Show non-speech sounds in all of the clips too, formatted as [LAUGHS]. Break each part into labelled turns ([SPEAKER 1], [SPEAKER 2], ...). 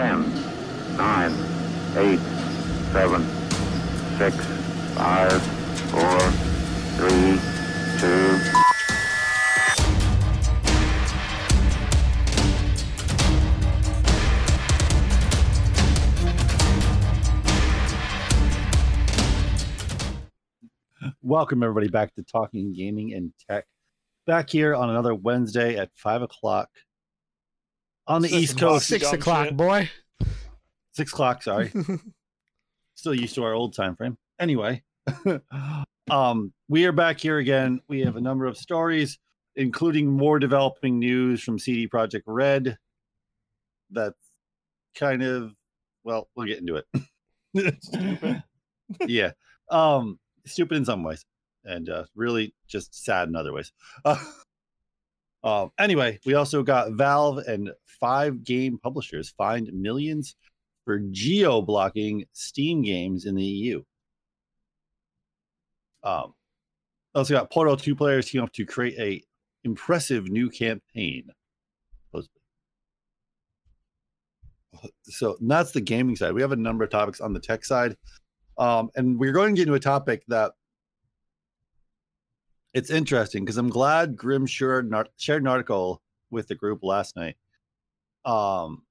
[SPEAKER 1] 10, 9, 8, 7, 6, 5, 4, 3, 2,
[SPEAKER 2] Welcome everybody back to Talking Gaming and Tech. Back here on another Wednesday at five o'clock on the
[SPEAKER 3] Six
[SPEAKER 2] East. Coast.
[SPEAKER 3] Six
[SPEAKER 4] Six
[SPEAKER 3] dumb
[SPEAKER 4] o'clock,
[SPEAKER 3] shit.
[SPEAKER 4] boy.
[SPEAKER 2] Six o'clock. Sorry, [LAUGHS] still used to our old time frame. Anyway, [LAUGHS] um, we are back here again. We have a number of stories, including more developing news from CD Projekt Red. That's kind of well, we'll get into it. [LAUGHS]
[SPEAKER 3] Stupid.
[SPEAKER 2] yeah, um, stupid in some ways, and uh, really just sad in other ways. Uh, um, anyway, we also got Valve and five game publishers fined millions for geo blocking Steam games in the EU. Um, also got Portal 2 players team up to create a impressive new campaign. So that's the gaming side. We have a number of topics on the tech side. Um, and we're going to get into a topic that it's interesting because I'm glad Grim shared, shared an article with the group last night. Um,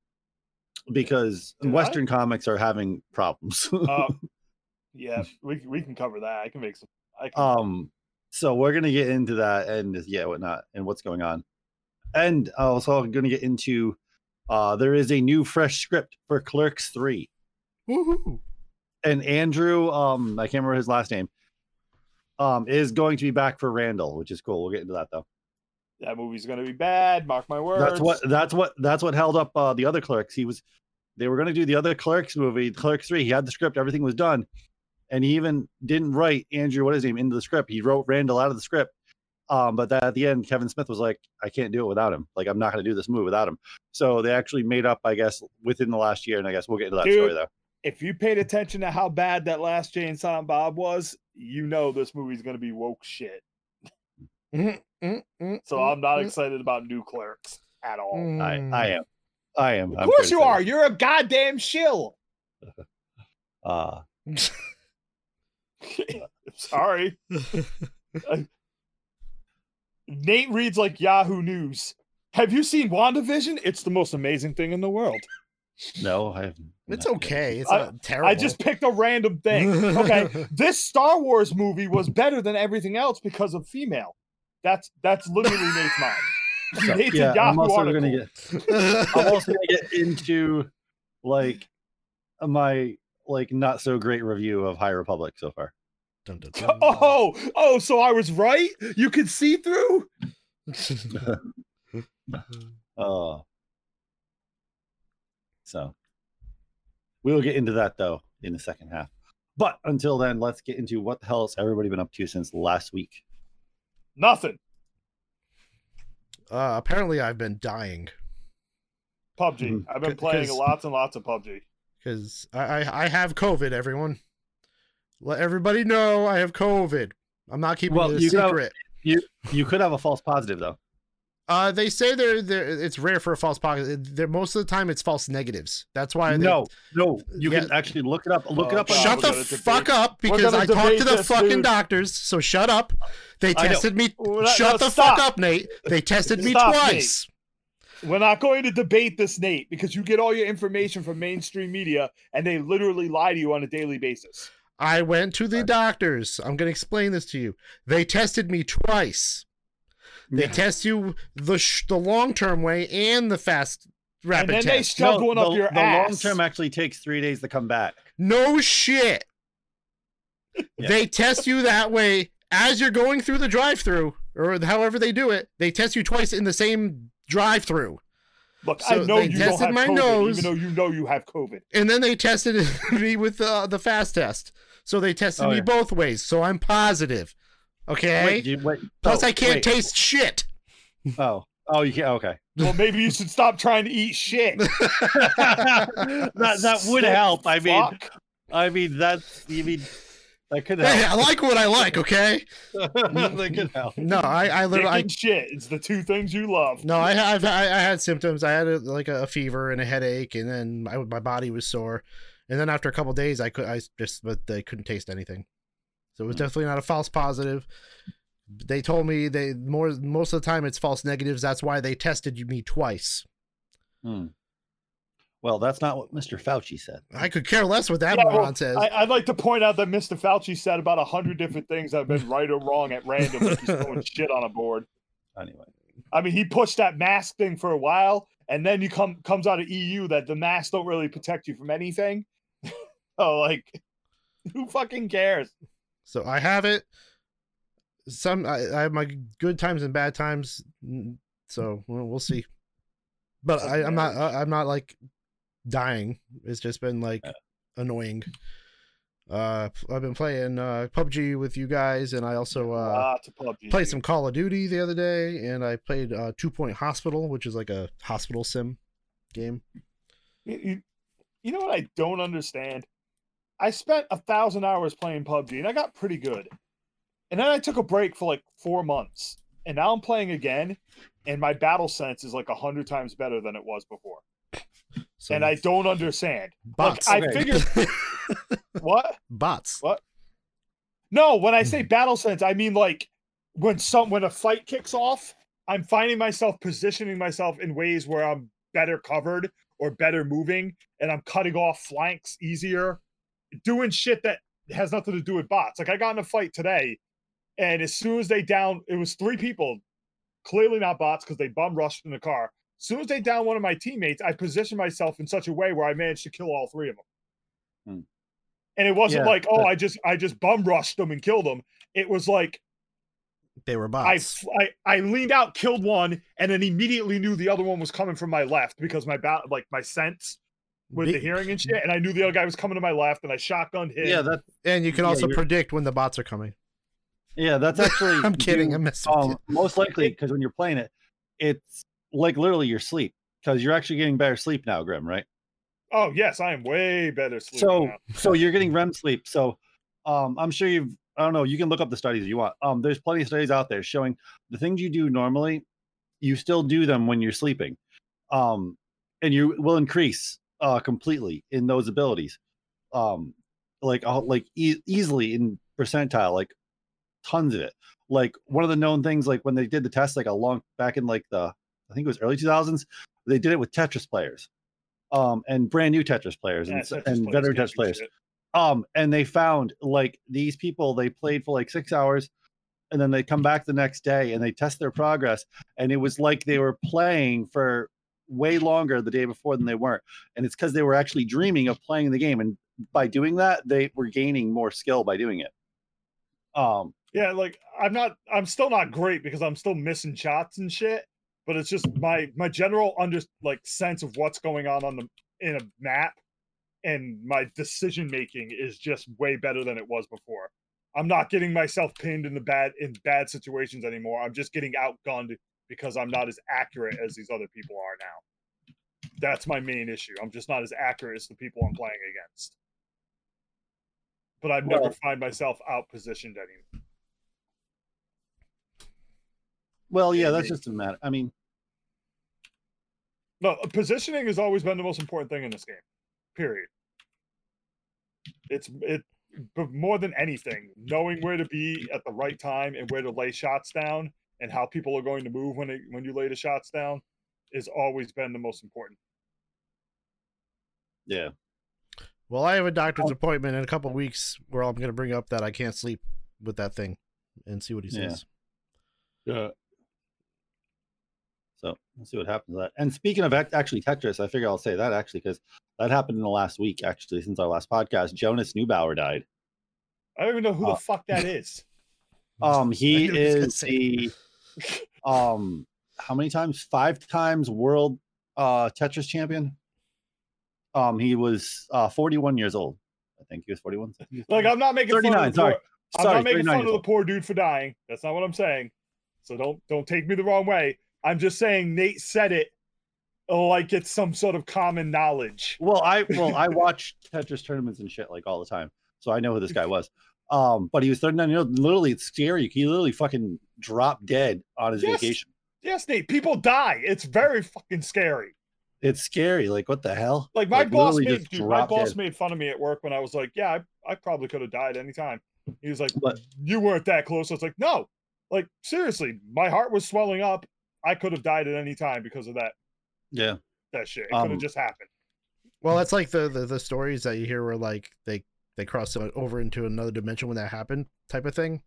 [SPEAKER 2] because
[SPEAKER 3] Did I?
[SPEAKER 2] Western comics are having problems.
[SPEAKER 3] Uh, [LAUGHS] yeah, we we can cover that. I can make some. I can,
[SPEAKER 2] um, so we're gonna get into that and yeah, whatnot, and what's going on, and also gonna get into. Uh, there is a new fresh script for Clerks Three.
[SPEAKER 4] Woohoo.
[SPEAKER 2] and Andrew, um, I can't remember his last name, um, is going to be back for Randall, which is cool. We'll get into that though.
[SPEAKER 3] that movie's gonna be bad. Mark my words.
[SPEAKER 2] That's what that's what that's what held up uh, the other clerks. He was they were going to do the other clerks movie, Clerks Three. He had the script, everything was done, and he even didn't write Andrew what is his name into the script. He wrote Randall out of the script. Um, but that, at the end, Kevin Smith was like, "I can't do it without him. Like, I'm not going to do this movie without him." So they actually made up, I guess, within the last year, and I guess we'll get into that
[SPEAKER 3] Dude.
[SPEAKER 2] story though.
[SPEAKER 3] If you paid attention to how bad that last Jay and Silent Bob was, you know this movie's gonna be woke shit.
[SPEAKER 4] Mm, mm, mm,
[SPEAKER 3] So I'm not excited about new clerks at all.
[SPEAKER 2] I,
[SPEAKER 4] mm.
[SPEAKER 2] I am, I am.
[SPEAKER 3] Of course you are. You're a goddamn shill. [LAUGHS]
[SPEAKER 2] Uh, [LAUGHS]
[SPEAKER 3] Sorry. Nate reads like Yahoo News. Have you seen WandaVision? It's the most amazing thing in the world.
[SPEAKER 2] no, I have.
[SPEAKER 4] It's okay. It's
[SPEAKER 3] I-
[SPEAKER 4] terrible.
[SPEAKER 3] I just picked a random thing. Okay. [LAUGHS] this Star Wars movie was better than everything else because of female. That's that's literally [LAUGHS] Nate's mind.
[SPEAKER 2] So,
[SPEAKER 3] Nate's a
[SPEAKER 2] yeah, I'm
[SPEAKER 3] Yahoo
[SPEAKER 2] also
[SPEAKER 3] article.
[SPEAKER 2] gonna get. I'm also gonna get into like my like not so great review of High Republic so far.
[SPEAKER 4] Dun, dun, [LAUGHS] dun.
[SPEAKER 3] Oh, oh, so I was right? You could see through?
[SPEAKER 2] oh, so we will get into that though in the second half. But until then, let's get into what the hell has everybody been up to since last week.
[SPEAKER 3] Nothing.
[SPEAKER 4] uh, apparently, I've been dying
[SPEAKER 3] PUBG.
[SPEAKER 2] Mhm.
[SPEAKER 3] I've been playing lots and lots of PUBG.
[SPEAKER 4] because I, I I have COVID. Everyone, let everybody know I have COVID. I'm not keeping
[SPEAKER 2] Well,
[SPEAKER 4] it a
[SPEAKER 2] you know-
[SPEAKER 4] secret.
[SPEAKER 2] You could have a false positive though.
[SPEAKER 4] Uh, they say they're, they're it's rare for a false positive. They're most of the time it's false negatives. That's why. they-
[SPEAKER 2] No, no, you
[SPEAKER 4] Yeah.
[SPEAKER 2] can actually look it up. Look it
[SPEAKER 3] Oh,
[SPEAKER 2] up.
[SPEAKER 4] Shut
[SPEAKER 3] we're
[SPEAKER 4] the
[SPEAKER 3] gonna debate-
[SPEAKER 4] fuck up because I talked to the
[SPEAKER 3] this,
[SPEAKER 4] fucking
[SPEAKER 3] dude.
[SPEAKER 4] doctors. So shut up. They tested me.
[SPEAKER 3] Not-
[SPEAKER 4] shut
[SPEAKER 3] no,
[SPEAKER 4] the
[SPEAKER 3] stop.
[SPEAKER 4] fuck up, Nate. They tested me
[SPEAKER 3] Stop, Nate.
[SPEAKER 4] twice.
[SPEAKER 3] We're not going to debate this, Nate, because you get all your information from mainstream media and they literally lie to you on a daily basis.
[SPEAKER 4] I went to the doctors. I'm gonna explain this to you. They tested me twice. They
[SPEAKER 2] Yeah.
[SPEAKER 4] test you the sh- the long term way and the fast rapid
[SPEAKER 3] and then they
[SPEAKER 4] test.
[SPEAKER 3] shoved one up
[SPEAKER 2] the,
[SPEAKER 3] your
[SPEAKER 2] the
[SPEAKER 3] ass.
[SPEAKER 2] long term actually takes three days to come back.
[SPEAKER 4] No shit.
[SPEAKER 2] Yeah.
[SPEAKER 4] They test you that way as you're going through the drive through, or however they do it. They test you twice in the same drive through.
[SPEAKER 3] Look,
[SPEAKER 4] So
[SPEAKER 3] I know
[SPEAKER 4] they
[SPEAKER 3] you don't have
[SPEAKER 4] my
[SPEAKER 3] COVID,
[SPEAKER 4] nose.
[SPEAKER 3] even though you know you have COVID.
[SPEAKER 4] And then they tested [LAUGHS] me with uh, the fast test. So they tested
[SPEAKER 2] Oh,
[SPEAKER 4] me
[SPEAKER 2] yeah.
[SPEAKER 4] both ways. So I'm positive. Okay.
[SPEAKER 2] Wait, you, wait.
[SPEAKER 4] Plus,
[SPEAKER 2] oh,
[SPEAKER 4] I can't
[SPEAKER 2] wait.
[SPEAKER 4] taste shit.
[SPEAKER 2] Oh, oh, you can't. Okay. [LAUGHS]
[SPEAKER 3] Well, maybe you should stop trying to eat shit. [LAUGHS]
[SPEAKER 2] that that would
[SPEAKER 3] Sick
[SPEAKER 2] help. I mean,
[SPEAKER 3] fuck.
[SPEAKER 2] I mean that's you mean That could
[SPEAKER 4] Hey,
[SPEAKER 2] help.
[SPEAKER 4] I like what I like. Okay. [LAUGHS]
[SPEAKER 2] that could help.
[SPEAKER 4] No, I I literally I,
[SPEAKER 3] and shit. It's the two things you love.
[SPEAKER 4] no I have I, I had symptoms. I had a, like a fever and a headache, and then I, my body was sore. And then after a couple days, I could I just but I couldn't taste anything. So it was
[SPEAKER 2] Hmm.
[SPEAKER 4] definitely not a false positive. They told me they more most of the time it's false negatives. That's why they tested me twice.
[SPEAKER 2] Hmm. Well, that's not what Mr. Fauci said.
[SPEAKER 4] I could care less what that
[SPEAKER 3] Yeah, well,
[SPEAKER 4] says.
[SPEAKER 3] I, I'd like to point out that Mr. Fauci said about a hundred different things that have been right or wrong at random. Like he's throwing [LAUGHS] shit on a board.
[SPEAKER 2] Anyway,
[SPEAKER 3] I mean, he pushed that mask thing for a while, and then you come comes out of EU that the masks don't really protect you from anything. [LAUGHS] oh, like, [LAUGHS] who fucking cares?
[SPEAKER 4] So I have it. Some I, I have my good times and bad times. mm, So we'll, we'll see. But I, I'm not. I- I'm not like dying. It's just been like annoying. Uh, I've been playing uh PUBG with you guys, and I also uh played some Call of Duty the other day, and I played uh Two Point Hospital, which is like a hospital sim game.
[SPEAKER 3] You, you- you know what I don't understand? I spent a thousand hours playing PUBG, and I got pretty good. And then I took a break for like four months, and now I'm playing again, and my battle sense is like a hundred times better than it was before.
[SPEAKER 4] So
[SPEAKER 3] and I don't understand.
[SPEAKER 4] bots,
[SPEAKER 3] I
[SPEAKER 2] Okay.
[SPEAKER 3] figured [LAUGHS] what?
[SPEAKER 4] bots. What?
[SPEAKER 3] No, when I say hmm. battle sense, I mean like when some when a fight kicks off, I'm finding myself positioning myself in ways where I'm better covered or better moving, and I'm cutting off flanks easier, doing shit that has nothing to do with bots. Like I got in a fight today, and as soon as they down, it was three people, clearly not bots because they bum rushed in the car. As soon as they down one of my teammates, I positioned myself in such a way where I managed to kill all three of them.
[SPEAKER 2] Hmm.
[SPEAKER 3] And it wasn't
[SPEAKER 2] Yeah,
[SPEAKER 3] like, oh,
[SPEAKER 2] but-
[SPEAKER 3] I just I just bum rushed them and killed them. It was like
[SPEAKER 4] They were bots.
[SPEAKER 3] I,
[SPEAKER 4] I,
[SPEAKER 3] f- I I leaned out, killed one, and then immediately knew the other one was coming from my left because my ba- like my sense with the
[SPEAKER 4] Big-
[SPEAKER 3] hearing and [LAUGHS] shit, and I knew the other guy was coming to my left, and I shotgunned him.
[SPEAKER 2] yeah, that
[SPEAKER 4] and you can
[SPEAKER 2] Yeah,
[SPEAKER 4] also
[SPEAKER 2] you're-
[SPEAKER 4] predict when the bots are coming.
[SPEAKER 2] yeah, that's [LAUGHS] actually.
[SPEAKER 4] I'm kidding.
[SPEAKER 2] due-
[SPEAKER 4] I'm messing
[SPEAKER 2] um, most likely because when you're playing it, it's like literally your sleep because you're actually getting better sleep now, Grim. Right?
[SPEAKER 3] oh yes, I am way better sleeping
[SPEAKER 2] So,
[SPEAKER 3] now.
[SPEAKER 2] so you're getting REM sleep. So, um, I'm sure you've. I don't know. You can look up the studies if you want. Um, there's plenty of studies out there showing the things you do normally, you still do them when you're sleeping, um, and you will increase uh completely in those abilities, um, like uh, like e- easily in percentile, like tons of it. Like one of the known things, like when they did the test, like a long back in like the I think it was early 2000s, they did it with Tetris players, um, and brand new Tetris players
[SPEAKER 3] Yeah,
[SPEAKER 2] and,
[SPEAKER 3] Tetris
[SPEAKER 2] and veteran Tetris players
[SPEAKER 3] shit.
[SPEAKER 2] um and they found like these people they played for like six hours and then they come back the next day and they test their progress and it was like they were playing for way longer the day before than they weren't and it's because they were actually dreaming of playing the game and by doing that they were gaining more skill by doing it um
[SPEAKER 3] Yeah, like I'm not I'm still not great because I'm still missing shots and shit, but it's just my my general under like sense of what's going on on the in a map and my decision making is just way better than it was before. I'm not getting myself pinned in the bad in bad situations anymore. I'm just getting outgunned because I'm not as accurate as these other people are now. That's my main issue. I'm just not as accurate as the people I'm playing against. But I never
[SPEAKER 2] Well-
[SPEAKER 3] find myself out positioned anymore.
[SPEAKER 2] well yeah
[SPEAKER 3] Yeah,
[SPEAKER 2] that's just a matter i mean
[SPEAKER 3] No, uh, positioning has always been the most important thing in this game. Period. It's it but more than anything, knowing where to be at the right time and where to lay shots down and how people are going to move when they when you lay the shots down has always been the most important.
[SPEAKER 2] yeah.
[SPEAKER 4] Well, I have a doctor's appointment in a couple weeks where I'm going to bring up that I can't sleep with that thing and see what he says.
[SPEAKER 2] yeah. So let's see what happens to that. And speaking of actually tetris i figure i'll say that actually because that happened in the last week actually since our last podcast. Jonas neubauer died.
[SPEAKER 3] I don't even know who
[SPEAKER 2] Uh,
[SPEAKER 3] the fuck that is. [LAUGHS]
[SPEAKER 2] Um, he [LAUGHS]
[SPEAKER 4] knew he was gonna
[SPEAKER 2] is
[SPEAKER 4] say
[SPEAKER 2] the um, how many times? Five times world uh Tetris champion. Um, he was uh 41 years old. I think he was 41.
[SPEAKER 3] Like I'm not making fun
[SPEAKER 2] 39,
[SPEAKER 3] of the
[SPEAKER 2] sorry.
[SPEAKER 3] poor, I'm not making
[SPEAKER 2] 39
[SPEAKER 3] fun
[SPEAKER 2] years
[SPEAKER 3] of the poor dude for dying. That's not what I'm saying. So don't don't take me the wrong way. I'm just saying Nate said it like it's some sort of common knowledge.
[SPEAKER 2] Well, I well I watch Tetris tournaments and shit like all the time, so I know who this guy was. Um, but he was 39 years old. Literally, it's scary. He literally fucking dropped dead on his
[SPEAKER 3] Yes.
[SPEAKER 2] vacation.
[SPEAKER 3] Yes, Nate. People die. It's very fucking scary.
[SPEAKER 2] It's scary. Like, what the hell?
[SPEAKER 3] Like my
[SPEAKER 2] Like,
[SPEAKER 3] boss made dude, my boss
[SPEAKER 2] dead.
[SPEAKER 3] made fun of me at work when I was like, "Yeah, I, I probably could have died anytime." He was like,
[SPEAKER 2] But-
[SPEAKER 3] "You weren't that close." I was like, "No, like seriously, my heart was swelling up. I could have died at any time because of that
[SPEAKER 2] Yeah.
[SPEAKER 3] that shit. It could
[SPEAKER 2] Um,
[SPEAKER 3] have just happened."
[SPEAKER 4] Well, that's like the, the the stories that you hear where like they they crossed over into another dimension when that happened, type of thing.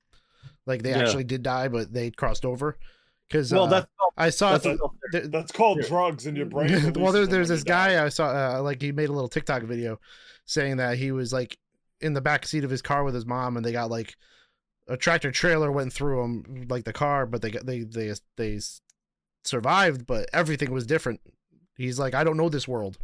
[SPEAKER 4] Like they
[SPEAKER 2] Yeah.
[SPEAKER 4] actually did die, but they crossed over. Because
[SPEAKER 2] Well,
[SPEAKER 4] uh,
[SPEAKER 2] that's
[SPEAKER 4] I saw
[SPEAKER 2] that's
[SPEAKER 4] th-
[SPEAKER 2] a,
[SPEAKER 4] there-
[SPEAKER 3] That's called
[SPEAKER 2] Yeah.
[SPEAKER 3] drugs in your brain. [LAUGHS]
[SPEAKER 4] well,
[SPEAKER 3] releases
[SPEAKER 4] there, there's this
[SPEAKER 3] you die.
[SPEAKER 4] guy I saw, uh, like he made a little TikTok video saying that he was like in the back seat of his car with his mom, and they got like a tractor trailer went through him, like the car, but they got they they they survived, but everything was different. He's like, I don't know this world.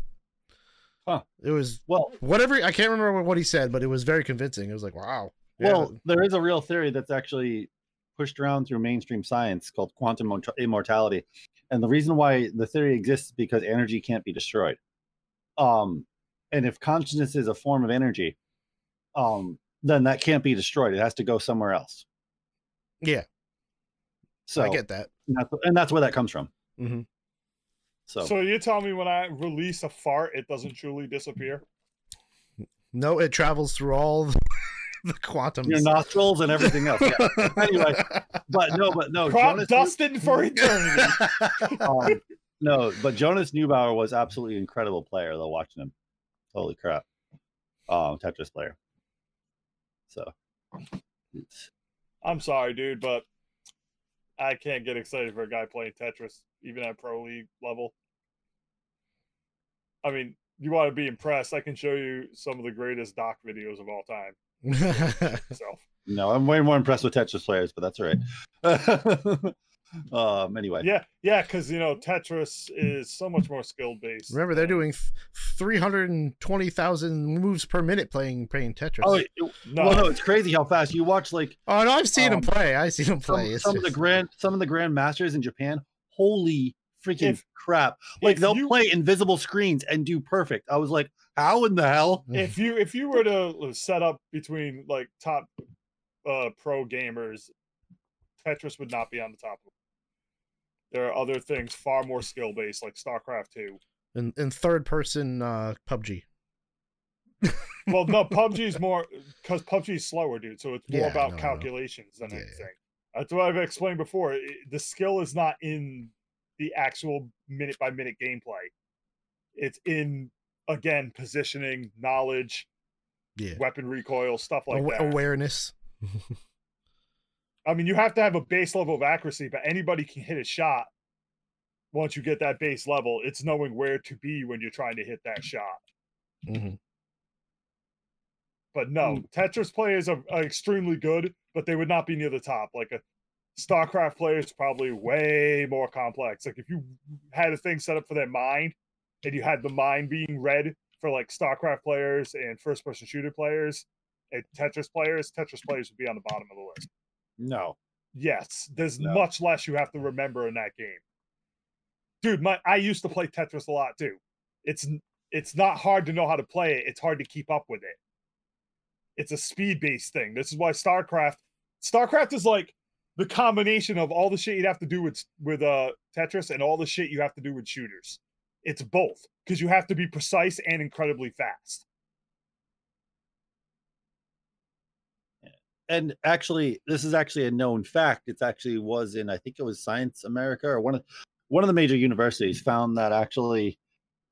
[SPEAKER 2] Huh.
[SPEAKER 4] It was
[SPEAKER 2] well,
[SPEAKER 4] whatever I can't remember what he said, but it was very convincing. It was like, wow. Yeah,
[SPEAKER 2] well, there is a real theory that's actually pushed around through mainstream science called quantum immortality, and the reason why the theory exists is because energy can't be destroyed. Um, and if consciousness is a form of energy, um, then that can't be destroyed. It has to go somewhere else.
[SPEAKER 4] yeah,
[SPEAKER 2] So
[SPEAKER 4] I get that.
[SPEAKER 2] and that's, and that's where that comes from.
[SPEAKER 4] Mhm.
[SPEAKER 2] So,
[SPEAKER 3] So you tell me when I release a fart, it doesn't truly disappear?
[SPEAKER 4] No, it travels through all the [LAUGHS] quantum
[SPEAKER 2] your nostrils and everything else. Yeah. [LAUGHS] anyway, but no, but no,
[SPEAKER 3] Crop
[SPEAKER 2] Jonas,
[SPEAKER 3] dusting for eternity. [LAUGHS]
[SPEAKER 2] um, no, but Jonas Neubauer was absolutely incredible player though. Watching him, holy crap, um, Tetris player. So, it's,
[SPEAKER 3] I'm sorry, dude, but I can't get excited for a guy playing Tetris, even at pro league level. I mean, you want to be impressed? I can show you some of the greatest doc videos of all time. [LAUGHS] So
[SPEAKER 2] no, I'm way more impressed with Tetris players, but that's all right. [LAUGHS] um, anyway,
[SPEAKER 3] yeah, yeah, because you know Tetris is so much more skill based.
[SPEAKER 4] Remember, they're doing th- 320,000 moves per minute playing playing Tetris.
[SPEAKER 2] oh, it-
[SPEAKER 3] No,
[SPEAKER 2] well, no, it's crazy how fast you watch like oh
[SPEAKER 4] no, I've seen
[SPEAKER 2] um,
[SPEAKER 4] him play. I've seen him
[SPEAKER 2] some,
[SPEAKER 4] play. It's
[SPEAKER 2] some of the grand some of the grand masters in Japan. Holy freaking
[SPEAKER 3] If-
[SPEAKER 2] crap! Like they'll
[SPEAKER 3] you-
[SPEAKER 2] play invisible screens and do perfect. I was like, how in the hell?
[SPEAKER 3] if you if you were to set up between like top uh pro gamers, Tetris would not be on the top. There are other things far more skill based, like StarCraft Two.
[SPEAKER 4] And in third person uh, PUBG. [LAUGHS]
[SPEAKER 3] Well, no, PUBG is more because PUBG is slower, dude. So it's more
[SPEAKER 4] Yeah,
[SPEAKER 3] about
[SPEAKER 4] know.
[SPEAKER 3] calculations than
[SPEAKER 4] Yeah, yeah.
[SPEAKER 3] anything. That's what I've explained before. It- the skill is not in the actual minute by minute gameplay. It's in again positioning, knowledge,
[SPEAKER 4] Yeah.
[SPEAKER 3] weapon recoil, stuff like that.
[SPEAKER 4] awareness. [LAUGHS]
[SPEAKER 3] I mean, you have to have a base level of accuracy, but anybody can hit a shot. Once you get that base level, it's knowing where to be when you're trying to hit that shot.
[SPEAKER 4] Mhm.
[SPEAKER 3] But no, Tetris players are, are extremely good, but they would not be near the top. Like a StarCraft player is probably way more complex. Like if you had a thing set up for their mind, and you had the mind being read for like StarCraft players and first-person shooter players and Tetris players, Tetris players would be on the bottom of the list.
[SPEAKER 2] No,
[SPEAKER 3] Yes, there's
[SPEAKER 2] No.
[SPEAKER 3] much less you have to remember in that game. Dude, my I used to play Tetris a lot too. It's it's not hard to know how to play it. It's hard to keep up with it. It's a speed-based thing. This is why StarCraft StarCraft is like the combination of all the shit you'd have to do with with uh Tetris and all the shit you have to do with shooters. It's both because you have to be precise and incredibly fast.
[SPEAKER 2] And actually, this is actually a known fact. It's actually was in I think it was Science America or one of one of the major universities found that actually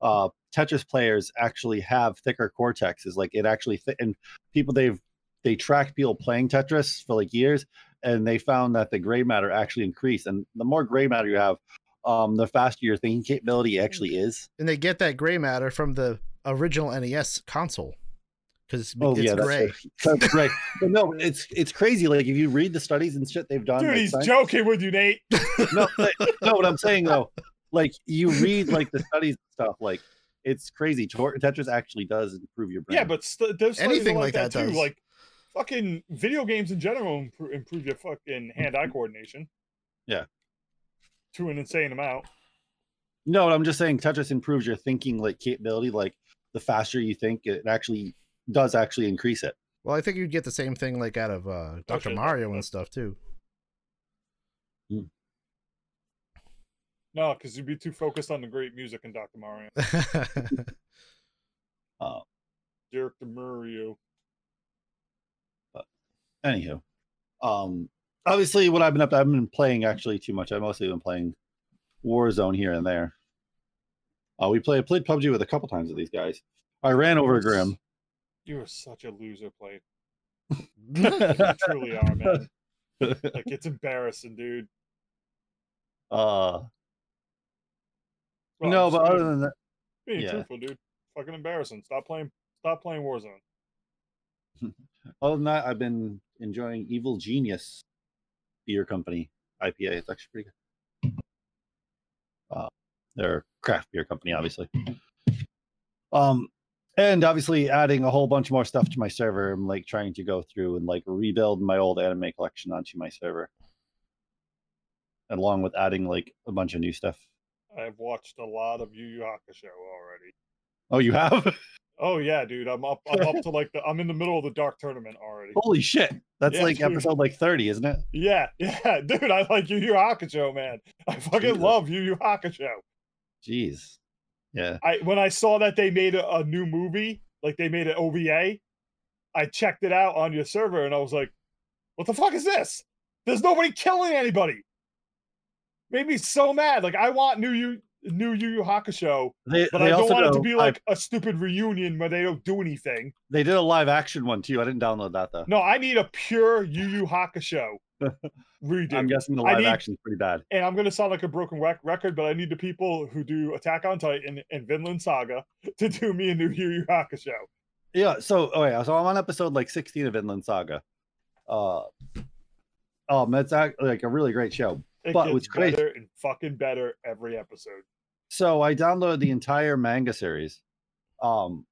[SPEAKER 2] uh, Tetris players actually have thicker cortexes. Like it actually, th- and people they've they tracked people playing Tetris for like years, and they found that the gray matter actually increased. And the more gray matter you have, um, the faster your thinking capability actually is.
[SPEAKER 4] And they get that gray matter from the original NES console because
[SPEAKER 2] Oh
[SPEAKER 4] it's
[SPEAKER 2] yeah, that's
[SPEAKER 4] gray.
[SPEAKER 2] right. That's [LAUGHS] right. But no, it's it's crazy. Like if you read the studies and shit they've done,
[SPEAKER 3] Dude,
[SPEAKER 2] like,
[SPEAKER 3] he's
[SPEAKER 2] science-
[SPEAKER 3] joking with you, Nate. [LAUGHS]
[SPEAKER 2] no, like, no, what I'm saying though, like you read like the studies and stuff, like it's crazy. Tor- Tetris actually does improve your brain.
[SPEAKER 3] Yeah, but st- there's studies
[SPEAKER 4] Anything
[SPEAKER 3] like,
[SPEAKER 4] like
[SPEAKER 3] that,
[SPEAKER 4] that
[SPEAKER 3] too.
[SPEAKER 4] does.
[SPEAKER 3] Like fucking video games in general improve, improve your fucking hand-eye coordination.
[SPEAKER 2] Yeah.
[SPEAKER 3] To an insane amount.
[SPEAKER 2] no, I'm just saying Tetris improves your thinking like capability. Like the faster you think, it actually does actually increase it.
[SPEAKER 4] Well, I think you'd get the same thing like out of uh, Dr. Mario and stuff too.
[SPEAKER 3] No, because you'd be too focused on the great music in Dr. Mario. [LAUGHS]
[SPEAKER 2] Uh,
[SPEAKER 3] Dr. Mario.
[SPEAKER 2] But anywho, um, obviously, what I've been up, to, I've been playing actually too much. I've mostly been playing Warzone here and there. Uh, we play, played PUBG with a couple times with these guys. I ran over Grim.
[SPEAKER 3] You are such a loser, play. [LAUGHS] You truly are, man. Like it's embarrassing, dude.
[SPEAKER 2] uh,
[SPEAKER 3] Well,
[SPEAKER 2] no, but other than that,
[SPEAKER 3] being
[SPEAKER 2] yeah.
[SPEAKER 3] truthful, dude. Fucking embarrassing. Stop playing. Stop playing Warzone. [LAUGHS]
[SPEAKER 2] other than that, I've been enjoying Evil Genius Beer Company IPA. It's actually pretty good. Uh, they're a craft beer company, obviously. Um, and obviously adding a whole bunch more stuff to my server. I'm like trying to go through and like rebuild my old anime collection onto my server, along with adding like a bunch of new stuff.
[SPEAKER 3] I've watched a lot of Yu Yu Hakusho already.
[SPEAKER 2] Oh, you have? [LAUGHS]
[SPEAKER 3] Oh yeah, dude. I'm up. I'm up to like the. I'm in the middle of the dark tournament already.
[SPEAKER 2] Holy shit! That's
[SPEAKER 3] Yeah,
[SPEAKER 2] like
[SPEAKER 3] dude.
[SPEAKER 2] episode like 30, isn't it?
[SPEAKER 3] Yeah, [LAUGHS] yeah, dude. I like Yu Yu Hakusho, man. I fucking
[SPEAKER 2] Jesus.
[SPEAKER 3] love Yu Yu Hakusho.
[SPEAKER 2] Jeez. Yeah.
[SPEAKER 3] I when I saw that they made a, a new movie, like they made an OVA, I checked it out on your server and I was like, "What the fuck is this? There's nobody killing anybody." Made me so mad. Like I want new Yu new Yu Yu Hakusho,
[SPEAKER 2] They,
[SPEAKER 3] but
[SPEAKER 2] they
[SPEAKER 3] I don't want it to be like a stupid reunion where they don't do anything.
[SPEAKER 2] They did a live action one too. I didn't download that though.
[SPEAKER 3] No, I need a pure Yu Yu Hakusho redo.
[SPEAKER 2] I'm guessing the live
[SPEAKER 3] need-
[SPEAKER 2] action's pretty bad.
[SPEAKER 3] and I'm gonna sound like a broken rec- record, but I need the people who do Attack on Titan and Vinland Saga [LAUGHS] to do me a new Yu Yu Hakusho.
[SPEAKER 2] Yeah. So, oh yeah. So I'm on episode like 16 of Vinland Saga. Uh, um, it's act- like a really great show.
[SPEAKER 3] It
[SPEAKER 2] But what's crazy-
[SPEAKER 3] better and fucking better every episode.
[SPEAKER 2] So I downloaded the entire manga series. Um,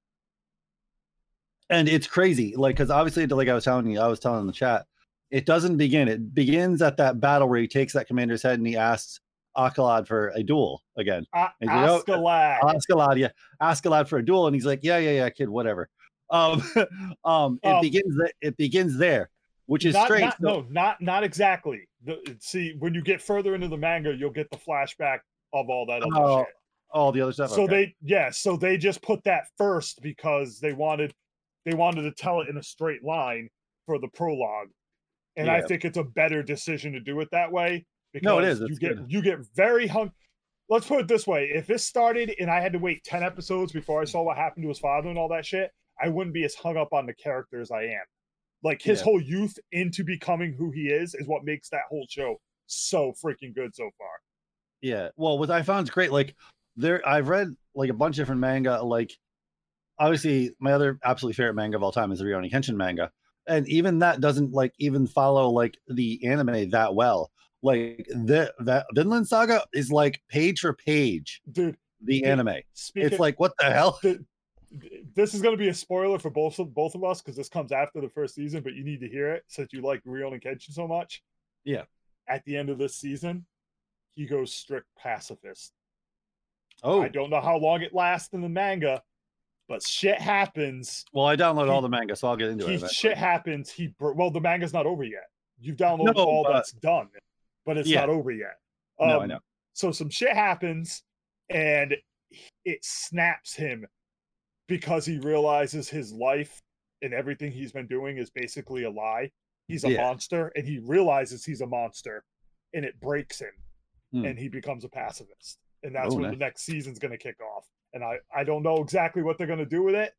[SPEAKER 2] and it's crazy, like because obviously, like I was telling you, I was telling in the chat, it doesn't begin. It begins at that battle where he takes that commander's head and he asks Akalad for a duel again.
[SPEAKER 3] A-
[SPEAKER 2] And you know-
[SPEAKER 3] Askeladd.
[SPEAKER 2] Askeladd, yeah, Askeladd for a duel, and he's like, yeah, yeah, yeah, kid, whatever. Um, [LAUGHS] um, it
[SPEAKER 3] Um,
[SPEAKER 2] begins. It begins there, which is
[SPEAKER 3] not,
[SPEAKER 2] strange.
[SPEAKER 3] not- no, not not exactly. The, see, when you get further into the manga, you'll get the flashback of all that other
[SPEAKER 2] Oh,
[SPEAKER 3] shit.
[SPEAKER 2] all the other stuff.
[SPEAKER 3] So
[SPEAKER 2] okay.
[SPEAKER 3] they, yeah, so they just put that first because they wanted, they wanted to tell it in a straight line for the prologue, and I think it's a better decision to do it that way. Because
[SPEAKER 2] No, it is.
[SPEAKER 3] You get
[SPEAKER 2] good.
[SPEAKER 3] you get very hung. Let's put it this way: if this started and I had to wait ten episodes before I saw what happened to his father and all that shit, I wouldn't be as hung up on the character as I am. Like his
[SPEAKER 2] Yeah.
[SPEAKER 3] whole youth into becoming who he is is what makes that whole show so freaking good so far.
[SPEAKER 2] Yeah. Well, what I found is great. Like there, I've read like a bunch of different manga. Like obviously, my other absolutely favorite manga of all time is the Rurouni Kenshin manga, and even that doesn't like even follow like the anime that well. Like the that Vinland Saga is like page for page
[SPEAKER 3] Dude,
[SPEAKER 2] the
[SPEAKER 3] Yeah,
[SPEAKER 2] anime. It's like what the hell?
[SPEAKER 3] th- this is going to be a spoiler for both of both of us because this comes after the first season, but you need to hear it since you like Rurouni Kenshin so much.
[SPEAKER 2] Yeah.
[SPEAKER 3] At the end of this season, he goes strict pacifist.
[SPEAKER 2] Oh,
[SPEAKER 3] I don't know how long it lasts in the manga, but shit happens.
[SPEAKER 2] well, I downloaded
[SPEAKER 3] he-
[SPEAKER 2] all the manga, so I'll get into
[SPEAKER 3] He,
[SPEAKER 2] it.
[SPEAKER 3] shit happens. He well, the manga's not over yet. You've downloaded
[SPEAKER 2] No,
[SPEAKER 3] all
[SPEAKER 2] but-
[SPEAKER 3] that's done, but it's
[SPEAKER 2] Yeah.
[SPEAKER 3] not over yet.
[SPEAKER 2] No, I
[SPEAKER 3] Um,
[SPEAKER 2] know.
[SPEAKER 3] So some shit happens, and it snaps him because he realizes his life and everything he's been doing is basically a lie. He's a
[SPEAKER 2] Yeah.
[SPEAKER 3] monster, and he realizes he's a monster, and it breaks him,
[SPEAKER 2] Hmm.
[SPEAKER 3] and he becomes a pacifist. And that's
[SPEAKER 2] Oh,
[SPEAKER 3] when the next season's going to kick off. And I, I don't know exactly what they're going to do with it.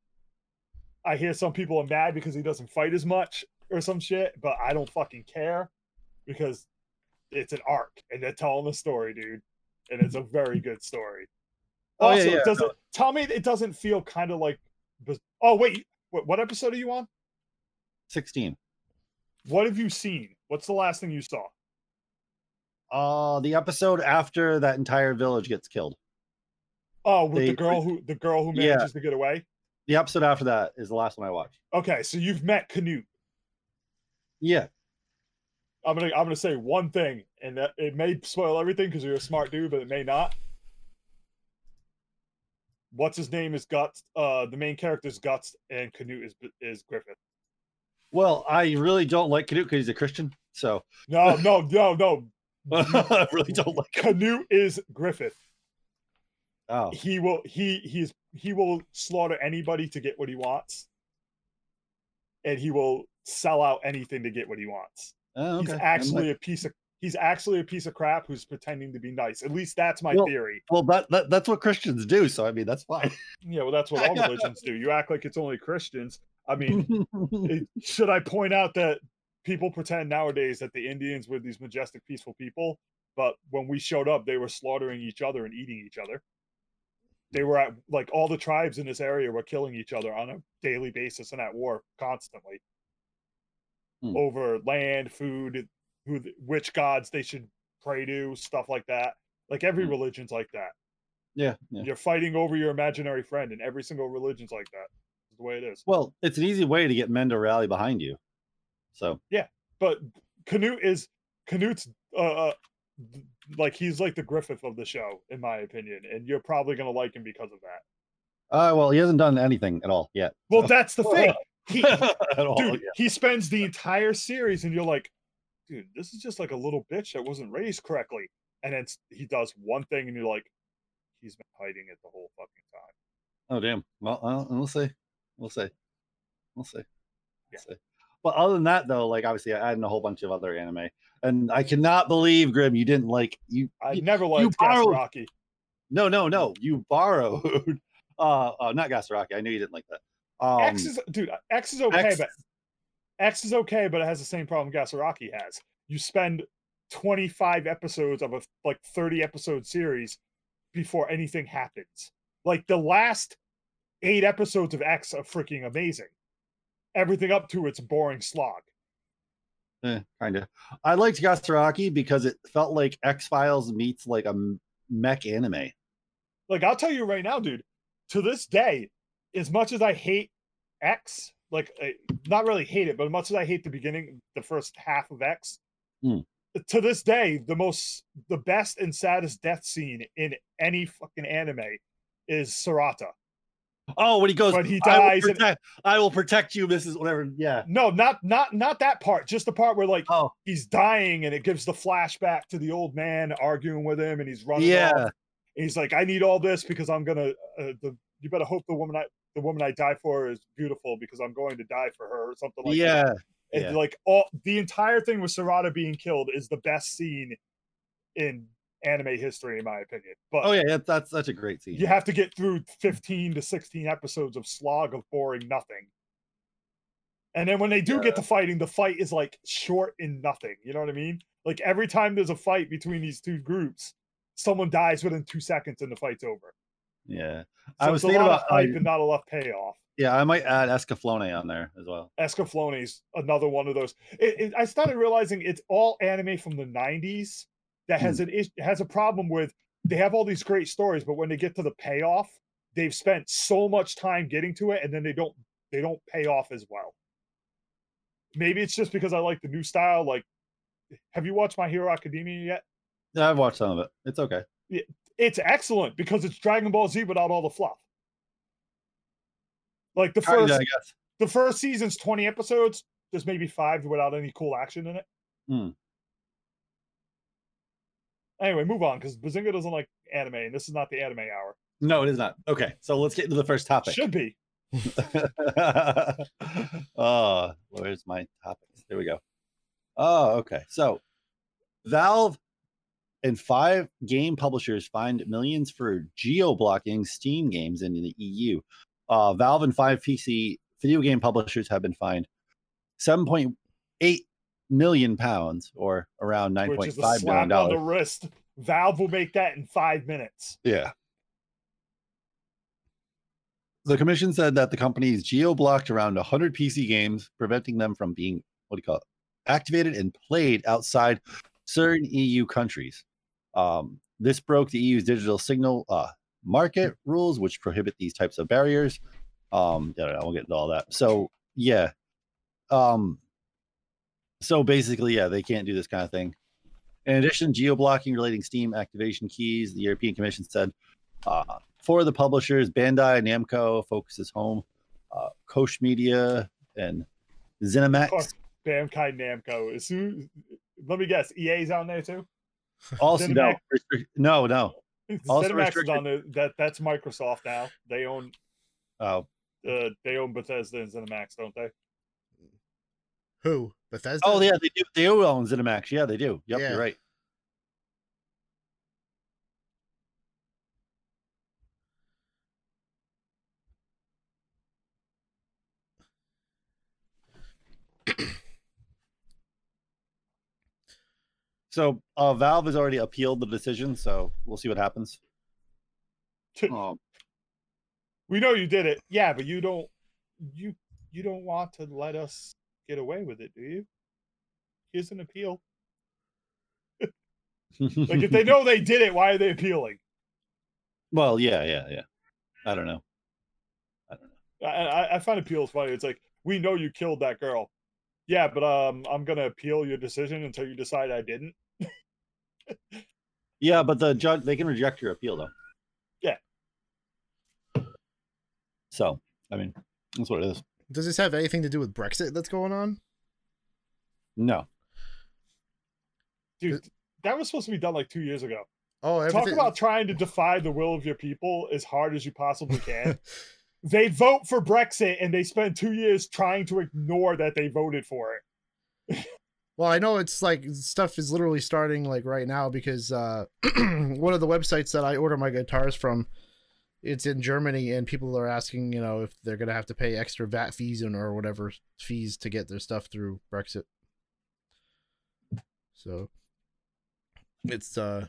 [SPEAKER 3] I hear some people are mad because he doesn't fight as much or some shit, but I don't fucking care because it's an arc and they're telling a story, dude. And it's a very good story.
[SPEAKER 2] Oh, yeah,
[SPEAKER 3] also,
[SPEAKER 2] yeah,
[SPEAKER 3] does
[SPEAKER 2] no.
[SPEAKER 3] it tell me it doesn't feel kind of like oh wait, what, what episode are you on?
[SPEAKER 2] Sixteen.
[SPEAKER 3] What have you seen? What's the last thing you saw?
[SPEAKER 2] Uh, the episode after that entire village gets killed.
[SPEAKER 3] Oh, with
[SPEAKER 2] They-
[SPEAKER 3] the girl who the girl who
[SPEAKER 2] Yeah.
[SPEAKER 3] manages to get away.
[SPEAKER 2] The episode after that is the last one I watched.
[SPEAKER 3] Okay, so you've met Canute.
[SPEAKER 2] Yeah.
[SPEAKER 3] I'm gonna I'm gonna say one thing, and that it may spoil everything because you're a smart dude, but it may not. What's his name is Guts. Uh, the main character's Guts, and Canute is is Griffith.
[SPEAKER 2] Well, I really don't like Canute because he's a Christian. So
[SPEAKER 3] No, no, no, no. [LAUGHS]
[SPEAKER 2] I really don't like.
[SPEAKER 3] Canute is Griffith.
[SPEAKER 2] Oh,
[SPEAKER 3] He will he he's he will slaughter anybody to get what he wants. And he will sell out anything to get what he wants.
[SPEAKER 2] oh,
[SPEAKER 3] He's
[SPEAKER 2] okay. I'm
[SPEAKER 3] actually
[SPEAKER 2] like-
[SPEAKER 3] a piece of he's actually a piece of crap who's pretending to be nice. At least that's my
[SPEAKER 2] Well-
[SPEAKER 3] theory.
[SPEAKER 2] well, that, that that's what Christians do. So I mean, that's fine. [LAUGHS]
[SPEAKER 3] Yeah, well, that's what all religions do. You act like it's only Christians. I mean, [LAUGHS] it- should I point out that people pretend nowadays that the Indians were these majestic, peaceful people, but when we showed up, they were slaughtering each other and eating each other. They were at like all the tribes in this area were killing each other on a daily basis and at war constantly
[SPEAKER 2] Hmm.
[SPEAKER 3] over land, food, who, which gods they should pray to, stuff like that. Like every
[SPEAKER 2] Hmm.
[SPEAKER 3] religion's like that.
[SPEAKER 2] yeah, yeah.
[SPEAKER 3] You're fighting over your imaginary friend, and every single religion's like that. The way it is.
[SPEAKER 2] Well, it's an easy way to get men to rally behind you. So yeah,
[SPEAKER 3] But Canute is Canute's uh, uh like he's like the Griffith of the show, in my opinion, and you're probably gonna like him because of that.
[SPEAKER 2] Uh, well, he hasn't done anything at all yet.
[SPEAKER 3] Well,
[SPEAKER 2] so-
[SPEAKER 3] that's the [LAUGHS] thing. He,
[SPEAKER 2] at all.
[SPEAKER 3] dude,
[SPEAKER 2] yeah.
[SPEAKER 3] he spends the entire series, and you're like, dude, this is just like a little bitch that wasn't raised correctly. And then he does one thing, and you're like, he's been hiding it the whole fucking time.
[SPEAKER 2] Oh damn. Well, well, we'll see. We'll see. We'll see.
[SPEAKER 3] Yeah.
[SPEAKER 2] We'll see. But other than that, though, like obviously, I added a whole bunch of other anime, and I cannot believe Grim, you didn't like you.
[SPEAKER 3] I
[SPEAKER 2] you-
[SPEAKER 3] never liked
[SPEAKER 2] borrowed-
[SPEAKER 3] Rocky.
[SPEAKER 2] no, no, no. You borrowed. [LAUGHS] Uh, uh not Gasaraki. I knew you didn't like that. Um,
[SPEAKER 3] X is dude. X is okay,
[SPEAKER 2] X-
[SPEAKER 3] but X is okay, but it has the same problem Gasaraki has. You spend 25 episodes of a like 30 episode series before anything happens. Like the last eight episodes of X are freaking amazing. Everything up to it's a boring slog.
[SPEAKER 2] eh, kind of. I liked Gasaraki because it felt like X Files meets like a mech anime.
[SPEAKER 3] Like I'll tell you right now, dude. To this day, as much as I hate X, like eh, not really hate it, but as much as I hate the beginning, the first half of X,
[SPEAKER 2] Hmm.
[SPEAKER 3] to this day, the most, the best and saddest death scene in any fucking anime is Sorata.
[SPEAKER 2] Oh, when he goes,
[SPEAKER 3] When he
[SPEAKER 2] I will,
[SPEAKER 3] dies and-
[SPEAKER 2] protect, I will protect you. Mrs. whatever. Yeah.
[SPEAKER 3] No, not not not that part. Just the part where like
[SPEAKER 2] Oh,
[SPEAKER 3] he's dying and it gives the flashback to the old man arguing with him, and he's running.
[SPEAKER 2] yeah.
[SPEAKER 3] off. And he's like, "I need all this because I'm gonna. Uh, the you better hope the woman I the woman I die for is beautiful because I'm going to die for her or something like that."
[SPEAKER 2] yeah.
[SPEAKER 3] And
[SPEAKER 2] Yeah.
[SPEAKER 3] like all the entire thing with Sorata being killed is the best scene in anime history, in my opinion. But
[SPEAKER 2] Oh yeah, that's that's such a great scene.
[SPEAKER 3] you have to get through 15 to 16 episodes of slog of boring nothing. And then when they do get to fighting, the fight is like short and nothing. You know what I mean? Like every time there's a fight between these two groups, someone dies within two seconds and the fight's over.
[SPEAKER 2] yeah.
[SPEAKER 3] So
[SPEAKER 2] I was
[SPEAKER 3] it's a
[SPEAKER 2] thinking
[SPEAKER 3] lot
[SPEAKER 2] about
[SPEAKER 3] of hype
[SPEAKER 2] uh,
[SPEAKER 3] and not a enough payoff.
[SPEAKER 2] yeah, I might add Escaflowne on there as well.
[SPEAKER 3] Escaflowne's another one of those. It, it- I started realizing it's all anime from the 90s that has an is- has a problem with they have all these great stories, but when they get to the payoff, they've spent so much time getting to it, and then they don't they don't pay off as well. Maybe it's just because I like the new style. Like, have you watched My Hero Academia yet?
[SPEAKER 2] Yeah, I've watched some of it. It's okay.
[SPEAKER 3] It's excellent because it's Dragon Ball Z without all the fluff. Like the
[SPEAKER 2] Kinda,
[SPEAKER 3] first
[SPEAKER 2] I guess.
[SPEAKER 3] the first season's 20 episodes there's maybe five without any cool action in it
[SPEAKER 2] Hmm.
[SPEAKER 3] Anyway move on because bazinga doesn't like anime and this is not the anime hour
[SPEAKER 2] No, it is not. Okay, so let's get into the first topic.
[SPEAKER 3] should be [LAUGHS]
[SPEAKER 2] oh, where's my topics? There we go. Oh, okay. So, Valve and five game publishers fined millions for geo blocking Steam games in the EU. Uh, Valve and five PC video game publishers have been fined 7.8 million pounds, or around
[SPEAKER 3] nine point five million is a
[SPEAKER 2] 9.5
[SPEAKER 3] slap
[SPEAKER 2] million
[SPEAKER 3] on the
[SPEAKER 2] dollars.
[SPEAKER 3] wrist valve will make that in five minutes
[SPEAKER 2] Yeah. The commission said that the company's geo blocked around 100 PC games, preventing them from being, what do you call it, activated and played outside certain EU countries. Um, this broke the EU's digital single uh, market rules, which prohibit these types of barriers. Um, I don't know, we'll get into all that. So, yeah. Um, so basically, yeah, they can't do this kind of thing. In addition, geo blocking relating Steam activation keys, the European Commission said uh, for the publishers, Bandai Namco focuses home, uh, Koch Media, and ZeniMax.
[SPEAKER 3] Bandkai Namco. Let me guess, EA's on there too. [LAUGHS]
[SPEAKER 2] Also, no,
[SPEAKER 3] ZeniMax.
[SPEAKER 2] no, no. Also [LAUGHS]
[SPEAKER 3] ZeniMax is
[SPEAKER 2] restricted-
[SPEAKER 3] on there. That that's Microsoft now. They own
[SPEAKER 2] Oh,
[SPEAKER 3] uh, they own Bethesda and ZeniMax, don't they?
[SPEAKER 4] Who? Bethesda?
[SPEAKER 2] oh yeah, they do. They do own ZeniMax. Yeah, they do. Yep,
[SPEAKER 4] Yeah.
[SPEAKER 2] you're right. [CLEARS THROAT] So uh, Valve has already appealed the decision, so we'll see what happens. Um,
[SPEAKER 3] We know you did it. Yeah, but you don't you you don't want to let us get away with it, do you? Here's an appeal. Like if they [LAUGHS] know they did it, why are they appealing?
[SPEAKER 2] well, yeah, yeah, yeah. I don't know. I don't know.
[SPEAKER 3] I, I, find appeals funny. It's like we know you killed that girl. Yeah, but um, I'm gonna appeal your decision until you decide I didn't. [LAUGHS]
[SPEAKER 2] Yeah, but the judge they can reject your appeal though.
[SPEAKER 3] Yeah.
[SPEAKER 2] So I mean, that's what it is.
[SPEAKER 4] Does this have anything to do with Brexit that's going on?
[SPEAKER 2] No.
[SPEAKER 3] Dude, that was supposed to be done like two years ago.
[SPEAKER 4] Oh, everything.
[SPEAKER 3] Talk about trying to defy the will of your people as hard as you possibly can. [LAUGHS] they vote for Brexit and they spend two years trying to ignore that they voted for it. [LAUGHS]
[SPEAKER 4] Well, I know it's like stuff is literally starting like right now because uh [CLEARS THROAT] one of the websites that I order my guitars from it's in Germany and people are asking, you know, if they're going to have to pay extra VAT fees and or whatever fees to get their stuff through Brexit. So it's uh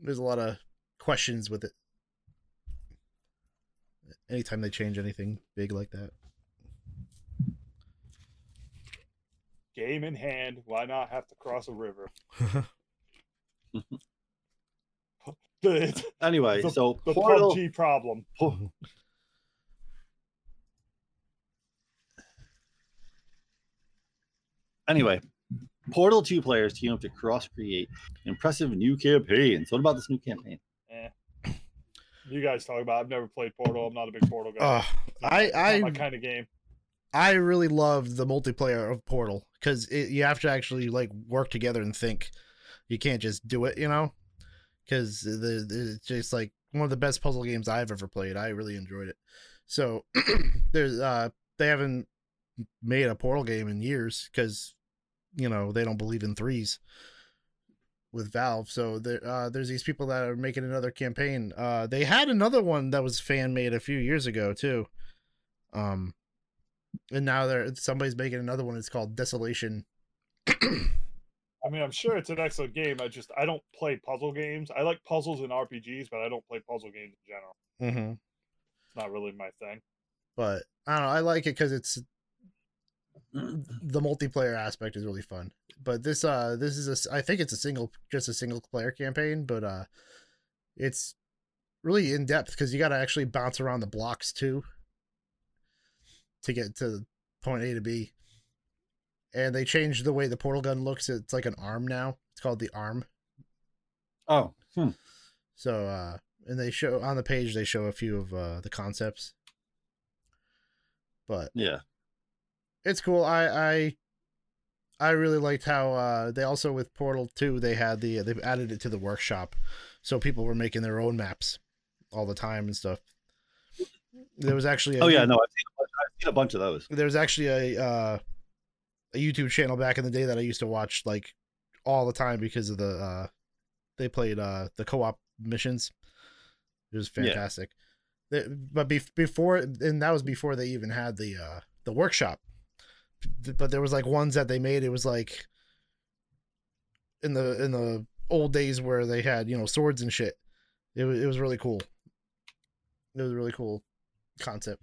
[SPEAKER 4] there's a lot of questions with it. Anytime they change anything big like that.
[SPEAKER 3] Game in hand, why not have to cross a river? [LAUGHS] [LAUGHS] The,
[SPEAKER 2] Anyway,
[SPEAKER 3] the,
[SPEAKER 2] so
[SPEAKER 3] the
[SPEAKER 2] Portal,
[SPEAKER 3] PUBG problem. [LAUGHS]
[SPEAKER 2] Po- Anyway, Portal 2 players team up to cross create impressive new campaigns. What about this new campaign?
[SPEAKER 3] Eh. You guys talk about. it. I've never played Portal. I'm not a big Portal guy.
[SPEAKER 4] Uh, I I
[SPEAKER 3] my kind of game.
[SPEAKER 4] I really love the multiplayer of Portal because you have to actually like work together and think. You can't just do it, you know, because the, the it's just like one of the best puzzle games I've ever played. I really enjoyed it. So [CLEARS THROAT] there's uh they haven't made a Portal game in years because you know they don't believe in threes with Valve. So there uh there's these people that are making another campaign. Uh they had another one that was fan made a few years ago too. Um and now there somebody's making another one. It's called Desolation. [CLEARS THROAT]
[SPEAKER 3] I mean, I'm sure it's an excellent game. I just I don't play puzzle games. I like puzzles and RPGs, but I don't play puzzle games in general.
[SPEAKER 4] mm-hmm.
[SPEAKER 3] It's not really my thing.
[SPEAKER 4] But I don't know. I like it because it's the multiplayer aspect is really fun. But this uh this is a I think it's a single just a single player campaign, but uh it's really in depth because you got to actually bounce around the blocks too to get to point A to B. And they changed the way the portal gun looks. It's like an arm now. It's called the arm.
[SPEAKER 2] Oh, hmm.
[SPEAKER 4] So uh and they show on the page they show a few of uh the concepts. But
[SPEAKER 2] yeah.
[SPEAKER 4] it's cool. I I I really liked how uh they also with Portal 2 they had the they've added it to the workshop. So people were making their own maps all the time and stuff. There was actually a,
[SPEAKER 2] Oh, yeah. No, I've seen, a bunch, I've seen a bunch of those.
[SPEAKER 4] there was actually a uh a YouTube channel back in the day that I used to watch like all the time because of the uh they played uh the co-op missions. It was fantastic. The- But be- before and that was before they even had the uh the workshop. But there was like ones that they made it was like in the in the old days where they had, you know, swords and shit. It was it was really cool. It was a really cool concept.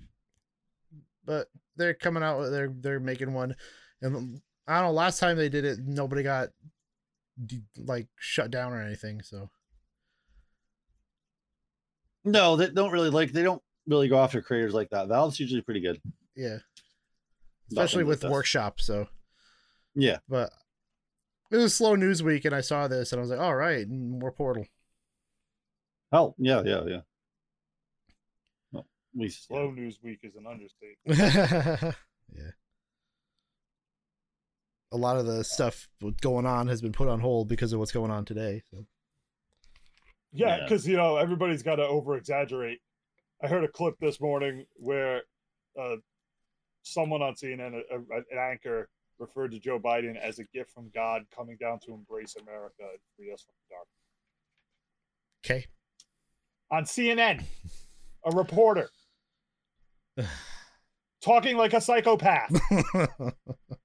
[SPEAKER 4] But they're coming out they're they're making one and um, i don't know last time they did it nobody got like shut down or anything so
[SPEAKER 2] No, they don't really like, they don't really go after creators like that. Valve's usually pretty good.
[SPEAKER 4] yeah especially
[SPEAKER 2] things like
[SPEAKER 4] with
[SPEAKER 2] this.
[SPEAKER 4] workshop so
[SPEAKER 2] Yeah.
[SPEAKER 4] but it was a slow news week and i saw this and i was like all right more portal
[SPEAKER 2] Oh, yeah, yeah, yeah. Well, at least,
[SPEAKER 3] Slow news week is an understatement. [LAUGHS]
[SPEAKER 4] yeah a lot of the stuff going on has been put on hold because of what's going on today. So.
[SPEAKER 3] Yeah,
[SPEAKER 2] Yeah.
[SPEAKER 3] because you know everybody's got to over exaggerate. I heard a clip this morning where uh, someone on CNN, a, a, an anchor, referred to Joe Biden as a gift from God coming down to embrace America and free us from the dark.
[SPEAKER 4] Okay.
[SPEAKER 3] On CNN, a reporter [SIGHS] talking like a psychopath. [LAUGHS]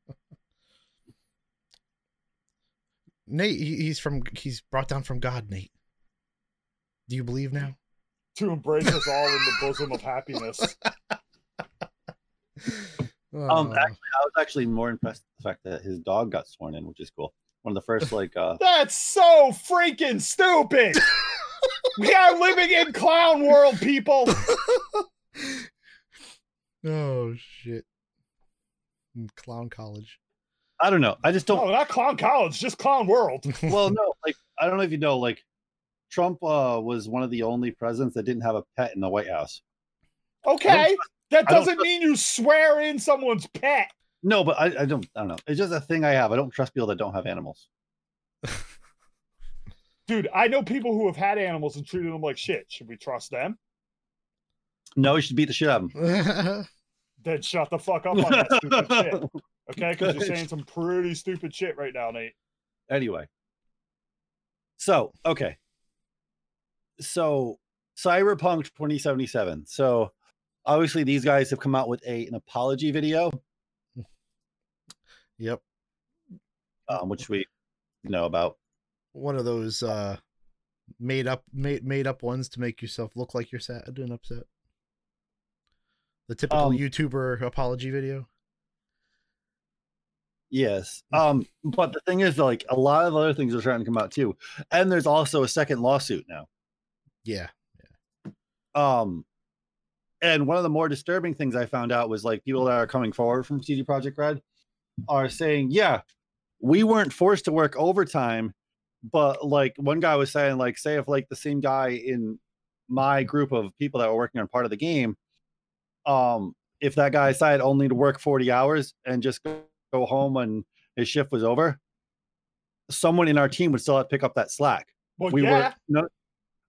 [SPEAKER 4] Nate, he's from he's brought down from God, Nate. Do you believe now?
[SPEAKER 3] to embrace us all in the bosom of happiness. [LAUGHS]
[SPEAKER 2] Um,
[SPEAKER 4] Oh.
[SPEAKER 2] actually, I was actually more impressed with the fact that his dog got sworn in, which is cool. One of the first, like, uh, [LAUGHS]
[SPEAKER 3] That's so freaking stupid. [LAUGHS] we are living in clown world, people.
[SPEAKER 4] oh shit. Clown college.
[SPEAKER 2] I don't know. I just don't.
[SPEAKER 3] No, not clown college, just clown world. [LAUGHS]
[SPEAKER 2] well, no, like I don't know if you know, like Trump uh, was one of the only presidents that didn't have a pet in the White House.
[SPEAKER 3] Okay, that doesn't mean you swear in someone's pet.
[SPEAKER 2] No, but I, I don't. I don't know. It's just a thing I have. I don't trust people that don't have animals.
[SPEAKER 3] Dude, I know people who have had animals and treated them like shit. Should we trust them?
[SPEAKER 2] No, you should beat the shit out of them. [LAUGHS]
[SPEAKER 3] Then shut the fuck up on that stupid shit. [LAUGHS] Okay, because you're saying some [LAUGHS] pretty stupid shit right now, Nate.
[SPEAKER 2] anyway. So okay. So Cyberpunk 2077. So obviously these guys have come out with a an apology video, [LAUGHS]
[SPEAKER 4] yep.
[SPEAKER 2] um, which we know about.
[SPEAKER 4] One of those uh made up made made up ones to make yourself look like you're sad and upset. The typical
[SPEAKER 2] Um,
[SPEAKER 4] YouTuber apology video.
[SPEAKER 2] Yes. Um, but the thing is, like, a lot of other things are starting to come out too. And there's also a second lawsuit now.
[SPEAKER 4] Yeah.
[SPEAKER 2] Um, and one of the more disturbing things I found out was like people that are coming forward from CD Projekt Red are saying, yeah, we weren't forced to work overtime, but like one guy was saying, like, say if like the same guy in my group of people that were working on part of the game, um, if that guy decided only to work 40 hours and just go, go home when his shift was over, someone in our team would still have to pick up that slack.
[SPEAKER 3] Well,
[SPEAKER 2] we
[SPEAKER 3] yeah,
[SPEAKER 2] were no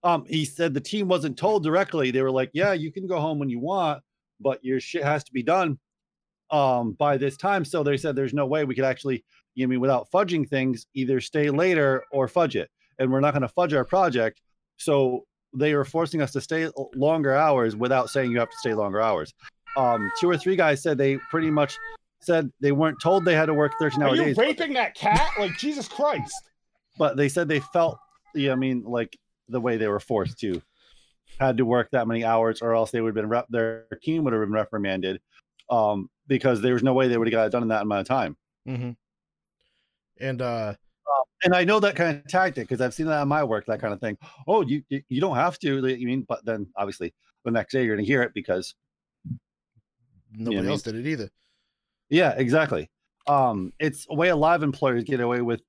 [SPEAKER 2] um he said the team wasn't told directly. They were like yeah you can go home when you want but your shit has to be done um by this time. So they said there's no way we could actually you know, I mean without fudging things either stay later or fudge it and we're not going to fudge our project. So they were forcing us to stay longer hours without saying you have to stay longer hours. Um two or three guys said they pretty much said they weren't told they had to work 13
[SPEAKER 3] are
[SPEAKER 2] hour
[SPEAKER 3] you
[SPEAKER 2] days but-
[SPEAKER 3] raping that cat? Like Jesus Christ!
[SPEAKER 2] but they said they felt yeah, I mean, like the way they were forced to had to work that many hours, or else they would have been rep- their team would have been reprimanded, um, because there was no way they would have got it done in that amount of time.
[SPEAKER 4] Mm-hmm. And uh
[SPEAKER 2] And I know that kind of tactic because I've seen that in my work, that kind of thing. Oh, you you, you don't have to. You mean, but then obviously the next day you're going to hear it because
[SPEAKER 4] nobody
[SPEAKER 2] I mean?
[SPEAKER 4] else did it either.
[SPEAKER 2] Yeah, exactly. Um, it's a way a lot of employers get away with.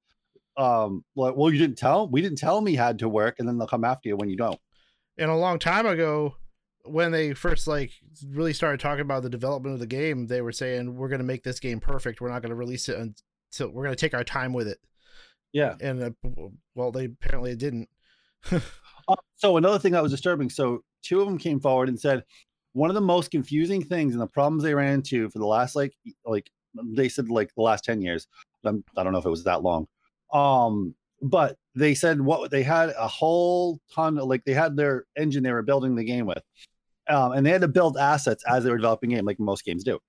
[SPEAKER 2] Um, like, well, you didn't tell we didn't tell me had to work, and then they'll come after you when you don't.
[SPEAKER 4] And a long time ago, when they first like really started talking about the development of the game, they were saying we're going to make this game perfect. We're not going to release it until we're going to take our time with it.
[SPEAKER 2] Yeah.
[SPEAKER 4] And uh, well, they apparently didn't. [LAUGHS]
[SPEAKER 2] Uh, so another thing that was disturbing. So two of them came forward and said one of the most confusing things and the problems they ran into for the last like like they said like the last ten years. I'm, I don't know if it was that long. Um, but they said what they had a whole ton of like they had their engine they were building the game with, um, and they had to build assets as they were developing game like most games do.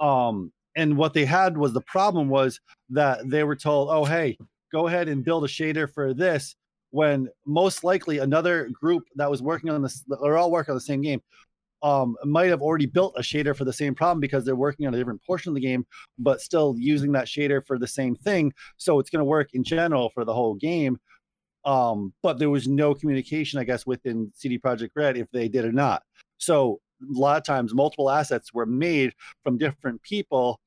[SPEAKER 2] Um, and what they had was the problem was that they were told, oh hey, go ahead and build a shader for this when most likely another group that was working on this they're all working on the same game um might have already built a shader for the same problem because they're working on a different portion of the game but still using that shader for the same thing so it's going to work in general for the whole game um but there was no communication i guess within cd projekt red if they did or not so a lot of times multiple assets were made from different people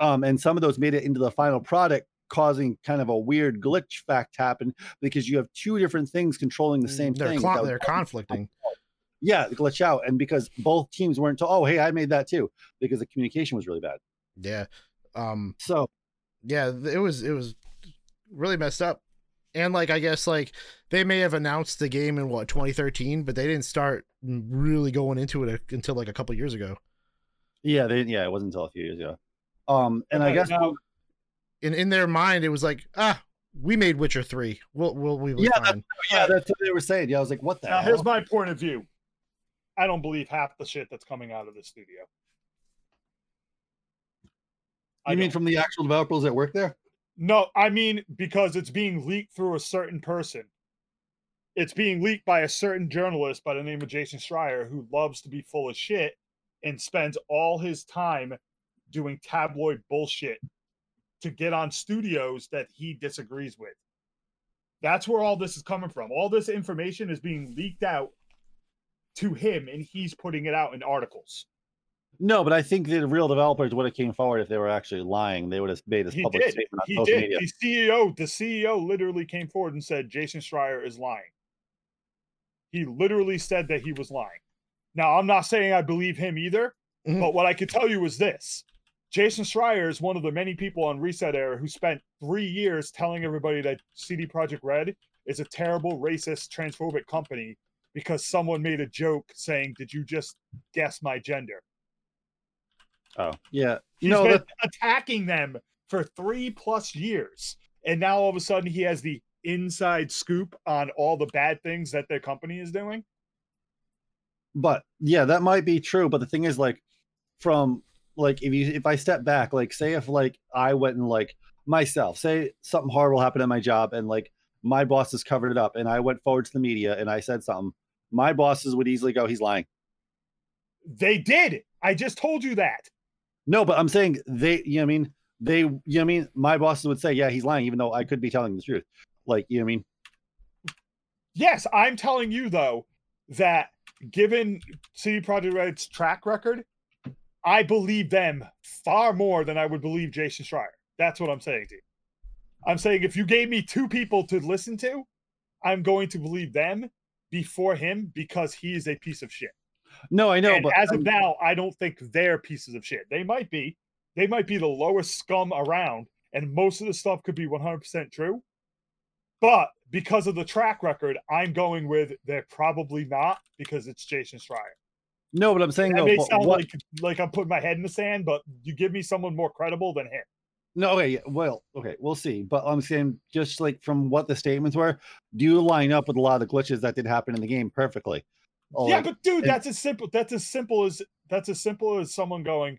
[SPEAKER 2] um and some of those made it into the final product causing kind of a weird glitch fact happen because you have two different things controlling the same
[SPEAKER 4] they're
[SPEAKER 2] thing.
[SPEAKER 4] cl- they're conflicting.
[SPEAKER 2] Yeah, glitch out, and because both teams weren't told, oh, hey, I made that too, because the communication was really bad.
[SPEAKER 4] Yeah. Um.
[SPEAKER 2] So,
[SPEAKER 4] yeah, it was it was really messed up. And like I guess like they may have announced the game in what 2013, but they didn't start really going into it until like a couple years ago.
[SPEAKER 2] Yeah, they yeah, it wasn't until a few years ago. Um, and I
[SPEAKER 3] Okay,
[SPEAKER 2] guess
[SPEAKER 3] now-
[SPEAKER 4] In in their mind, it was like ah, we made Witcher three. We'll we'll we
[SPEAKER 2] Yeah,
[SPEAKER 4] fine.
[SPEAKER 2] yeah, that's what they were saying. Yeah, I was like, what the
[SPEAKER 3] Now,
[SPEAKER 2] hell?
[SPEAKER 3] here's my point of view. I don't believe half the shit that's coming out of the studio. I
[SPEAKER 2] you mean
[SPEAKER 3] don't.
[SPEAKER 2] from the actual developers that work there?
[SPEAKER 3] No, I mean because it's being leaked through a certain person. It's being leaked by a certain journalist by the name of Jason Schreier who loves to be full of shit and spends all his time doing tabloid bullshit to get on studios that he disagrees with. That's where all this is coming from. All this information is being leaked out to him and he's putting it out in articles.
[SPEAKER 2] No, but I think the real developers would have came forward if they were actually lying. They would have made this
[SPEAKER 3] He
[SPEAKER 2] public
[SPEAKER 3] did.
[SPEAKER 2] statement on
[SPEAKER 3] He
[SPEAKER 2] social
[SPEAKER 3] did.
[SPEAKER 2] media.
[SPEAKER 3] The CEO, the CEO literally came forward and said Jason Schreier is lying. He literally said that he was lying. Now, I'm not saying I believe him either,
[SPEAKER 4] Mhm.
[SPEAKER 3] but what I could tell you is this. Jason Schreier is one of the many people on ResetEra who spent three years telling everybody that CD Projekt Red is a terrible, racist, transphobic company because someone made a joke saying, Did you just guess my gender?
[SPEAKER 2] Oh, yeah.
[SPEAKER 3] He's
[SPEAKER 2] no,
[SPEAKER 3] been
[SPEAKER 2] that,
[SPEAKER 3] attacking them for three plus years. And now all of a sudden he has the inside scoop on all the bad things that their company is doing.
[SPEAKER 2] but yeah, that might be true. But the thing is, like, from like if you if I step back, like, say if like I went and like myself, say something horrible happened at my job, and like my bosses covered it up, and I went forward to the media and I said something, my bosses would easily go, "He's lying."
[SPEAKER 3] They did. I just told you that.
[SPEAKER 2] No, but I'm saying they, you know, what I mean, they, you know, what I mean, my bosses would say, "Yeah, he's lying," even though I could be telling the truth. Like, you know, what I mean,
[SPEAKER 3] Yes, I'm telling you though that given CD Projekt Red's track record, I believe them far more than I would believe Jason Schreier. That's what I'm saying to you. I'm saying if you gave me two people to listen to, I'm going to believe them before him because he is a piece of shit.
[SPEAKER 2] no, I know,
[SPEAKER 3] and
[SPEAKER 2] but
[SPEAKER 3] as of now, I don't think they're pieces of shit. They might be. They might be the lowest scum around, and most of the stuff could be 100% true. But because of the track record, I'm going with they're probably not because it's Jason Schreier.
[SPEAKER 2] no, but I'm saying
[SPEAKER 3] That
[SPEAKER 2] no.
[SPEAKER 3] may sound
[SPEAKER 2] what-
[SPEAKER 3] like like I'm putting my head in the sand, but you give me someone more credible than him.
[SPEAKER 2] No, okay, yeah, well, okay, we'll see. But I'm saying just like from what the statements were, do you line up with a lot of the glitches that did happen in the game perfectly? Or,
[SPEAKER 3] yeah,
[SPEAKER 2] like,
[SPEAKER 3] but dude,
[SPEAKER 2] and-
[SPEAKER 3] that's as simple. That's as simple as that's as simple as someone going,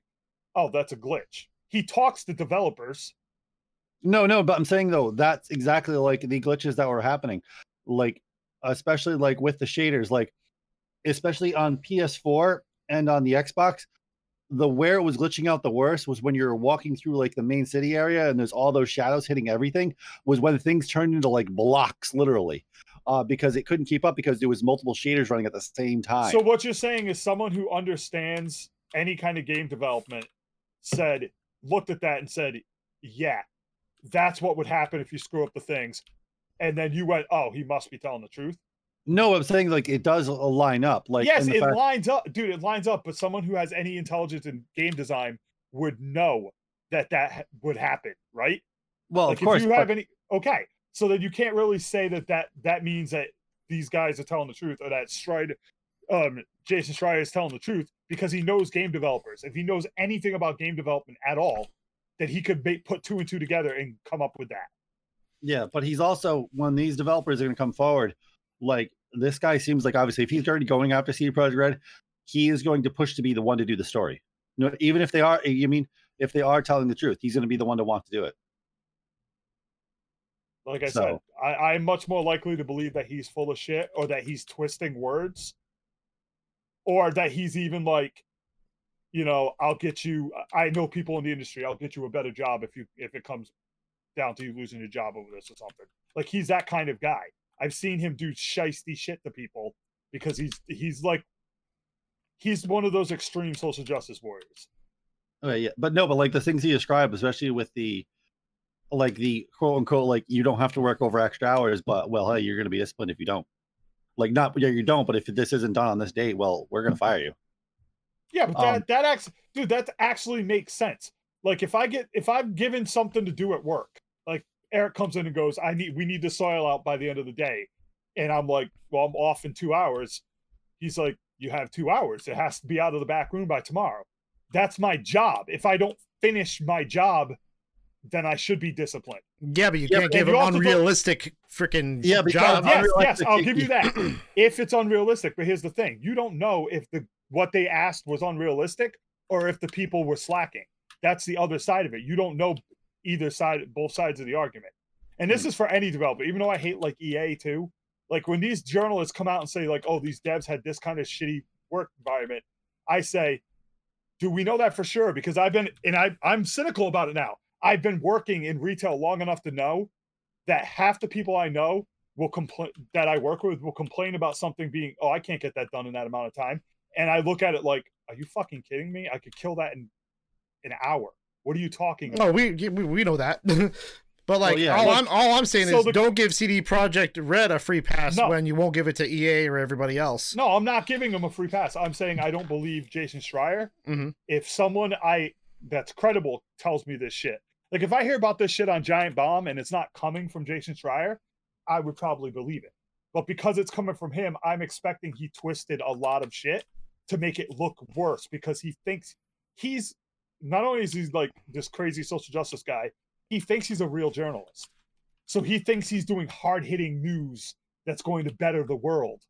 [SPEAKER 3] "Oh, that's a glitch." He talks to developers.
[SPEAKER 2] no, no, but I'm saying though, that's exactly like the glitches that were happening. Like, especially like with the shaders, like especially on PS4 and on the Xbox, the where it was glitching out the worst was when you're walking through like the main city area and there's all those shadows hitting everything, was when things turned into like blocks, literally. Uh, because it couldn't keep up because there was multiple shaders running at the same time.
[SPEAKER 3] So what you're saying is someone who understands any kind of game development said looked at that and said, "Yeah, that's what would happen if you screw up the things." And then you went, "Oh, he must be telling the truth."
[SPEAKER 2] No, I'm saying like it does line up. Like
[SPEAKER 3] yes, it
[SPEAKER 2] fact-
[SPEAKER 3] lines up, dude. It lines up. But someone who has any intelligence in game design would know that that would happen, right?
[SPEAKER 2] well,
[SPEAKER 3] like
[SPEAKER 2] of course.
[SPEAKER 3] if you have
[SPEAKER 2] but-
[SPEAKER 3] any, okay. So then you can't really say that that that means that these guys are telling the truth or that Stride, um, Jason Schreier is telling the truth because he knows game developers. If he knows anything about game development at all, that he could make, put two and two together and come up with that.
[SPEAKER 2] yeah, but he's also when these developers are going to come forward, like this guy seems like obviously if he's already going after CD Projekt Red, he is going to push to be the one to do the story. You know, even if they are, you mean if they are telling the truth, he's going to be the one to want to do it.
[SPEAKER 3] Like I said, I, I'm much more likely to believe that he's full of shit or that he's twisting words or that he's even like, you know, I'll get you. I know people in the industry. I'll get you a better job if you if it comes down to you losing your job over this or something. Like he's that kind of guy. I've seen him do shisty shit to people because he's he's like he's one of those extreme social justice warriors.
[SPEAKER 2] Okay, yeah, but no, but like the things he described, especially with the like the quote unquote like you don't have to work over extra hours, but well, hey, you're going to be disciplined if you don't. Like not yeah, you don't, but if this isn't done on this date, well, we're going to fire you.
[SPEAKER 3] Yeah, but
[SPEAKER 2] Um,
[SPEAKER 3] that that acts, dude, that actually makes sense. like if I get if I'm given something to do at work, Eric comes in and goes, I need we need the soil out by the end of the day. And I'm like, Well, I'm off in two hours. He's like, You have two hours. It has to be out of the back room by tomorrow. That's my job. If I don't finish my job, then I should be disciplined.
[SPEAKER 4] Yeah, but you
[SPEAKER 2] Yeah,
[SPEAKER 4] can't
[SPEAKER 3] but
[SPEAKER 4] give
[SPEAKER 3] you
[SPEAKER 4] them
[SPEAKER 3] also don't-
[SPEAKER 4] unrealistic freaking
[SPEAKER 2] Yeah, because
[SPEAKER 4] job.
[SPEAKER 3] yes, yes,
[SPEAKER 2] unrealistic,
[SPEAKER 3] I'll
[SPEAKER 2] you-
[SPEAKER 3] give you that. [CLEARS THROAT] if it's unrealistic, but here's the thing: you don't know if the what they asked was unrealistic or if the people were slacking. That's the other side of it. You don't know either side, both sides of the argument. And this hmm. is for any developer, even though I hate like EA too. Like when these journalists come out and say like, "Oh, these devs had this kind of shitty work environment," I say, "Do we know that for sure?" Because I've been and I I'm cynical about it now. I've been working in retail long enough to know that half the people I know will complain that I work with will complain about something being, oh, I can't get that done in that amount of time. And I look at it like, are you fucking kidding me? I could kill that in an hour. What are you talking about?
[SPEAKER 4] No, we we, we know that. [LAUGHS] but like
[SPEAKER 2] yeah,
[SPEAKER 4] all
[SPEAKER 3] like-
[SPEAKER 4] I'm all I'm saying
[SPEAKER 3] so
[SPEAKER 4] is
[SPEAKER 3] the-
[SPEAKER 4] don't give CD Projekt Red a free pass
[SPEAKER 3] No.
[SPEAKER 4] when you won't give it to EA or everybody else.
[SPEAKER 3] No, I'm not giving them a free pass. I'm saying I don't believe Jason Schreier.
[SPEAKER 4] Mhm.
[SPEAKER 3] If someone I that's credible tells me this shit, like if I hear about this shit on Giant Bomb and it's not coming from Jason Schreier, I would probably believe it. But because it's coming from him, I'm expecting he twisted a lot of shit to make it look worse because he thinks he's not only is he like this crazy social justice guy, he thinks he's a real journalist. So he thinks he's doing hard hitting news that's going to better the world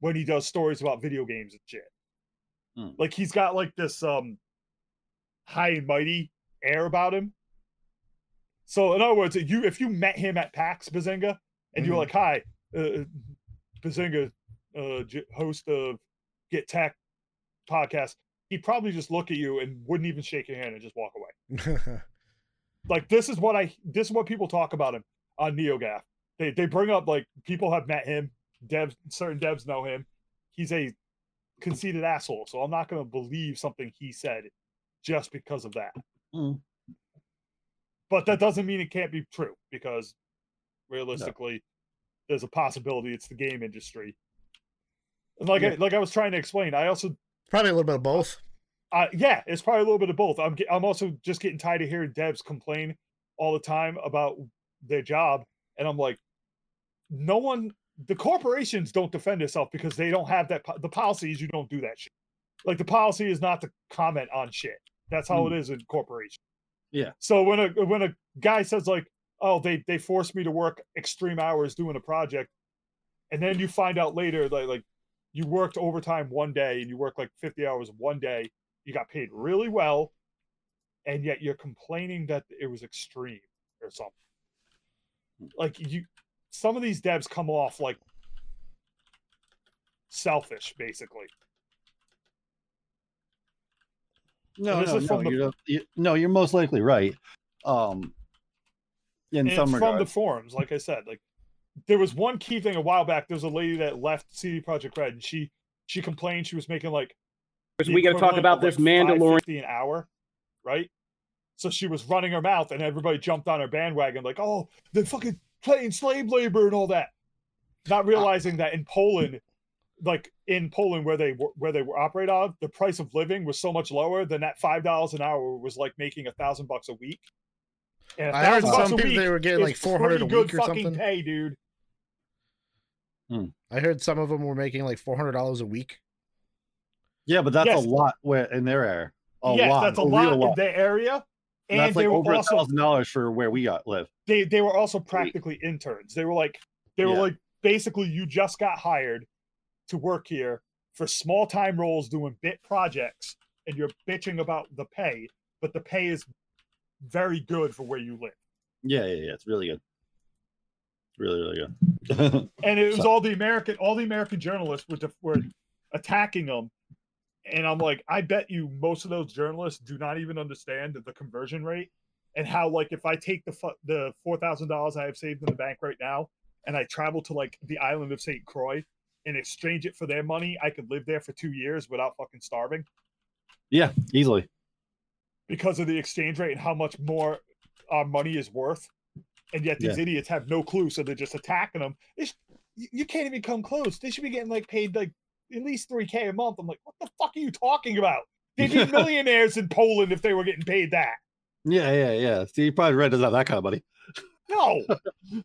[SPEAKER 3] when he does stories about video games and shit.
[SPEAKER 2] Hmm.
[SPEAKER 3] Like he's got like this um high and mighty air about him. So in other words, if you if you met him at PAX Bazinga and you were like, "Hi, uh, Bazinga, uh, host of Get Tech podcast," he'd probably just look at you and wouldn't even shake your hand and just walk away. [LAUGHS] Like this is what I this is what people talk about him on NeoGaf. They they bring up like people have met him, devs certain devs know him. He's a conceited asshole, so I'm not going to believe something he said just because of that.
[SPEAKER 2] Mm.
[SPEAKER 3] But that doesn't mean it can't be true because realistically, there's a possibility it's the game industry. And like I, like I was trying to explain, I also
[SPEAKER 4] Probably a little bit of both.
[SPEAKER 3] uh, yeah, it's probably a little bit of both. I'm I'm also just getting tired of hearing devs complain all the time about their job, and I'm like, no one, the corporations don't defend itself because they don't have that. The policy is you don't do that shit. Like the policy is not to comment on shit. That's how it is in corporations.
[SPEAKER 2] Yeah.
[SPEAKER 3] So when a when a guy says like, oh, they they forced me to work extreme hours doing a project, and then you find out later like like you worked overtime one day and you worked like 50 hours one day you got paid really well and yet you're complaining that it was extreme or something. Like you some of these devs come off like selfish basically.
[SPEAKER 2] No,
[SPEAKER 3] this
[SPEAKER 2] no,
[SPEAKER 3] is
[SPEAKER 2] no,
[SPEAKER 3] from the-
[SPEAKER 2] you're, you, no, you're most likely right. Um, in
[SPEAKER 3] and
[SPEAKER 2] some
[SPEAKER 3] it's from the forums like i said like there was one key thing a while back there was a lady that left cd projekt red and she she complained she was making like the
[SPEAKER 5] we got to talk about this
[SPEAKER 3] like,
[SPEAKER 5] Mandalorian.
[SPEAKER 3] $5.50 an hour, right? So she was running her mouth, and everybody jumped on her bandwagon, like, "Oh, they're fucking playing slave labor and all that," not realizing that in Poland, like in Poland where they were, where they were operate out of, the price of living was so much lower than that five dollars an hour was like making a thousand bucks a week. And a
[SPEAKER 4] I heard
[SPEAKER 3] thousand
[SPEAKER 4] some people they were getting like 400 a
[SPEAKER 3] pretty good
[SPEAKER 4] week or
[SPEAKER 3] fucking
[SPEAKER 4] something.
[SPEAKER 3] Pay, dude. Mm.
[SPEAKER 4] I heard some of them were making like $400 a week.
[SPEAKER 2] yeah, but that's
[SPEAKER 3] Yes.
[SPEAKER 2] a lot where in their area. A
[SPEAKER 3] yes,
[SPEAKER 2] lot.
[SPEAKER 3] that's a
[SPEAKER 2] real
[SPEAKER 3] lot in their area. And
[SPEAKER 2] that's
[SPEAKER 3] they
[SPEAKER 2] like
[SPEAKER 3] were
[SPEAKER 2] over a
[SPEAKER 3] also
[SPEAKER 2] thousand dollars for where we got live.
[SPEAKER 3] they they were also practically interns. They were like they were
[SPEAKER 2] Yeah.
[SPEAKER 3] like basically you just got hired to work here for small time roles doing bit projects and you're bitching about the pay, but the pay is very good for where you live.
[SPEAKER 2] Yeah, yeah, yeah. It's really good. Really, really good. [LAUGHS]
[SPEAKER 3] And it was all the American all the American journalists were def- were attacking them. And I'm like, I bet you most of those journalists do not even understand the conversion rate and how like if I take the fu- the four thousand dollars I have saved in the bank right now and I travel to like the island of St. Croix and exchange it for their money, I could live there for two years without fucking starving
[SPEAKER 2] yeah, easily.
[SPEAKER 3] because of the exchange rate and how much more our money is worth. And yet these idiots have no clue, so they're just attacking them. They sh- you you can't even come close. They should be getting like paid like at least three k a month. I'm like, what the fuck are you talking about? They'd be [LAUGHS] millionaires in Poland if they were getting paid that.
[SPEAKER 2] Yeah, yeah, yeah. See, you probably Red doesn't have that kind of money.
[SPEAKER 3] No,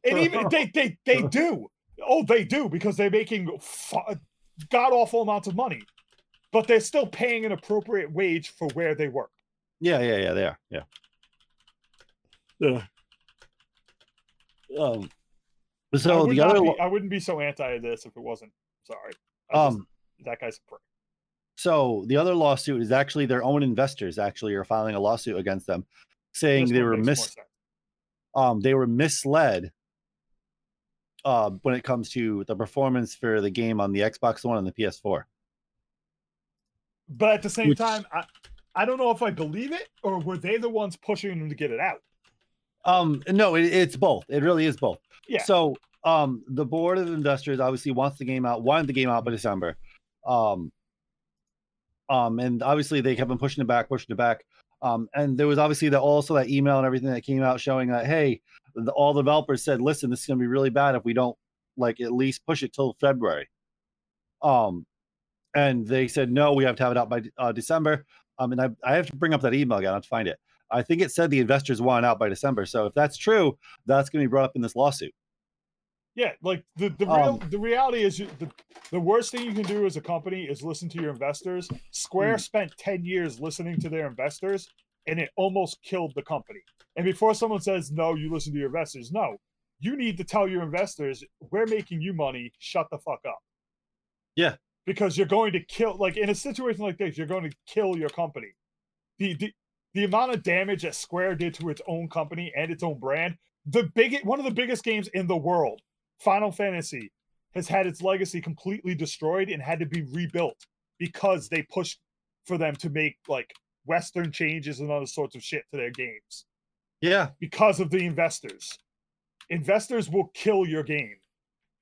[SPEAKER 3] and even [LAUGHS] they they they do. Oh, they do because they're making god awful amounts of money, but they're still paying an appropriate wage for where they work.
[SPEAKER 2] Yeah, yeah, yeah. They are. Yeah. Yeah. Um. So the other,
[SPEAKER 3] be- I wouldn't be so anti this if it wasn't. Sorry. I just-
[SPEAKER 2] um,
[SPEAKER 3] that guy's a prick.
[SPEAKER 2] so the other lawsuit is actually their own investors. Actually, are filing a lawsuit against them, saying
[SPEAKER 3] This
[SPEAKER 2] they were mis um they were misled. Uh, when it comes to the performance for the game on the Xbox One and the PS4.
[SPEAKER 3] But at the same
[SPEAKER 2] Which-
[SPEAKER 3] time, I, I don't know if I believe it or were they the ones pushing them to get it out?
[SPEAKER 2] Um, no, it, it's both. It really is both.
[SPEAKER 3] Yeah.
[SPEAKER 2] So, um, the board of investors obviously wants the game out, wanted the game out by December. Um, um, and obviously they kept on pushing it back, pushing it back. Um, and there was obviously that also that email and everything that came out showing that hey, the, all the developers said, listen, this is gonna be really bad if we don't like at least push it till February. Um, and they said no, we have to have it out by uh, December. Um, and I, I have to bring up that email again. I have to find it. I think it said the investors want out by December. So if that's true, that's going to be brought up in this lawsuit.
[SPEAKER 3] Yeah, like the the real
[SPEAKER 2] Um,
[SPEAKER 3] the reality is you, the the worst thing you can do as a company is listen to your investors. Square
[SPEAKER 2] Hmm.
[SPEAKER 3] spent ten years listening to their investors, and it almost killed the company. And before someone says no, you listen to your investors. No, you need to tell your investors we're making you money. Shut the fuck up.
[SPEAKER 2] Yeah.
[SPEAKER 3] because you're going to kill. Like in a situation like this, you're going to kill your company. The the the amount of damage that Square did to its own company and its own brand. The big one of the biggest games in the world Final Fantasy has had its legacy completely destroyed and had to be rebuilt because they pushed for them to make like Western changes and other sorts of shit to their games
[SPEAKER 2] Yeah.
[SPEAKER 3] because of the investors. Investors will kill your game.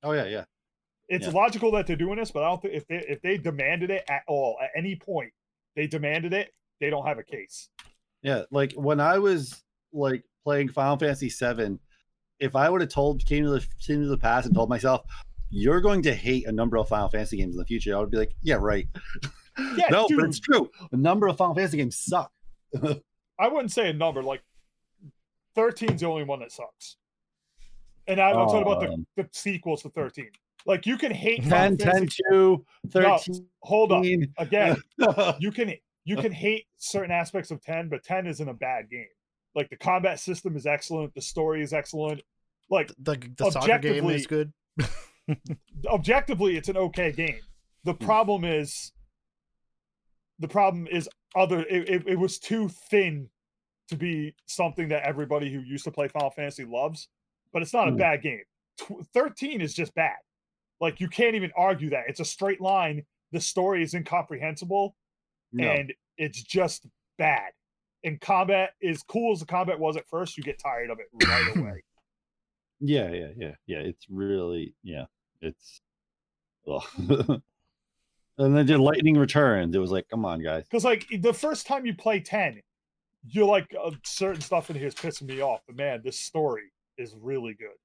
[SPEAKER 2] Oh yeah, yeah.
[SPEAKER 3] It's
[SPEAKER 2] Yeah.
[SPEAKER 3] logical that they're doing this, but I don't think if they if they demanded it at all at any point, they demanded it, they don't have a case.
[SPEAKER 2] Yeah. Like when I was like playing Final Fantasy VII, if I would have told came to the came to the past and told myself, you're going to hate a number of Final Fantasy games in the future, I would be like, yeah, right. [LAUGHS]
[SPEAKER 3] Yeah,
[SPEAKER 2] no,
[SPEAKER 3] dude.
[SPEAKER 2] but it's true. A number of Final Fantasy games suck. [LAUGHS]
[SPEAKER 3] I wouldn't say a number like 13's the only one that sucks. And I'm not talking about
[SPEAKER 2] Um,
[SPEAKER 3] the, the sequels to 13. Like you can hate
[SPEAKER 2] 10,
[SPEAKER 3] Final
[SPEAKER 2] 10,
[SPEAKER 3] Fantasy-
[SPEAKER 2] 2,
[SPEAKER 3] No, hold up. Again, [LAUGHS] you can you can hate certain aspects of 10, but 10 isn't a bad game. Like the combat system is excellent, the story is excellent. Like
[SPEAKER 4] The, the soccer game is
[SPEAKER 3] Objectively-
[SPEAKER 4] good. [LAUGHS]
[SPEAKER 3] objectively it's an okay game. The
[SPEAKER 2] Hmm.
[SPEAKER 3] problem is the problem is other it, it, it was too thin to be something that everybody who used to play Final Fantasy loves, but it's not a
[SPEAKER 2] Hmm.
[SPEAKER 3] bad game. Tw- 13 is just bad. Like you can't even argue that. It's a straight line. The story is incomprehensible
[SPEAKER 2] No.
[SPEAKER 3] and it's just bad. And combat is cool as the combat was at first, you get tired of it [COUGHS] right away.
[SPEAKER 2] Yeah, yeah, yeah, yeah. It's really, yeah, it's. [LAUGHS] And then did lightning returns. It was like, come on, guys.
[SPEAKER 3] Because like the first time you play 10, you're like uh, certain stuff in here is pissing me off. But man, this story is really good.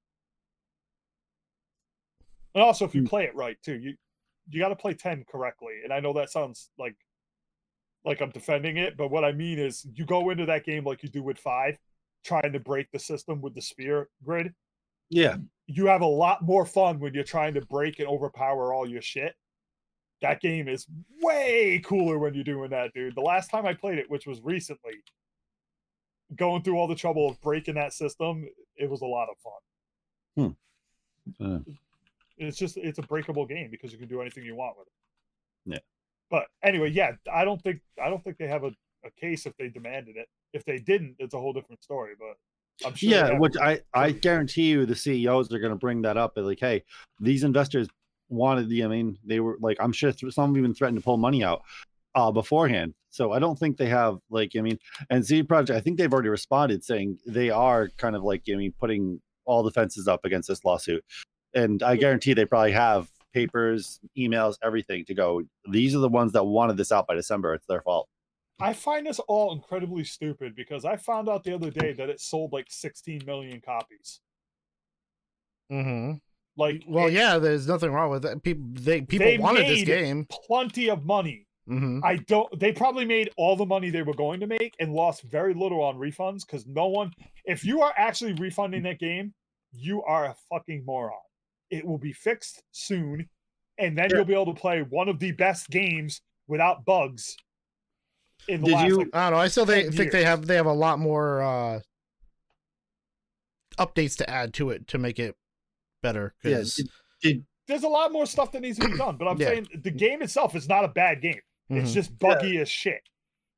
[SPEAKER 3] And also, if you
[SPEAKER 2] Hmm.
[SPEAKER 3] play it right too, you you got to play 10 correctly. And I know that sounds like like I'm defending it, but what I mean is you go into that game like you do with five, trying to break the system with the sphere grid.
[SPEAKER 2] Yeah,
[SPEAKER 3] You have a lot more fun when you're trying to break and overpower all your shit. That game is way cooler when you're doing that, dude. The last time I played it, which was recently, going through all the trouble of breaking that system, it was a lot of fun.
[SPEAKER 2] Uh,
[SPEAKER 3] It's just it's a breakable game because you can do anything you want with it.
[SPEAKER 2] Yeah.
[SPEAKER 3] But anyway, yeah, I don't think I don't think they have a, a case if they demanded it. If they didn't, it's a whole different story. But I'm sure.
[SPEAKER 2] yeah. which I, I guarantee you, the CEOs are going to bring that up. They're like, hey, these investors wanted the. I mean, they were like, I'm sure th- some even threatened to pull money out uh, beforehand. So I don't think they have like, I mean, and CD Projekt, I think they've already responded saying they are kind of like, I mean, putting all the fences up against this lawsuit. And I guarantee they probably have papers, emails, everything to go. These are the ones that wanted this out by December. It's their fault.
[SPEAKER 3] I find this all incredibly stupid because I found out the other day that it sold like 16 million copies.
[SPEAKER 4] hmm
[SPEAKER 3] Like,
[SPEAKER 4] Well,
[SPEAKER 3] it-
[SPEAKER 4] yeah, there's nothing wrong with that. People they people
[SPEAKER 3] They
[SPEAKER 4] wanted this game.
[SPEAKER 3] plenty of money
[SPEAKER 4] hmm
[SPEAKER 3] I don't. They probably made all the money they were going to make and lost very little on refunds because no one. If you are actually refunding that game, you are a fucking moron. It will be fixed soon, and then
[SPEAKER 2] Yeah.
[SPEAKER 3] you'll be able to play one of the best games without bugs. In the
[SPEAKER 2] Did
[SPEAKER 3] last,
[SPEAKER 2] you-
[SPEAKER 3] like,
[SPEAKER 4] I don't know. I still they,
[SPEAKER 3] 10
[SPEAKER 4] think they have they have a lot more uh updates to add to it to make it better.
[SPEAKER 2] Yeah,
[SPEAKER 4] 'cause-
[SPEAKER 2] did, did
[SPEAKER 3] there's a lot more stuff that needs to be done. But I'm
[SPEAKER 4] Yeah.
[SPEAKER 3] saying the game itself is not a bad game. It's
[SPEAKER 4] Mhm.
[SPEAKER 3] just buggy as shit.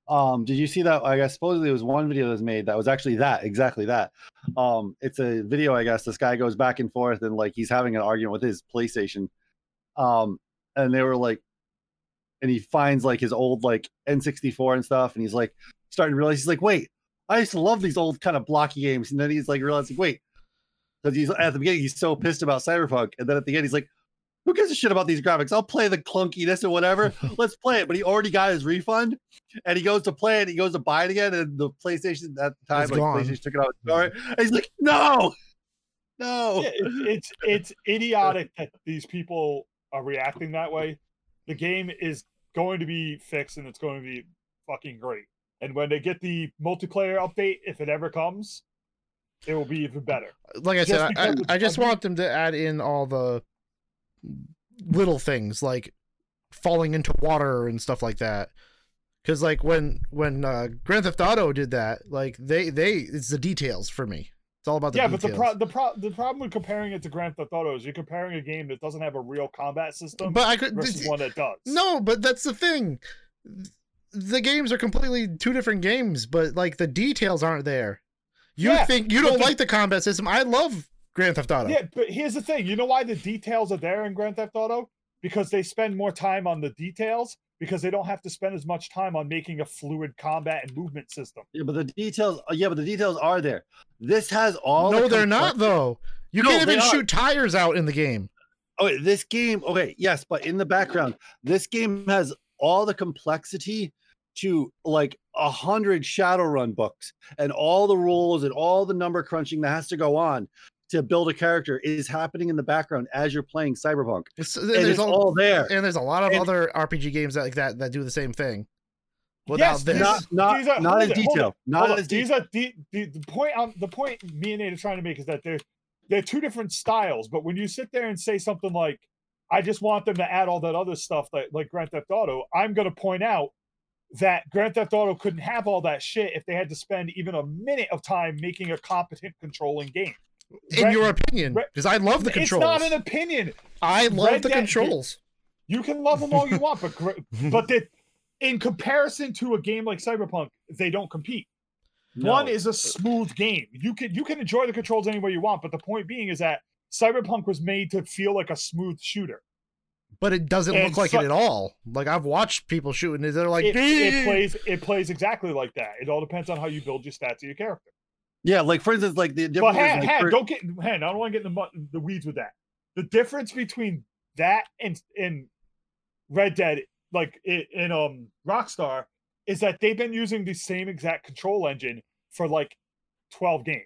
[SPEAKER 2] Um did you see that i guess supposedly it was one video that was made that was actually that exactly that um it's a video i guess this guy goes back and forth and like he's having an argument with his playstation um and they were like and he finds like his old like n64 and stuff and he's like starting to realize he's like wait i used to love these old kind of blocky games and then he's like realizing wait because he's at the beginning he's so pissed about cyberpunk and then at the end he's like who gives a shit about these graphics? I'll play the clunkiness and whatever. [LAUGHS] Let's play it. But he already got his refund, and he goes to play it. He goes to buy it again, and the PlayStation at the time,
[SPEAKER 4] It's
[SPEAKER 2] like
[SPEAKER 4] gone.
[SPEAKER 2] PlayStation took it out. of the store, And he's like, "No, no."
[SPEAKER 3] Yeah, it, it's it's idiotic that these people are reacting that way. The game is going to be fixed and it's going to be fucking great. And when they get the multiplayer update, if it ever comes, it will be even better.
[SPEAKER 4] like I
[SPEAKER 3] Just
[SPEAKER 4] said, I,
[SPEAKER 3] because it's
[SPEAKER 4] I just
[SPEAKER 3] buggy?
[SPEAKER 4] want them to add in all the little things like falling into water and stuff like that. Because like when when uh, Grand Theft Auto did that, like they they it's the details for me. It's all about the
[SPEAKER 3] yeah, but the pro- the pro- the problem with comparing it to Grand Theft Auto is you're comparing a game that doesn't have a real combat system
[SPEAKER 4] but I could
[SPEAKER 3] versus one that does.
[SPEAKER 4] No, but that's the thing. The games are completely two different games, but like the details aren't there. You
[SPEAKER 3] Yeah,
[SPEAKER 4] think you don't
[SPEAKER 3] the-
[SPEAKER 4] like the combat system? I love Grand Theft Auto.
[SPEAKER 3] Yeah, but here's the thing. You know why the details are there in Grand Theft Auto? Because they spend more time on the details because they don't have to spend as much time on making a fluid combat and movement system.
[SPEAKER 2] Yeah, but the details. uh, Yeah, but the details are there. This has all.
[SPEAKER 4] no,
[SPEAKER 2] the
[SPEAKER 4] they're not though. You
[SPEAKER 2] No,
[SPEAKER 4] can't even shoot tires out in the game.
[SPEAKER 2] Okay, this game. Okay, yes, but in the background, this game has all the complexity to like a hundred Shadowrun books and all the rules and all the number crunching that has to go on to build a character is happening in the background as you're playing Cyberpunk.
[SPEAKER 4] It's,
[SPEAKER 2] And
[SPEAKER 4] there's
[SPEAKER 2] it's
[SPEAKER 4] a-
[SPEAKER 2] all there.
[SPEAKER 4] and there's a lot of
[SPEAKER 2] and-
[SPEAKER 4] other RPG games like that that do the same thing. Without
[SPEAKER 3] Yes,
[SPEAKER 4] this,
[SPEAKER 2] Not not
[SPEAKER 3] these are-
[SPEAKER 2] not
[SPEAKER 3] hold
[SPEAKER 2] in
[SPEAKER 3] it,
[SPEAKER 2] detail.
[SPEAKER 3] it,
[SPEAKER 2] Not as deep.
[SPEAKER 3] these are the, the the point. Um, the point me and Nate are trying to make is that they're they're two different styles. But when you sit there and say something like, "I just want them to add all that other stuff that like Grand Theft Auto," I'm going to point out that Grand Theft Auto couldn't have all that shit if they had to spend even a minute of time making a competent controlling game.
[SPEAKER 4] In
[SPEAKER 3] Red-
[SPEAKER 4] your opinion, because I love the controls.
[SPEAKER 3] It's not an opinion.
[SPEAKER 4] I love
[SPEAKER 3] Red
[SPEAKER 4] the
[SPEAKER 3] Dead-
[SPEAKER 4] controls.
[SPEAKER 3] You can love them all you [LAUGHS] want, but but that in comparison to a game like Cyberpunk, they don't compete. One is a smooth game. You can you can enjoy the controls any way you want, but the point being is that Cyberpunk was made to feel like a smooth shooter.
[SPEAKER 4] but it doesn't
[SPEAKER 3] And
[SPEAKER 4] look like
[SPEAKER 3] so-
[SPEAKER 4] it at all. Like I've watched people shooting it, they're like,
[SPEAKER 3] It, it plays it plays exactly like that. It all depends on how you build your stats of your character.
[SPEAKER 2] Yeah, like for instance, like the difference. is,
[SPEAKER 3] hand,
[SPEAKER 2] like,
[SPEAKER 3] hand,
[SPEAKER 2] for-
[SPEAKER 3] don't get hand. I don't want to get in the the weeds with that. The difference between that and in Red Dead, like in, in um Rockstar, is that they've been using the same exact control engine for like twelve games.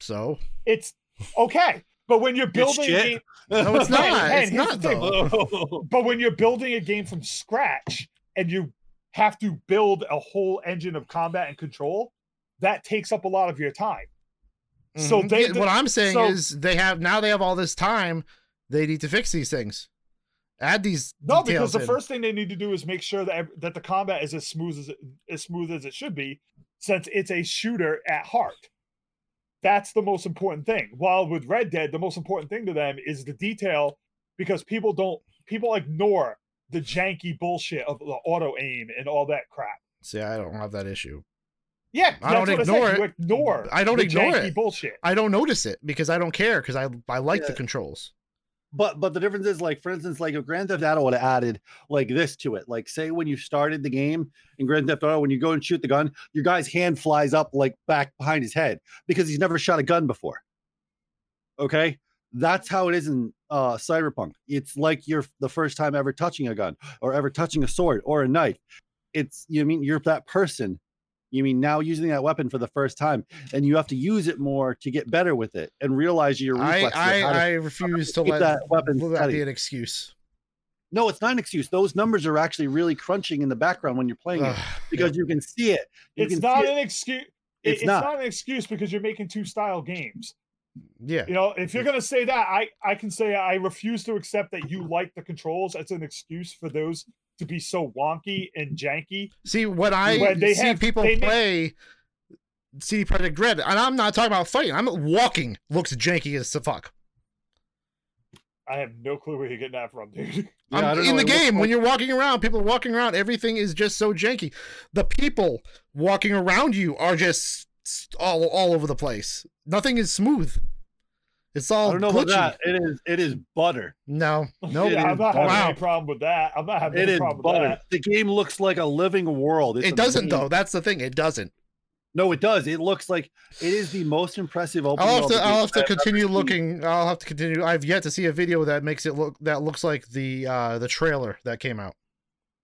[SPEAKER 4] so
[SPEAKER 3] It's okay, but when you're building a game,
[SPEAKER 4] no, it's
[SPEAKER 3] Hey,
[SPEAKER 4] not.
[SPEAKER 3] hey,
[SPEAKER 4] it's not though.
[SPEAKER 3] but when you're building a game from scratch and you have to build a whole engine of combat and control, that takes up a lot of your time. So
[SPEAKER 4] Mhm.
[SPEAKER 3] they-
[SPEAKER 4] what I'm saying
[SPEAKER 3] so-
[SPEAKER 4] is they have now they have all this time. They need to fix these things. Add these
[SPEAKER 3] No, because the
[SPEAKER 4] in.
[SPEAKER 3] first thing they need to do is make sure that that the combat is as smooth as it, as smooth as it should be, since it's a shooter at heart. That's the most important thing. While with Red Dead, the most important thing to them is the detail, because people don't people ignore the janky bullshit of the auto aim and all that crap.
[SPEAKER 4] See, I don't have that issue.
[SPEAKER 3] Yeah,
[SPEAKER 4] I don't
[SPEAKER 3] that's
[SPEAKER 4] ignore
[SPEAKER 3] I said. You
[SPEAKER 4] it.
[SPEAKER 3] ignore.
[SPEAKER 4] I don't
[SPEAKER 3] the
[SPEAKER 4] ignore it.
[SPEAKER 3] Bullshit.
[SPEAKER 4] I don't notice it because I don't care because I I like the controls.
[SPEAKER 2] But but the difference is like for instance, like if Grand Theft Auto would have added like this to it, like say when you started the game in Grand Theft Auto, when you go and shoot the gun, your guy's hand flies up like back behind his head because he's never shot a gun before. Okay, that's how it is in uh Cyberpunk. It's like you're the first time ever touching a gun or ever touching a sword or a knife. It's you mean you're that person. You mean now using that weapon for the first time, and you have to use it more to get better with it and realize your reflexes. of
[SPEAKER 4] I,
[SPEAKER 2] to
[SPEAKER 4] I refuse to
[SPEAKER 2] keep
[SPEAKER 4] let
[SPEAKER 2] that weapon
[SPEAKER 4] let that
[SPEAKER 2] steady.
[SPEAKER 4] be an excuse.
[SPEAKER 2] No, it's not an excuse. Those numbers are actually really crunching in the background when you're playing it
[SPEAKER 4] Ugh,
[SPEAKER 2] because you can see it. You
[SPEAKER 3] it's not an
[SPEAKER 2] it.
[SPEAKER 3] excuse.
[SPEAKER 2] It's
[SPEAKER 3] It's,
[SPEAKER 2] not.
[SPEAKER 3] not. an excuse because you're making two style games.
[SPEAKER 4] yeah.
[SPEAKER 3] You know, if you're gonna say that, I I can say I refuse to accept that you like the controls as an excuse for those to be so wonky and janky.
[SPEAKER 4] See what I
[SPEAKER 3] they
[SPEAKER 4] see
[SPEAKER 3] have-
[SPEAKER 4] people
[SPEAKER 3] they make-
[SPEAKER 4] play CD Projekt Red, and I'm not talking about fighting. I'm walking looks janky as the fuck.
[SPEAKER 3] I have no clue where you're getting that from, dude.
[SPEAKER 2] Yeah, I
[SPEAKER 4] I'm in
[SPEAKER 2] know,
[SPEAKER 4] the
[SPEAKER 2] it looks
[SPEAKER 4] game when
[SPEAKER 2] like-
[SPEAKER 4] you're walking around. People are walking around. Everything is just so janky. The people walking around you are just all all over the place. Nothing is smooth. It's all
[SPEAKER 2] I don't know
[SPEAKER 4] glitchy.
[SPEAKER 2] about that. It is it is butter.
[SPEAKER 4] No, [LAUGHS] no.
[SPEAKER 2] It
[SPEAKER 3] yeah, I'm
[SPEAKER 2] is
[SPEAKER 3] not having any problem with that. I'm not having
[SPEAKER 2] It
[SPEAKER 3] any
[SPEAKER 2] is
[SPEAKER 3] problem with that.
[SPEAKER 2] The game looks like a living world. It's
[SPEAKER 4] it doesn't
[SPEAKER 2] amazing.
[SPEAKER 4] though. That's the thing. It doesn't.
[SPEAKER 2] No, it does. It looks like it is the most impressive open
[SPEAKER 4] I'll have to. I'll have to continue looking. I'll have to continue. I've yet to see a video that makes it look that looks like the uh the trailer that came out.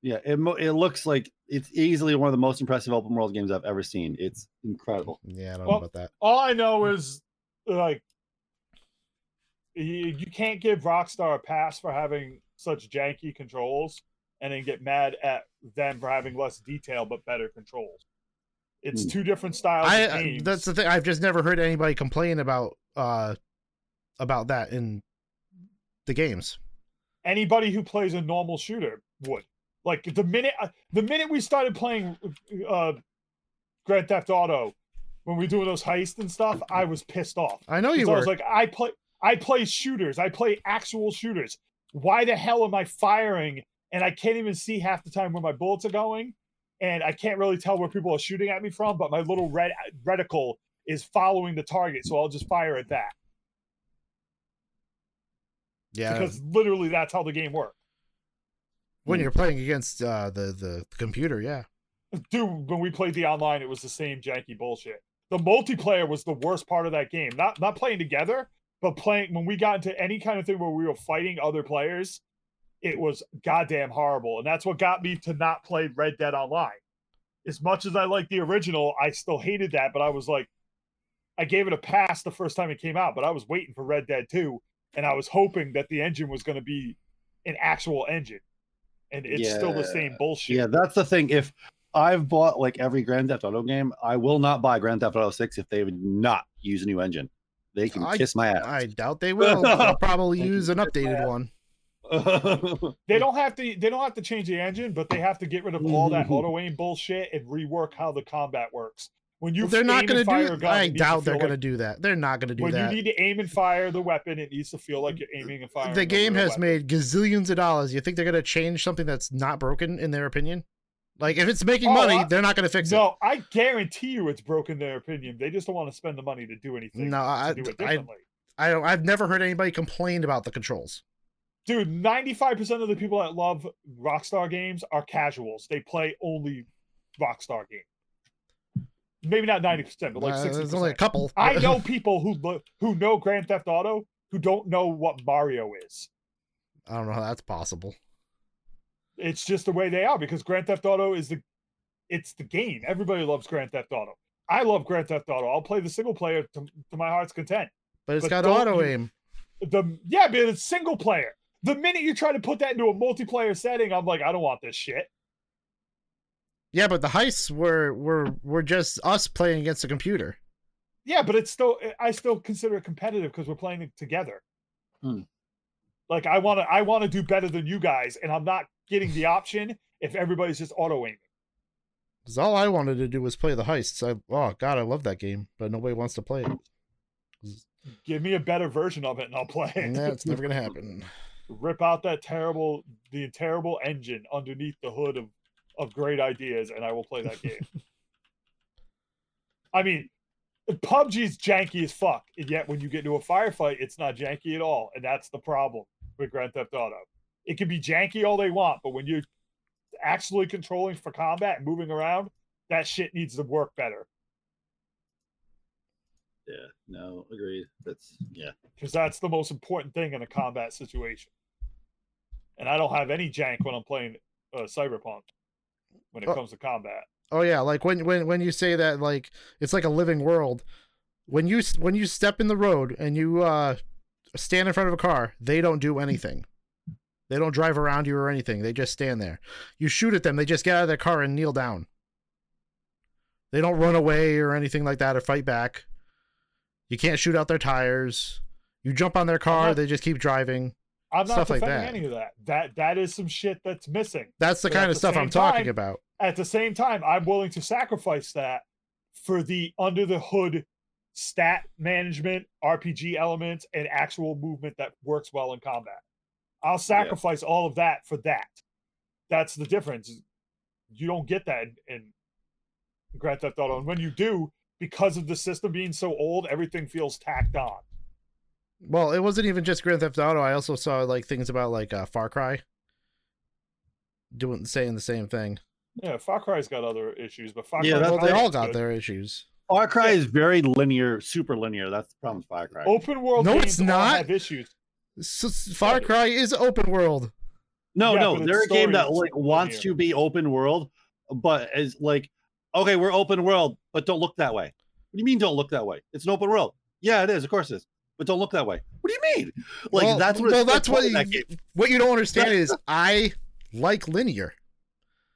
[SPEAKER 2] Yeah, it it looks like it's easily one of the most impressive open world games I've ever seen. It's incredible.
[SPEAKER 4] Yeah, I don't
[SPEAKER 3] Well,
[SPEAKER 4] know about that.
[SPEAKER 3] All I know is like you, you can't give Rockstar a pass for having such janky controls and then get mad at them for having less detail but better controls. It's
[SPEAKER 2] Hmm.
[SPEAKER 3] two different styles
[SPEAKER 4] I
[SPEAKER 3] of games.
[SPEAKER 4] that's the thing. I've just never heard anybody complain about uh about that in the games.
[SPEAKER 3] Anybody who plays a normal shooter would. Like the minute uh, the minute we started playing uh Grand Theft Auto when we were doing those heists and stuff, [CLEARS THROAT] I was pissed off.
[SPEAKER 4] I know you were.
[SPEAKER 3] I was like, I play, I play shooters. I play actual shooters. Why the hell am I firing? And I can't even see half the time where my bullets are going, and I can't really tell where people are shooting at me from. But my little red reticle is following the target, so I'll just fire at that
[SPEAKER 4] yeah,
[SPEAKER 3] because literally that's how the game works.
[SPEAKER 4] when you're playing against uh the the computer, yeah.
[SPEAKER 3] Dude, when we played the online, it was the same janky bullshit. The multiplayer was the worst part of that game. Not not playing together, but playing when we got into any kind of thing where we were fighting other players, it was goddamn horrible. And that's what got me to not play Red Dead Online. As much as I like the original, I still hated that, but I was like I gave it a pass the first time it came out, but I was waiting for Red Dead 2 and I was hoping that the engine was going to be an actual engine. And it's still the same bullshit.
[SPEAKER 2] Yeah, that's the thing. If I've bought like every Grand Theft Auto game, I will not buy Grand Theft Auto 6 if they would not use a new engine. They can
[SPEAKER 4] I-
[SPEAKER 2] kiss my ass.
[SPEAKER 4] I doubt they will. [LAUGHS] They'll probably use an updated one. [LAUGHS]
[SPEAKER 3] They don't have to. They don't have to change the engine, but they have to get rid of all that
[SPEAKER 2] Mhm.
[SPEAKER 3] auto aim bullshit and rework how the combat works. When you
[SPEAKER 4] They're not going to do.
[SPEAKER 3] gun, it
[SPEAKER 4] I doubt they're
[SPEAKER 3] feel
[SPEAKER 4] going to do that. They're not going to do
[SPEAKER 3] When
[SPEAKER 4] that.
[SPEAKER 3] When you need to aim and fire the weapon, it needs to feel like you're aiming and firing.
[SPEAKER 4] the game has
[SPEAKER 3] weapon.
[SPEAKER 4] made gazillions of dollars. You think they're going to change something that's not broken, in their opinion? Like, if it's making
[SPEAKER 3] Oh,
[SPEAKER 4] money,
[SPEAKER 3] I-
[SPEAKER 4] they're not going to fix it.
[SPEAKER 3] No, I guarantee you, it's broken their opinion. They just don't want to spend the money to do anything.
[SPEAKER 4] No, I-
[SPEAKER 3] do it
[SPEAKER 4] I-. I don't. I've never heard anybody complain about the controls.
[SPEAKER 3] Dude, ninety-five percent of the people that love Rockstar games are casuals. They play only Rockstar games. Maybe not ninety percent, but like
[SPEAKER 4] Uh,
[SPEAKER 3] sixty
[SPEAKER 4] there's only a couple.
[SPEAKER 3] I know [LAUGHS] people who lo- who know Grand Theft Auto who don't know what Mario is.
[SPEAKER 4] I don't know how that's possible.
[SPEAKER 3] It's just the way they are because Grand Theft Auto is the it's the game. Everybody loves Grand Theft Auto. I love Grand Theft Auto. I'll play the single player to, to my heart's content.
[SPEAKER 4] But it's
[SPEAKER 3] But
[SPEAKER 4] got auto aim.
[SPEAKER 3] The yeah, but it's single player. The minute you try to put that into a multiplayer setting, I'm like, I don't want this shit.
[SPEAKER 4] Yeah, but the heists were were were just us playing against the computer.
[SPEAKER 3] Yeah, but it's still I still consider it competitive because we're playing it together.
[SPEAKER 2] Hmm.
[SPEAKER 3] Like I want to I want to do better than you guys, and I'm not getting the option if everybody's just auto aiming.
[SPEAKER 4] Because all I wanted to do was play the heists. I oh god, I love that game, but nobody wants to play it.
[SPEAKER 3] Give me a better version of it, and I'll play it.
[SPEAKER 4] That's never gonna [LAUGHS] happen.
[SPEAKER 3] Rip out that terrible the terrible engine underneath the hood of of great ideas, and I will play that game. [LAUGHS] I mean, PUBG's janky as fuck, and yet when you get into a firefight, it's not janky at all, and that's the problem with Grand Theft Auto. It can be janky all they want, but when you're actually controlling for combat and moving around, that shit needs to work better
[SPEAKER 2] yeah, no, agreed. That's yeah.
[SPEAKER 3] because that's the most important thing in a combat situation. And I don't have any jank when I'm playing uh, Cyberpunk when it
[SPEAKER 4] Oh.
[SPEAKER 3] comes to combat.
[SPEAKER 4] Oh yeah, like when when when you say that, like it's like a living world. When you when you step in the road and you uh stand in front of a car, they don't do anything. They don't drive around you or anything. They just stand there. You shoot at them, they just get out of their car and kneel down. They don't run away or anything like that or fight back. You can't shoot out their tires. You jump on their car,
[SPEAKER 3] not-
[SPEAKER 4] they just keep driving.
[SPEAKER 3] I'm not
[SPEAKER 4] Stuff like that.
[SPEAKER 3] any of that. That that is some shit that's missing.
[SPEAKER 4] That's the
[SPEAKER 3] But
[SPEAKER 4] kind of
[SPEAKER 3] the
[SPEAKER 4] stuff I'm talking
[SPEAKER 3] time-
[SPEAKER 4] about.
[SPEAKER 3] At the same time, I'm willing to sacrifice that for the under the hood stat management, RPG elements, and actual movement that works well in combat. I'll sacrifice all of that for that. That's the difference. You don't get that in, in Grand Theft Auto, and when you do, because of the system being so old, everything feels tacked on.
[SPEAKER 4] Well, it wasn't even just Grand Theft Auto. I also saw like things about like uh, Far Cry doing saying the same thing.
[SPEAKER 3] Yeah, Far Cry's got other issues, but Far
[SPEAKER 2] Yeah,
[SPEAKER 3] Cry
[SPEAKER 4] Well, they all got
[SPEAKER 3] good.
[SPEAKER 4] their issues.
[SPEAKER 2] Far Cry is very linear, super linear. That's the problem with Far Cry.
[SPEAKER 3] Open world
[SPEAKER 4] No,
[SPEAKER 3] games
[SPEAKER 4] it's
[SPEAKER 3] all
[SPEAKER 4] not.
[SPEAKER 3] have issues.
[SPEAKER 4] S- s- Far Cry is open world.
[SPEAKER 2] No,
[SPEAKER 3] Yeah,
[SPEAKER 2] no,
[SPEAKER 3] but
[SPEAKER 2] they're a game that like wants
[SPEAKER 3] linear.
[SPEAKER 2] to be open world, but is like, okay, we're open world, but don't look that way. What do you mean don't look that way? It's an open world. Yeah, it is, of course it is. But don't look that way. What do you mean? Like
[SPEAKER 4] Well-
[SPEAKER 2] that's what
[SPEAKER 4] well, that's what
[SPEAKER 2] in that
[SPEAKER 4] you- What you don't understand is [LAUGHS] I like linear.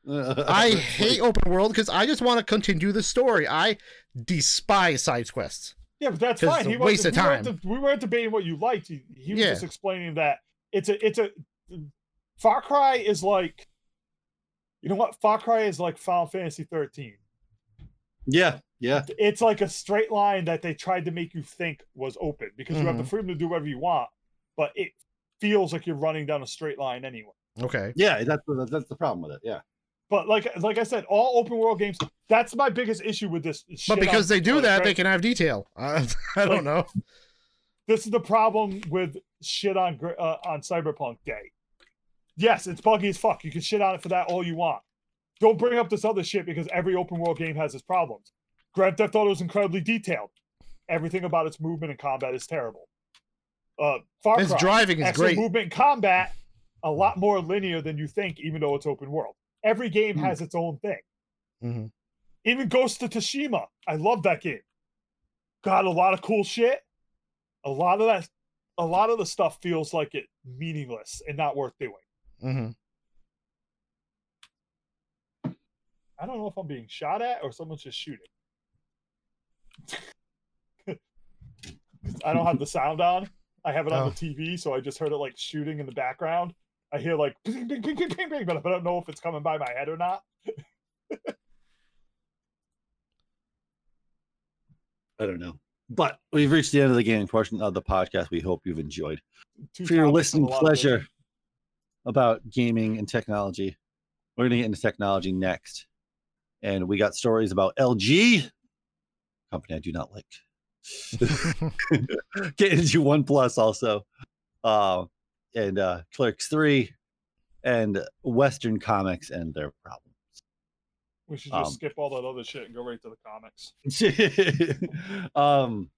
[SPEAKER 4] I [LAUGHS] hate open world because I just want to continue the story. I despise side quests.
[SPEAKER 3] Yeah, but that's fine.
[SPEAKER 4] it's a
[SPEAKER 3] He
[SPEAKER 4] waste
[SPEAKER 3] wasn't,
[SPEAKER 4] of
[SPEAKER 3] we weren't
[SPEAKER 4] time.
[SPEAKER 3] de- we weren't debating what you liked. He, he was
[SPEAKER 4] Yeah.
[SPEAKER 3] just explaining that it's a it's a Far Cry is like you know what? Far Cry is like Final Fantasy 13.
[SPEAKER 2] Yeah, yeah.
[SPEAKER 3] It's like a straight line that they tried to make you think was open because you have the
[SPEAKER 4] Mhm.
[SPEAKER 3] freedom to do whatever you want, but it feels like you're running down a straight line anyway.
[SPEAKER 4] Okay.
[SPEAKER 2] Yeah, that's the- that's the problem with it. Yeah.
[SPEAKER 3] But like like I said, all open world games. That's my biggest issue with this.
[SPEAKER 4] But because they do that,
[SPEAKER 3] Grand-
[SPEAKER 4] they can have detail. Uh, [LAUGHS] I don't know.
[SPEAKER 3] this is the problem with shit on uh, on Cyberpunk Day. Yes, it's buggy as fuck. You can shit on it for that all you want. Don't bring up this other shit because every open world game has its problems. Grand Theft Auto is incredibly detailed. Everything about its movement and combat is terrible. Uh, Far
[SPEAKER 4] Its
[SPEAKER 3] Cry,
[SPEAKER 4] driving is great.
[SPEAKER 3] movement and combat, a lot more linear than you think, even though it's open world. Every game
[SPEAKER 2] Hmm.
[SPEAKER 3] has its own thing.
[SPEAKER 4] Mhm.
[SPEAKER 3] Even Ghost of Tsushima, I love that game. Got a lot of cool shit. A lot of that, a lot of the stuff feels like it meaningless and not worth doing.
[SPEAKER 4] Mhm.
[SPEAKER 3] I don't know if I'm being shot at or someone's just shooting. [LAUGHS] I don't have the sound on. I have it on
[SPEAKER 4] Oh.
[SPEAKER 3] the TV, so I just heard it like shooting in the background. I hear like ping, ping, ping, ping, ping, ping, but I don't know if it's coming by my head or not.
[SPEAKER 2] I don't know. But we've reached the end of the gaming portion of the podcast. We hope you've enjoyed.
[SPEAKER 3] Two
[SPEAKER 2] For your listening
[SPEAKER 3] and a lot of
[SPEAKER 2] pleasure about gaming and technology, we're going to get into technology next. And we got stories about LG, company I do not like. [LAUGHS] [LAUGHS] get into OnePlus also, uh, and uh, Clerks 3, and Western comics and their problems.
[SPEAKER 3] We should just
[SPEAKER 2] um,
[SPEAKER 3] skip all that other shit and go right to the comics. [LAUGHS]
[SPEAKER 2] um,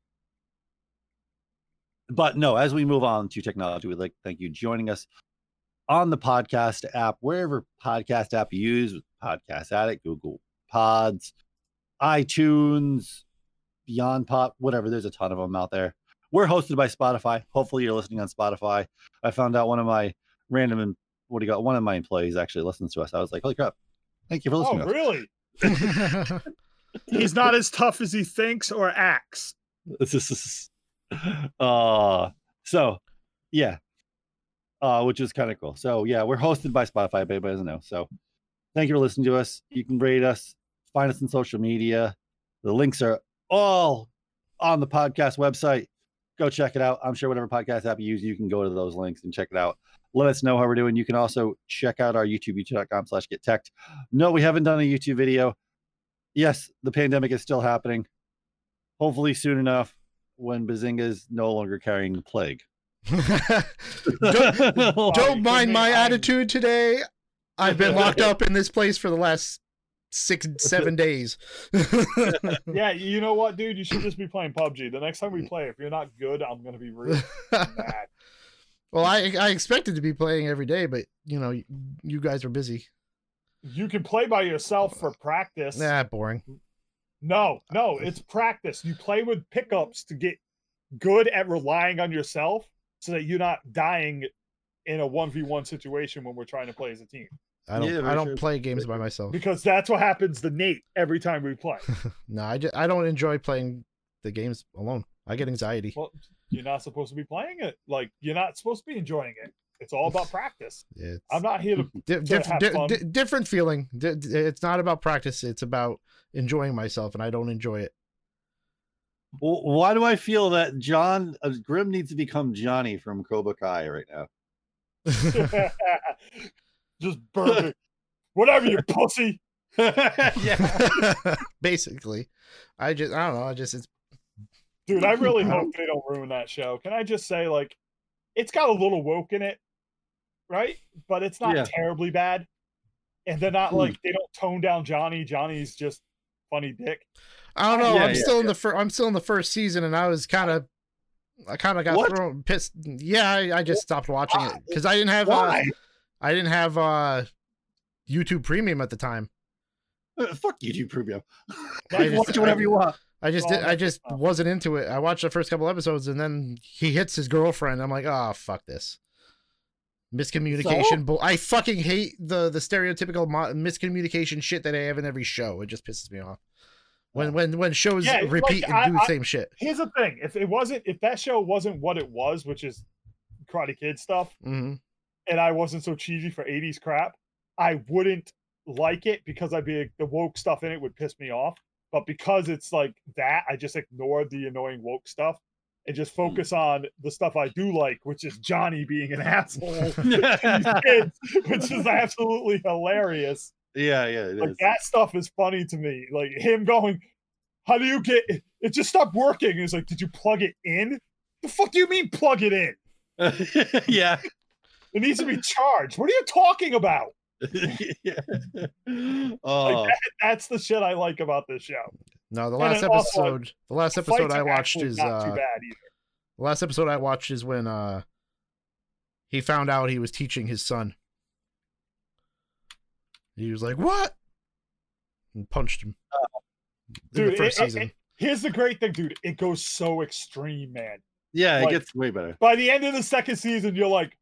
[SPEAKER 2] but no, as we move on to technology, we'd like to thank you joining us on the podcast app, wherever podcast app you use, Podcast Addict, Google Pods, iTunes, Beyond Pod, whatever. There's a ton of them out there. We're hosted by Spotify. Hopefully, you're listening on Spotify. I found out one of my random, em- what do you got? One of my employees actually listens to us. I was like, holy crap. Thank you for
[SPEAKER 3] Oh,
[SPEAKER 2] listening. to us.
[SPEAKER 3] really? [LAUGHS] He's not as tough as he thinks or acts.
[SPEAKER 2] This [LAUGHS] is uh so yeah. Uh which is kind of cool. So yeah, we're hosted by Spotify, if anybody doesn't know. So thank you for listening to us. You can rate us, find us on social media. The links are all on the podcast website. Go check it out. I'm sure whatever podcast app you use, you can go to those links and check it out. Let us know how we're doing. You can also check out our YouTube, youtube.com slash get tech. No, we haven't done a YouTube video. Yes, the pandemic is still happening. Hopefully soon enough when Bazinga is no longer carrying the plague. [LAUGHS] [LAUGHS]
[SPEAKER 4] don't, don't
[SPEAKER 3] oh mind
[SPEAKER 4] my attitude today. I've been locked [LAUGHS] up in this place for the last six, [LAUGHS] seven days. [LAUGHS]
[SPEAKER 3] Yeah, you know what, dude? You should just be playing PUBG. The next time we [LAUGHS] play, if you're not good, I'm gonna be really mad.
[SPEAKER 4] well, I I expected to be playing every day, but you know, you, guys are busy.
[SPEAKER 3] You can play by yourself for practice.
[SPEAKER 4] Nah, boring.
[SPEAKER 3] No, no, it's practice. You play with pickups to get good at relying on yourself so that you're not dying in a one v one situation when we're trying to play as a team
[SPEAKER 4] I don't.
[SPEAKER 2] Yeah,
[SPEAKER 4] I don't
[SPEAKER 2] true.
[SPEAKER 4] play games by myself.
[SPEAKER 3] because that's what happens to Nate every time we play. [LAUGHS]
[SPEAKER 4] No, I, just, I don't enjoy playing the games alone. I get anxiety.
[SPEAKER 3] Well, you're not supposed to be playing it. Like you're not supposed to be enjoying it. It's all about [LAUGHS] practice.
[SPEAKER 4] It's
[SPEAKER 3] I'm not here to.
[SPEAKER 4] di-
[SPEAKER 3] to
[SPEAKER 4] diff-
[SPEAKER 3] have
[SPEAKER 4] di-
[SPEAKER 3] fun.
[SPEAKER 4] di- different feeling. Di- di- it's not about practice. It's about enjoying myself, and I don't enjoy it.
[SPEAKER 2] Well, why do I feel that John uh, Grim needs to become Johnny from Cobra Kai right now? [LAUGHS]
[SPEAKER 3] Just burn it. Whatever, you [LAUGHS] pussy. [LAUGHS]
[SPEAKER 2] yeah. [LAUGHS]
[SPEAKER 4] Basically, I just I don't know. I just it's
[SPEAKER 3] Dude, I really hope they don't ruin that show. Can I just say, like, it's got a little woke in it, right? But it's not
[SPEAKER 2] Yeah.
[SPEAKER 3] terribly bad. And they're not like they don't tone down Johnny. Johnny's just funny dick.
[SPEAKER 4] I don't know.
[SPEAKER 2] Yeah,
[SPEAKER 4] I'm
[SPEAKER 2] yeah,
[SPEAKER 4] still in the first. I'm still in the first season, and I was kind of. I kind of got
[SPEAKER 2] What?
[SPEAKER 4] thrown pissed. Yeah, I, I just stopped watching it because I didn't have. Uh,
[SPEAKER 3] Why?
[SPEAKER 4] I didn't have uh, YouTube Premium at the time.
[SPEAKER 2] Uh, Fuck you, you Premium.
[SPEAKER 4] I just-
[SPEAKER 2] watch whatever
[SPEAKER 4] I-
[SPEAKER 2] you want.
[SPEAKER 4] I just
[SPEAKER 3] Well,
[SPEAKER 4] did, I just
[SPEAKER 3] uh,
[SPEAKER 4] wasn't into it. I watched the first couple episodes and then he hits his girlfriend. I'm like, oh fuck this. Miscommunication. Bull- I fucking hate the the stereotypical mo- miscommunication shit that I have in every show. It just pisses me off. When when when shows
[SPEAKER 3] Yeah,
[SPEAKER 4] repeat
[SPEAKER 3] like,
[SPEAKER 4] and
[SPEAKER 3] I-
[SPEAKER 4] do the
[SPEAKER 3] I-
[SPEAKER 4] same shit.
[SPEAKER 3] Here's the thing: if it wasn't, if that show wasn't what it was, which is Karate Kid stuff,
[SPEAKER 4] hmm
[SPEAKER 3] and I wasn't so cheesy for '80s crap, I wouldn't like it because I'd be like, the woke stuff in it would piss me off. But because it's like that, I just ignore the annoying woke stuff and just hmm. focus on the stuff I do like, which is Johnny being an [LAUGHS] asshole [LAUGHS] kids, which is absolutely hilarious.
[SPEAKER 2] yeah, yeah, it
[SPEAKER 3] Like
[SPEAKER 2] is.
[SPEAKER 3] that stuff is funny to me. Like him going, "How do you get it? It just stopped working." And it's like, "Did you plug it in? The fuck do you mean plug it in? [LAUGHS]
[SPEAKER 2] yeah.
[SPEAKER 3] It needs to be charged. What are you talking about?" [LAUGHS]
[SPEAKER 2] yeah. Oh,
[SPEAKER 3] That's the shit I like about this show.
[SPEAKER 4] No, the last
[SPEAKER 3] then also,
[SPEAKER 4] episode. The last
[SPEAKER 3] The
[SPEAKER 4] episode I watched is
[SPEAKER 3] not too
[SPEAKER 4] uh,
[SPEAKER 3] bad either.
[SPEAKER 4] the last episode I watched is when uh he found out he was teaching his son. He was like, "What?" and punched him. in
[SPEAKER 3] Dude,
[SPEAKER 4] the first
[SPEAKER 3] it- it-
[SPEAKER 4] season.
[SPEAKER 3] it- here's the great thing, dude. It goes so extreme, man.
[SPEAKER 2] yeah, it gets way better.
[SPEAKER 3] By the end of the second season, you're like,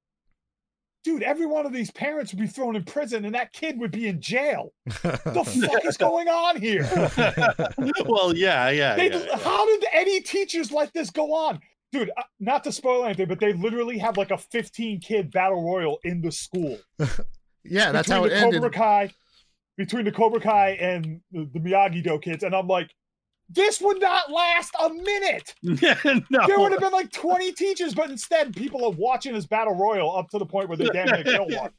[SPEAKER 3] dude, every one of these parents would be thrown in prison and that kid would be in jail. [LAUGHS] The fuck is going on here? [LAUGHS]
[SPEAKER 2] well, yeah, yeah,
[SPEAKER 3] They,
[SPEAKER 2] yeah, yeah.
[SPEAKER 3] How did any teachers let this go on? Dude, uh, not to spoil anything, but they literally have like a 15 kid battle royal in the school. [LAUGHS]
[SPEAKER 4] yeah, that's
[SPEAKER 3] between
[SPEAKER 4] how it
[SPEAKER 3] the
[SPEAKER 4] ended.
[SPEAKER 3] Cobra Kai, between the Cobra Kai and the, the Miyagi Do kids. And I'm like, this would not last a minute. [LAUGHS]
[SPEAKER 2] no.
[SPEAKER 3] There would have been like 20 teachers, but instead people are watching this battle royal up to the point where they damn near kill one.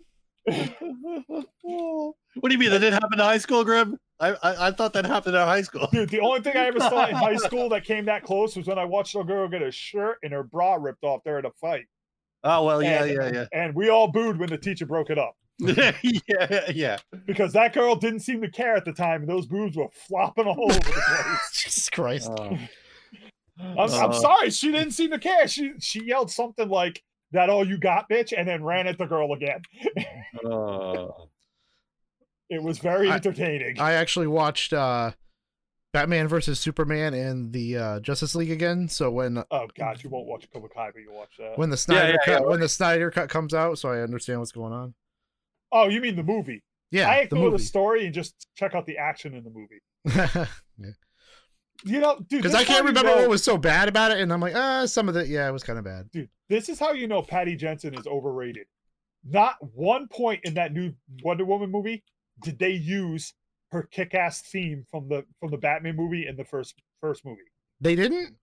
[SPEAKER 3] [LAUGHS]
[SPEAKER 2] what do you mean that didn't happen in high school, Grim? I, I I thought that happened in high school.
[SPEAKER 3] Dude, the only thing I ever saw in high [LAUGHS] school that came that close was when I watched a girl get her shirt and her bra ripped off there at a fight.
[SPEAKER 2] Oh well, yeah,
[SPEAKER 3] And-
[SPEAKER 2] yeah,
[SPEAKER 3] And we all booed when the teacher broke it up
[SPEAKER 2] yeah, yeah, yeah.
[SPEAKER 3] because that girl didn't seem to care at the time. Those boobs were flopping all over the place. [LAUGHS]
[SPEAKER 4] Jesus Christ.
[SPEAKER 2] Oh.
[SPEAKER 3] I'm, I'm
[SPEAKER 2] Uh.
[SPEAKER 3] sorry, she didn't seem to care. She she yelled something like that all you got, bitch, and then ran at the girl again.
[SPEAKER 2] Oh. [LAUGHS]
[SPEAKER 3] It was very entertaining.
[SPEAKER 4] I actually watched uh Batman versus Superman and the uh Justice League again. So when
[SPEAKER 3] oh god, you won't watch Cobra Kai, but you watch that.
[SPEAKER 4] when the Snyder
[SPEAKER 2] yeah,
[SPEAKER 4] cut
[SPEAKER 2] yeah.
[SPEAKER 4] when the Snyder cut comes out, so I understand what's going on.
[SPEAKER 3] Oh, you mean the movie?
[SPEAKER 4] Yeah,
[SPEAKER 3] I
[SPEAKER 4] the
[SPEAKER 3] ignore the,
[SPEAKER 4] movie.
[SPEAKER 3] story and just check out the action in the movie. [LAUGHS]
[SPEAKER 4] Because
[SPEAKER 3] You know, dude, this
[SPEAKER 4] I can't remember
[SPEAKER 3] know-
[SPEAKER 4] what was so bad about it, and I'm like, uh, some of it, yeah, it was kind of bad.
[SPEAKER 3] dude, this is how you know Patty Jenkins is overrated. Not one point in that new Wonder Woman movie did they use her kick-ass theme from the from the Batman movie in the first first movie.
[SPEAKER 4] They didn't.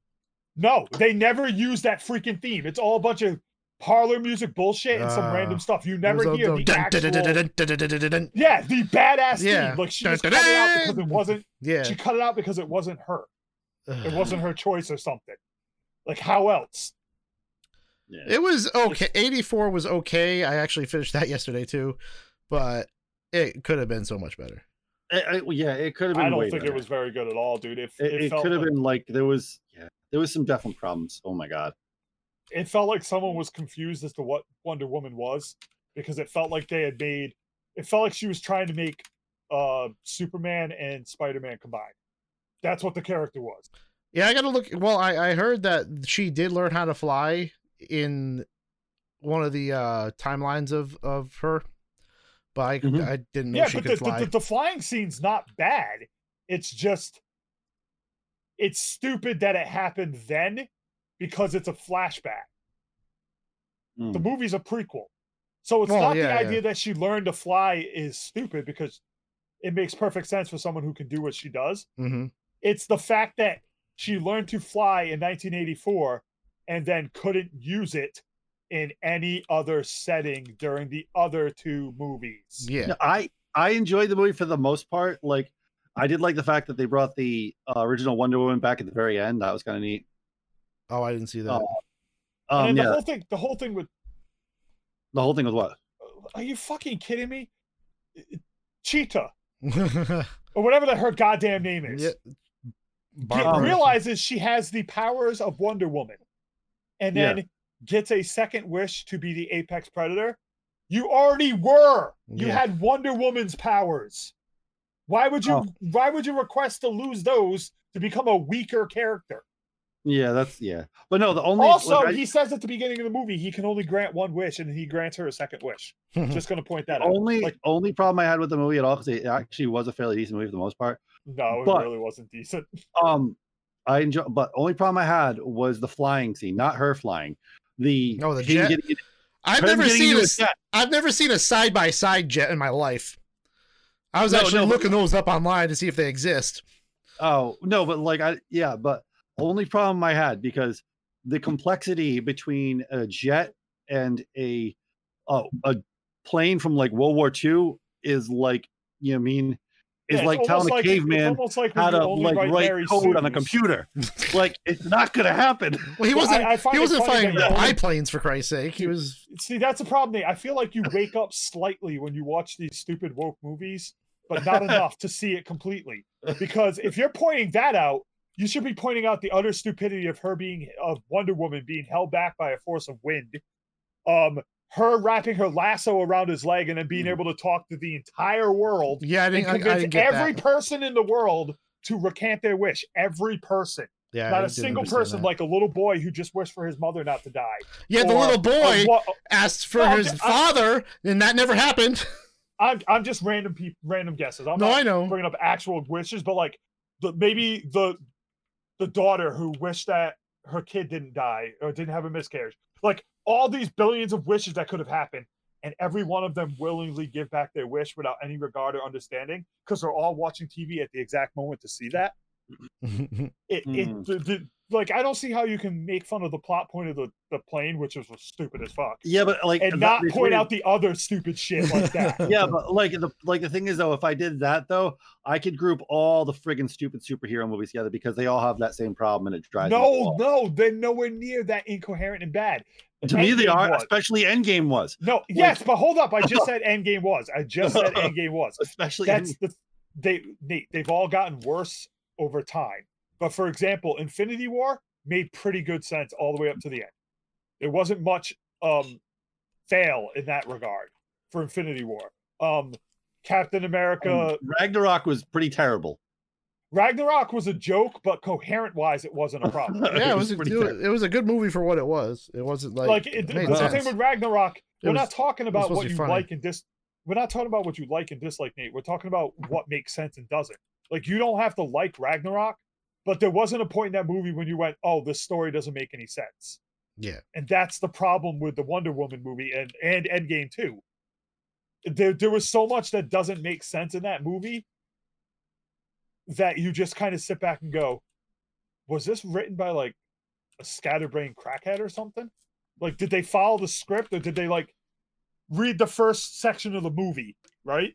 [SPEAKER 3] No, they never used that freaking theme. It's all a bunch of parlor music bullshit and some
[SPEAKER 4] Uh,
[SPEAKER 3] random stuff. You never
[SPEAKER 4] was all
[SPEAKER 3] hear
[SPEAKER 4] the
[SPEAKER 3] the
[SPEAKER 4] dun-
[SPEAKER 3] actual. Yeah, the badass
[SPEAKER 4] Yeah.
[SPEAKER 3] theme. Like she
[SPEAKER 4] Dun-
[SPEAKER 3] just
[SPEAKER 4] dun-
[SPEAKER 3] cut it out
[SPEAKER 4] dun.
[SPEAKER 3] because it wasn't.
[SPEAKER 4] Yeah,
[SPEAKER 3] She cut it out because it wasn't her. It wasn't her choice or something. Like how else?
[SPEAKER 2] Yeah.
[SPEAKER 4] It was okay. 84 was okay. I actually finished that [LAUGHS] yesterday too, but it could have been so much better.
[SPEAKER 2] I- I- yeah, it could have been.
[SPEAKER 3] I don't
[SPEAKER 2] way
[SPEAKER 3] think
[SPEAKER 2] better.
[SPEAKER 3] it was very good at all, dude. It,
[SPEAKER 2] It,
[SPEAKER 3] it,
[SPEAKER 2] it
[SPEAKER 3] felt
[SPEAKER 2] could have
[SPEAKER 3] like,
[SPEAKER 2] been like there was. Yeah, there was some definite problems. Oh my god.
[SPEAKER 3] It felt like someone was confused as to what Wonder Woman was because it felt like they had made it felt like she was trying to make uh Superman and Spider-Man combined. That's what the character was.
[SPEAKER 4] Yeah, I gotta look. Well, I, I heard that she did learn how to fly in one of the uh timelines of of her, but I
[SPEAKER 2] Mhm.
[SPEAKER 4] I didn't know
[SPEAKER 3] yeah,
[SPEAKER 4] she
[SPEAKER 3] but
[SPEAKER 4] could
[SPEAKER 3] the,
[SPEAKER 4] fly.
[SPEAKER 3] the, the, the flying scene's not bad. It's just it's stupid that it happened then because it's a flashback.
[SPEAKER 2] Mm.
[SPEAKER 3] The movie's a prequel. So it's
[SPEAKER 4] Well,
[SPEAKER 3] not
[SPEAKER 4] yeah,
[SPEAKER 3] the
[SPEAKER 4] yeah.
[SPEAKER 3] idea that she learned to fly is stupid because it makes perfect sense for someone who can do what she does.
[SPEAKER 4] hmm
[SPEAKER 3] It's the fact that she learned to fly in 1984 and then couldn't use it in any other setting during the other two movies.
[SPEAKER 4] Yeah.
[SPEAKER 2] No, I I enjoyed the movie for the most part. Like I did like the fact that they brought the uh, original Wonder Woman back at the very end. That was kind of neat.
[SPEAKER 4] Oh, I didn't see that.
[SPEAKER 2] Oh,
[SPEAKER 3] and
[SPEAKER 2] Um,
[SPEAKER 3] then the whole thing, the whole thing with
[SPEAKER 2] the whole thing was what?
[SPEAKER 3] are you fucking kidding me? Cheetah [LAUGHS] or whatever that her goddamn name is.
[SPEAKER 4] yeah.
[SPEAKER 3] get- realizes she has the powers of Wonder Woman, and
[SPEAKER 2] Yeah.
[SPEAKER 3] then gets a second wish to be the apex predator. You already were. You
[SPEAKER 4] Yeah.
[SPEAKER 3] had Wonder Woman's powers. Why would you?
[SPEAKER 2] Oh.
[SPEAKER 3] Why would you request to lose those to become a weaker character?
[SPEAKER 2] Yeah, that's yeah. But no, the only
[SPEAKER 3] also,
[SPEAKER 2] like, I-
[SPEAKER 3] he says at the beginning of the movie he can only grant one wish, and he grants her a second wish. [LAUGHS] Just going to point that out.
[SPEAKER 2] only
[SPEAKER 3] Like,
[SPEAKER 2] only problem I had with the movie at all because it actually was a fairly decent movie for the most part.
[SPEAKER 3] no, it
[SPEAKER 2] but-
[SPEAKER 3] really wasn't decent. [LAUGHS]
[SPEAKER 2] Um, I enjoy, but only problem I had was the flying scene, not her flying. The
[SPEAKER 4] no, the jet?
[SPEAKER 2] getting-
[SPEAKER 4] I've never seen
[SPEAKER 2] into
[SPEAKER 4] a,
[SPEAKER 2] a
[SPEAKER 4] s-
[SPEAKER 2] jet.
[SPEAKER 4] I've never seen a side by side jet in my life. I was
[SPEAKER 2] No,
[SPEAKER 4] actually
[SPEAKER 2] no, but-
[SPEAKER 4] looking those up online to see if they exist.
[SPEAKER 2] Oh no, but like I yeah, but only problem I had because the complexity between a jet and a oh, a plane from like World War II is like you know what I mean is
[SPEAKER 3] Yeah,
[SPEAKER 2] like telling
[SPEAKER 3] almost
[SPEAKER 2] a
[SPEAKER 3] like- it's
[SPEAKER 2] caveman
[SPEAKER 3] almost like when
[SPEAKER 2] how to
[SPEAKER 3] only
[SPEAKER 2] like
[SPEAKER 3] write
[SPEAKER 2] write
[SPEAKER 3] Mary
[SPEAKER 2] code on a computer. [LAUGHS] like it's not gonna happen.
[SPEAKER 4] Well, he wasn't.
[SPEAKER 3] I- I find
[SPEAKER 4] he wasn't flying
[SPEAKER 3] that you
[SPEAKER 4] biplanes for Christ's sake. He was.
[SPEAKER 3] See, that's the problem. Nate. I feel like you wake up slightly when you watch these stupid woke movies, but not [LAUGHS] enough to see it completely. Because if you're pointing that out, you should be pointing out the utter stupidity of her being of Wonder Woman being held back by a force of wind. Um, her wrapping her lasso around his leg and then being
[SPEAKER 2] Mhm.
[SPEAKER 3] able to talk to the entire world
[SPEAKER 4] Yeah, I didn't. I, I didn't get
[SPEAKER 3] every
[SPEAKER 4] that.
[SPEAKER 3] person in the world to recant their wish. Every person,
[SPEAKER 4] Yeah,
[SPEAKER 3] not a single person,
[SPEAKER 4] that.
[SPEAKER 3] like a little boy who just wished for his mother not to die.
[SPEAKER 4] Yeah, the little boy
[SPEAKER 3] wa-
[SPEAKER 4] asked for
[SPEAKER 3] No, I'm
[SPEAKER 4] his
[SPEAKER 3] I'm-
[SPEAKER 4] father, and that never happened. [LAUGHS]
[SPEAKER 3] I'm I'm just random people, random guesses. I'm
[SPEAKER 4] no,
[SPEAKER 3] not
[SPEAKER 4] I know.
[SPEAKER 3] bringing up actual wishes, but like the maybe the the daughter who wished that her kid didn't die or didn't have a miscarriage. Like all these billions of wishes that could have happened, and every one of them willingly give back their wish without any regard or understanding because they're all watching TV at the exact moment to see that. [LAUGHS] It, it
[SPEAKER 2] Mm.
[SPEAKER 3] the, the, like I don't see how you can make fun of the plot point of the, the plane, which is stupid as fuck,
[SPEAKER 2] Yeah, but like
[SPEAKER 3] and not point out the other stupid shit like that. [LAUGHS]
[SPEAKER 2] yeah, but like the like the thing is though, if I did that though, I could group all the friggin' stupid superhero movies together because they all have that same problem and it drives. me up the
[SPEAKER 3] No, no, they're nowhere near that incoherent and bad.
[SPEAKER 2] To me, they are,
[SPEAKER 3] was.
[SPEAKER 2] especially Endgame was,
[SPEAKER 3] No, yes, but hold up. I just [LAUGHS] said Endgame was. I just said [LAUGHS] Endgame was.
[SPEAKER 2] especially.
[SPEAKER 3] That's
[SPEAKER 2] End-
[SPEAKER 3] the they they they've all gotten worse over time. But for example, Infinity War made pretty good sense all the way up to the end. There wasn't much um fail in that regard for Infinity War. Um Captain America
[SPEAKER 2] Ragnarok was pretty terrible.
[SPEAKER 3] Ragnarok was a joke, but coherent wise, it wasn't a [LAUGHS] problem.
[SPEAKER 4] yeah, it was. A,
[SPEAKER 2] pretty
[SPEAKER 4] it, was,
[SPEAKER 2] terrible.
[SPEAKER 4] it was a good movie for what it was. It wasn't like.
[SPEAKER 3] like it,
[SPEAKER 4] it
[SPEAKER 3] the same with Ragnarok,
[SPEAKER 4] It
[SPEAKER 3] we're
[SPEAKER 4] was-
[SPEAKER 3] not talking about what you
[SPEAKER 4] funny.
[SPEAKER 3] like and dis. We're not talking about what you like and dislike, Nate. We're talking about what makes sense and doesn't. Like you don't have to like Ragnarok, but there wasn't a point in that movie when you went, "Oh, this story doesn't make any sense."
[SPEAKER 4] Yeah.
[SPEAKER 3] and that's the problem with the Wonder Woman movie and and Endgame too. There, there was so much that doesn't make sense in that movie that you just kind of sit back and go, "Was this written by like a scatterbrained crackhead or something? Like, did they follow the script or did they like read the first section of the movie, right?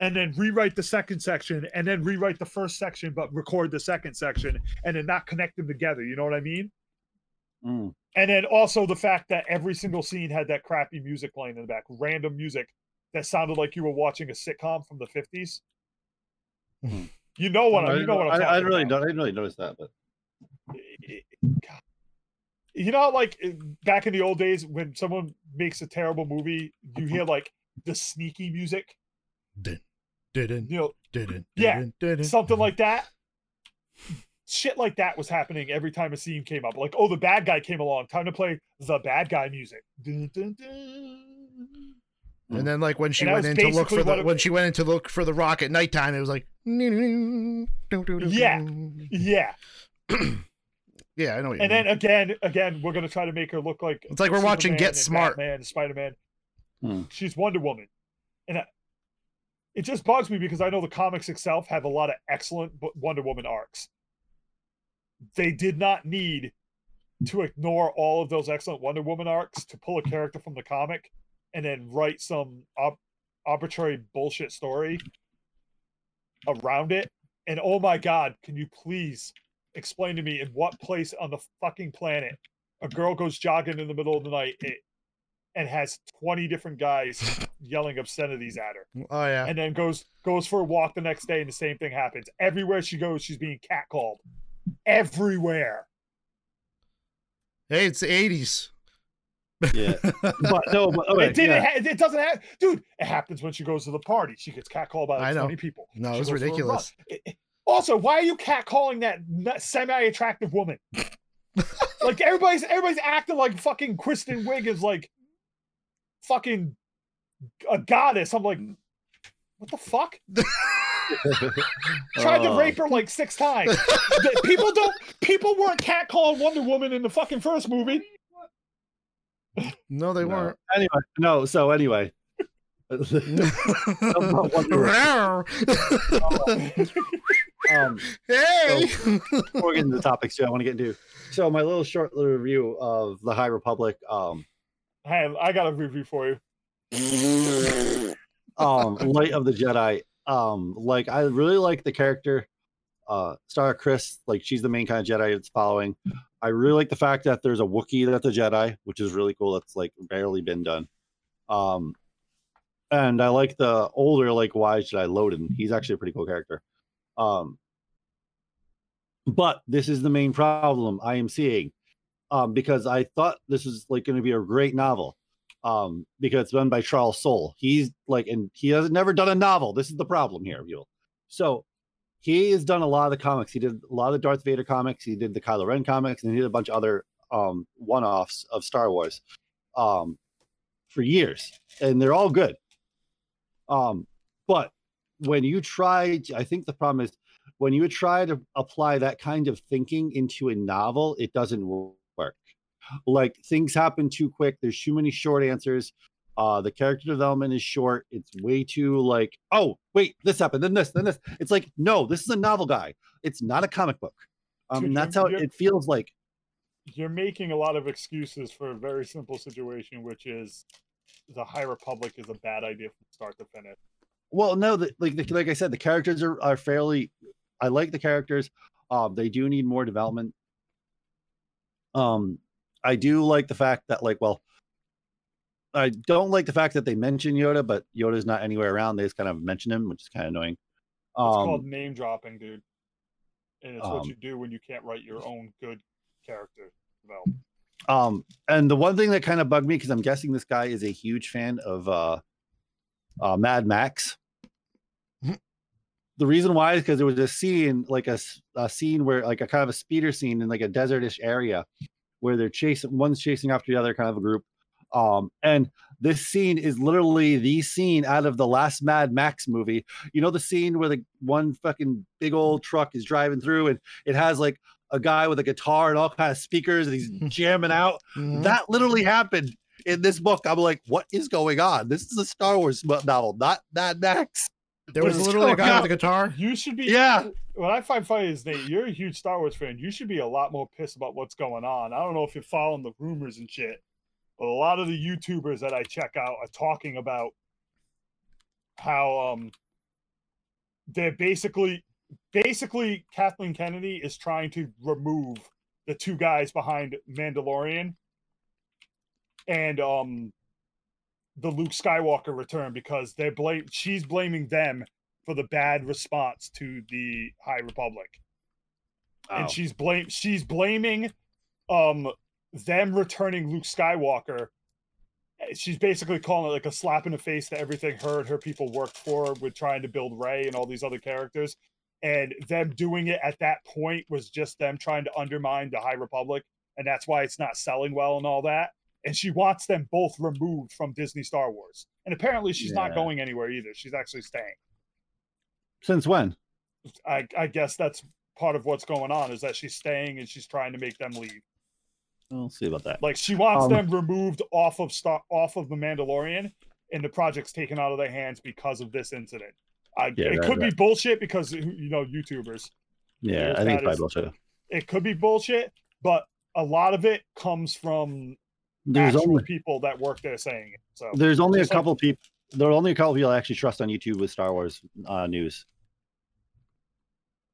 [SPEAKER 3] And then rewrite the second section and then rewrite the first section, but record the second section and then not connect them together. You know what I mean?
[SPEAKER 2] Mm.
[SPEAKER 3] And then also the fact that every single scene had that crappy music playing in the back, random music that sounded like you were watching a sitcom from the 50s.
[SPEAKER 4] Mhm.
[SPEAKER 3] You know what
[SPEAKER 2] I,
[SPEAKER 3] you know what I'm
[SPEAKER 2] I,
[SPEAKER 3] talking
[SPEAKER 2] I really
[SPEAKER 3] about.
[SPEAKER 2] don't. I didn't really notice that, but
[SPEAKER 3] God. you know like uh, back in the old days when someone makes a terrible movie you hear like the sneaky music
[SPEAKER 4] Didn't. Didn't.
[SPEAKER 3] you know
[SPEAKER 4] Didn't.
[SPEAKER 3] Yeah,
[SPEAKER 4] Didn't. Didn't.
[SPEAKER 3] something like that shit like that was happening every time a scene came up. Like, oh, the bad guy came along. Time to play the bad guy music. Dun, dun, dun.
[SPEAKER 4] And then like when she
[SPEAKER 3] And
[SPEAKER 4] went in to look for the
[SPEAKER 3] what it-
[SPEAKER 4] when she went in to look for the rock at nighttime, it was like
[SPEAKER 3] Yeah. Yeah. [CLEARS THROAT]
[SPEAKER 4] yeah, I know. What you
[SPEAKER 3] And
[SPEAKER 4] mean.
[SPEAKER 3] then again, again, we're gonna try to make her look like
[SPEAKER 4] It's like we're watching Get Smart.
[SPEAKER 3] Man, Spider Man.
[SPEAKER 2] Hmm.
[SPEAKER 3] She's Wonder Woman, and I, it just bugs me because I know the comics itself have a lot of excellent Wonder Woman arcs. They did not need to ignore all of those excellent Wonder Woman arcs to pull a character from the comic and then write some ob- arbitrary bullshit story around it. And oh my god, can you please explain to me in what place on the fucking planet a girl goes jogging in the middle of the night eh, and has 20 different guys yelling obscenities at her
[SPEAKER 4] oh yeah,
[SPEAKER 3] and then goes goes for a walk the next day and the same thing happens everywhere she goes she's being catcalled everywhere
[SPEAKER 4] hey, it's the eighties.
[SPEAKER 2] Yeah, [LAUGHS] but no, but okay,
[SPEAKER 3] it didn't
[SPEAKER 2] yeah.
[SPEAKER 3] ha- it doesn't have dude it happens when she goes to the party she gets catcalled by
[SPEAKER 4] I
[SPEAKER 3] like
[SPEAKER 4] know.
[SPEAKER 3] 20 people
[SPEAKER 4] No,
[SPEAKER 3] She
[SPEAKER 4] it's
[SPEAKER 3] goes for a run.
[SPEAKER 4] ridiculous.
[SPEAKER 3] It- it- also why are you catcalling that semi-attractive woman [LAUGHS] like everybody's everybody's acting like fucking kristen wiig is like fucking a goddess i'm like what the fuck [LAUGHS] tried to
[SPEAKER 2] Oh.
[SPEAKER 3] rape her like six times people don't people weren't catcalling wonder woman in the fucking first movie
[SPEAKER 4] No, they
[SPEAKER 2] No.
[SPEAKER 4] weren't.
[SPEAKER 2] Anyway, no. So anyway, [LAUGHS] about Wonder um,
[SPEAKER 4] hey,
[SPEAKER 2] before we get into the topics too, I want to get into. So my little short little review of the High Republic. Um,
[SPEAKER 3] hey i got a review for you
[SPEAKER 2] um, Light of the Jedi. Um, like I really like the character, uh, Avar Kriss. Like she's the main kind of Jedi it's following. I really like the fact that there's a Wookiee that's a Jedi, which is really cool. That's like barely been done. Um, and I like the older like Wise Jedi Loden. He's actually a pretty cool character. Um, but this is the main problem I am seeing, um, because I thought this was like going to be a great novel um, because it's done by Charles Soule. He's like, and he has never done a novel. This is the problem here, Buell. So he has done a lot of the comics. He did a lot of the Darth Vader comics. He did the Kylo Ren comics, and he did a bunch of other um, one-offs of Star Wars um, for years, and they're all good. Um, but when you try, I think the problem is when you try to apply that kind of thinking into a novel, it doesn't work like things happen too quick. There's too many short answers. Uh the character development is short. It's way too like oh wait this happened then this then this. It's like no this is a novel guy. It's not a comic book. Um and that's how it feels like.
[SPEAKER 3] You're making a lot of excuses for a very simple situation which is the high republic is a bad idea from start to finish.
[SPEAKER 2] Well no the, like the, like i said the characters are, are fairly i like the characters. Um they do need more development. Um i do like the fact that like well i don't like the fact that they mention yoda but yoda's not anywhere around they just kind of mention him which is kind of annoying
[SPEAKER 3] It's called
[SPEAKER 2] um
[SPEAKER 3] name dropping, dude. And it's what
[SPEAKER 2] um,
[SPEAKER 3] you do when you can't write your own good character development.
[SPEAKER 2] um and the one thing that kind of bugged me because i'm guessing this guy is a huge fan of uh uh mad max [LAUGHS] the reason why is because there was a scene like a scene where like a kind of a speeder scene in like a desertish area where they're chasing one's chasing after the other kind of a group um and this scene is literally the scene out of the last mad max movie you know the scene where the one fucking big old truck is driving through and it has like a guy with a guitar and all kind of speakers and he's jamming out
[SPEAKER 4] Mhm.
[SPEAKER 2] that literally happened in this book. I'm like, what is going on? This is a Star Wars novel, not Mad Max.
[SPEAKER 4] There was literally a guy
[SPEAKER 2] on?
[SPEAKER 4] with a guitar.
[SPEAKER 3] You should be
[SPEAKER 2] Yeah.
[SPEAKER 3] What I find funny is Nate, you're a huge Star Wars fan. You should be a lot more pissed about what's going on. I don't know if you're following the rumors and shit, but a lot of the YouTubers that I check out are talking about how um they're basically basically Kathleen Kennedy is trying to remove the two guys behind Mandalorian and um the Luke Skywalker return because they're blame she's blaming them for the bad response to the High Republic.
[SPEAKER 2] Oh.
[SPEAKER 3] And she's blame she's blaming um them returning Luke Skywalker. She's basically calling it like a slap in the face to everything her and her people worked for with trying to build Rey and all these other characters. and them doing it at that point was just them trying to undermine the High Republic, and that's why it's not selling well and all that. And she wants them both removed from Disney Star Wars. And apparently, she's not going anywhere either. She's actually staying.
[SPEAKER 2] Since when?
[SPEAKER 3] I, I guess that's part of what's going on is that she's staying and she's trying to make them leave.
[SPEAKER 2] We'll see about that.
[SPEAKER 3] Like she wants
[SPEAKER 2] Um,
[SPEAKER 3] them removed off of Star off of the Mandalorian, and the project's taken out of their hands because of this incident. I,
[SPEAKER 2] Yeah,
[SPEAKER 3] it
[SPEAKER 2] that-
[SPEAKER 3] could be bullshit because you know YouTubers.
[SPEAKER 2] Yeah, I think
[SPEAKER 3] that
[SPEAKER 2] it's
[SPEAKER 3] is-
[SPEAKER 2] bullshit.
[SPEAKER 3] It could be bullshit, but a lot of it comes from
[SPEAKER 2] There's only
[SPEAKER 3] people that work there saying it. So
[SPEAKER 2] there's only a
[SPEAKER 3] just like-
[SPEAKER 2] couple people. There are only a couple people I actually trust on YouTube with Star Wars uh, news.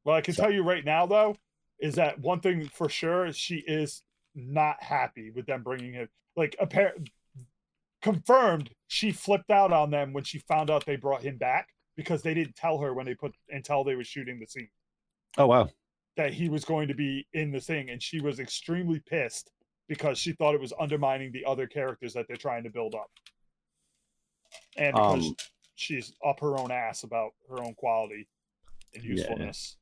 [SPEAKER 3] What I can
[SPEAKER 2] So-
[SPEAKER 3] tell you right now, though, is that one thing for sure is she is not happy with them bringing it. Like, apparent, confirmed, she flipped out on them when she found out they brought him back because they didn't tell her when they put until they were shooting the scene
[SPEAKER 2] Oh wow.
[SPEAKER 3] that he was going to be in the thing, and she was extremely pissed because she thought it was undermining the other characters that they're trying to build up, and because
[SPEAKER 2] Um,
[SPEAKER 3] she's up her own ass about her own quality and usefulness.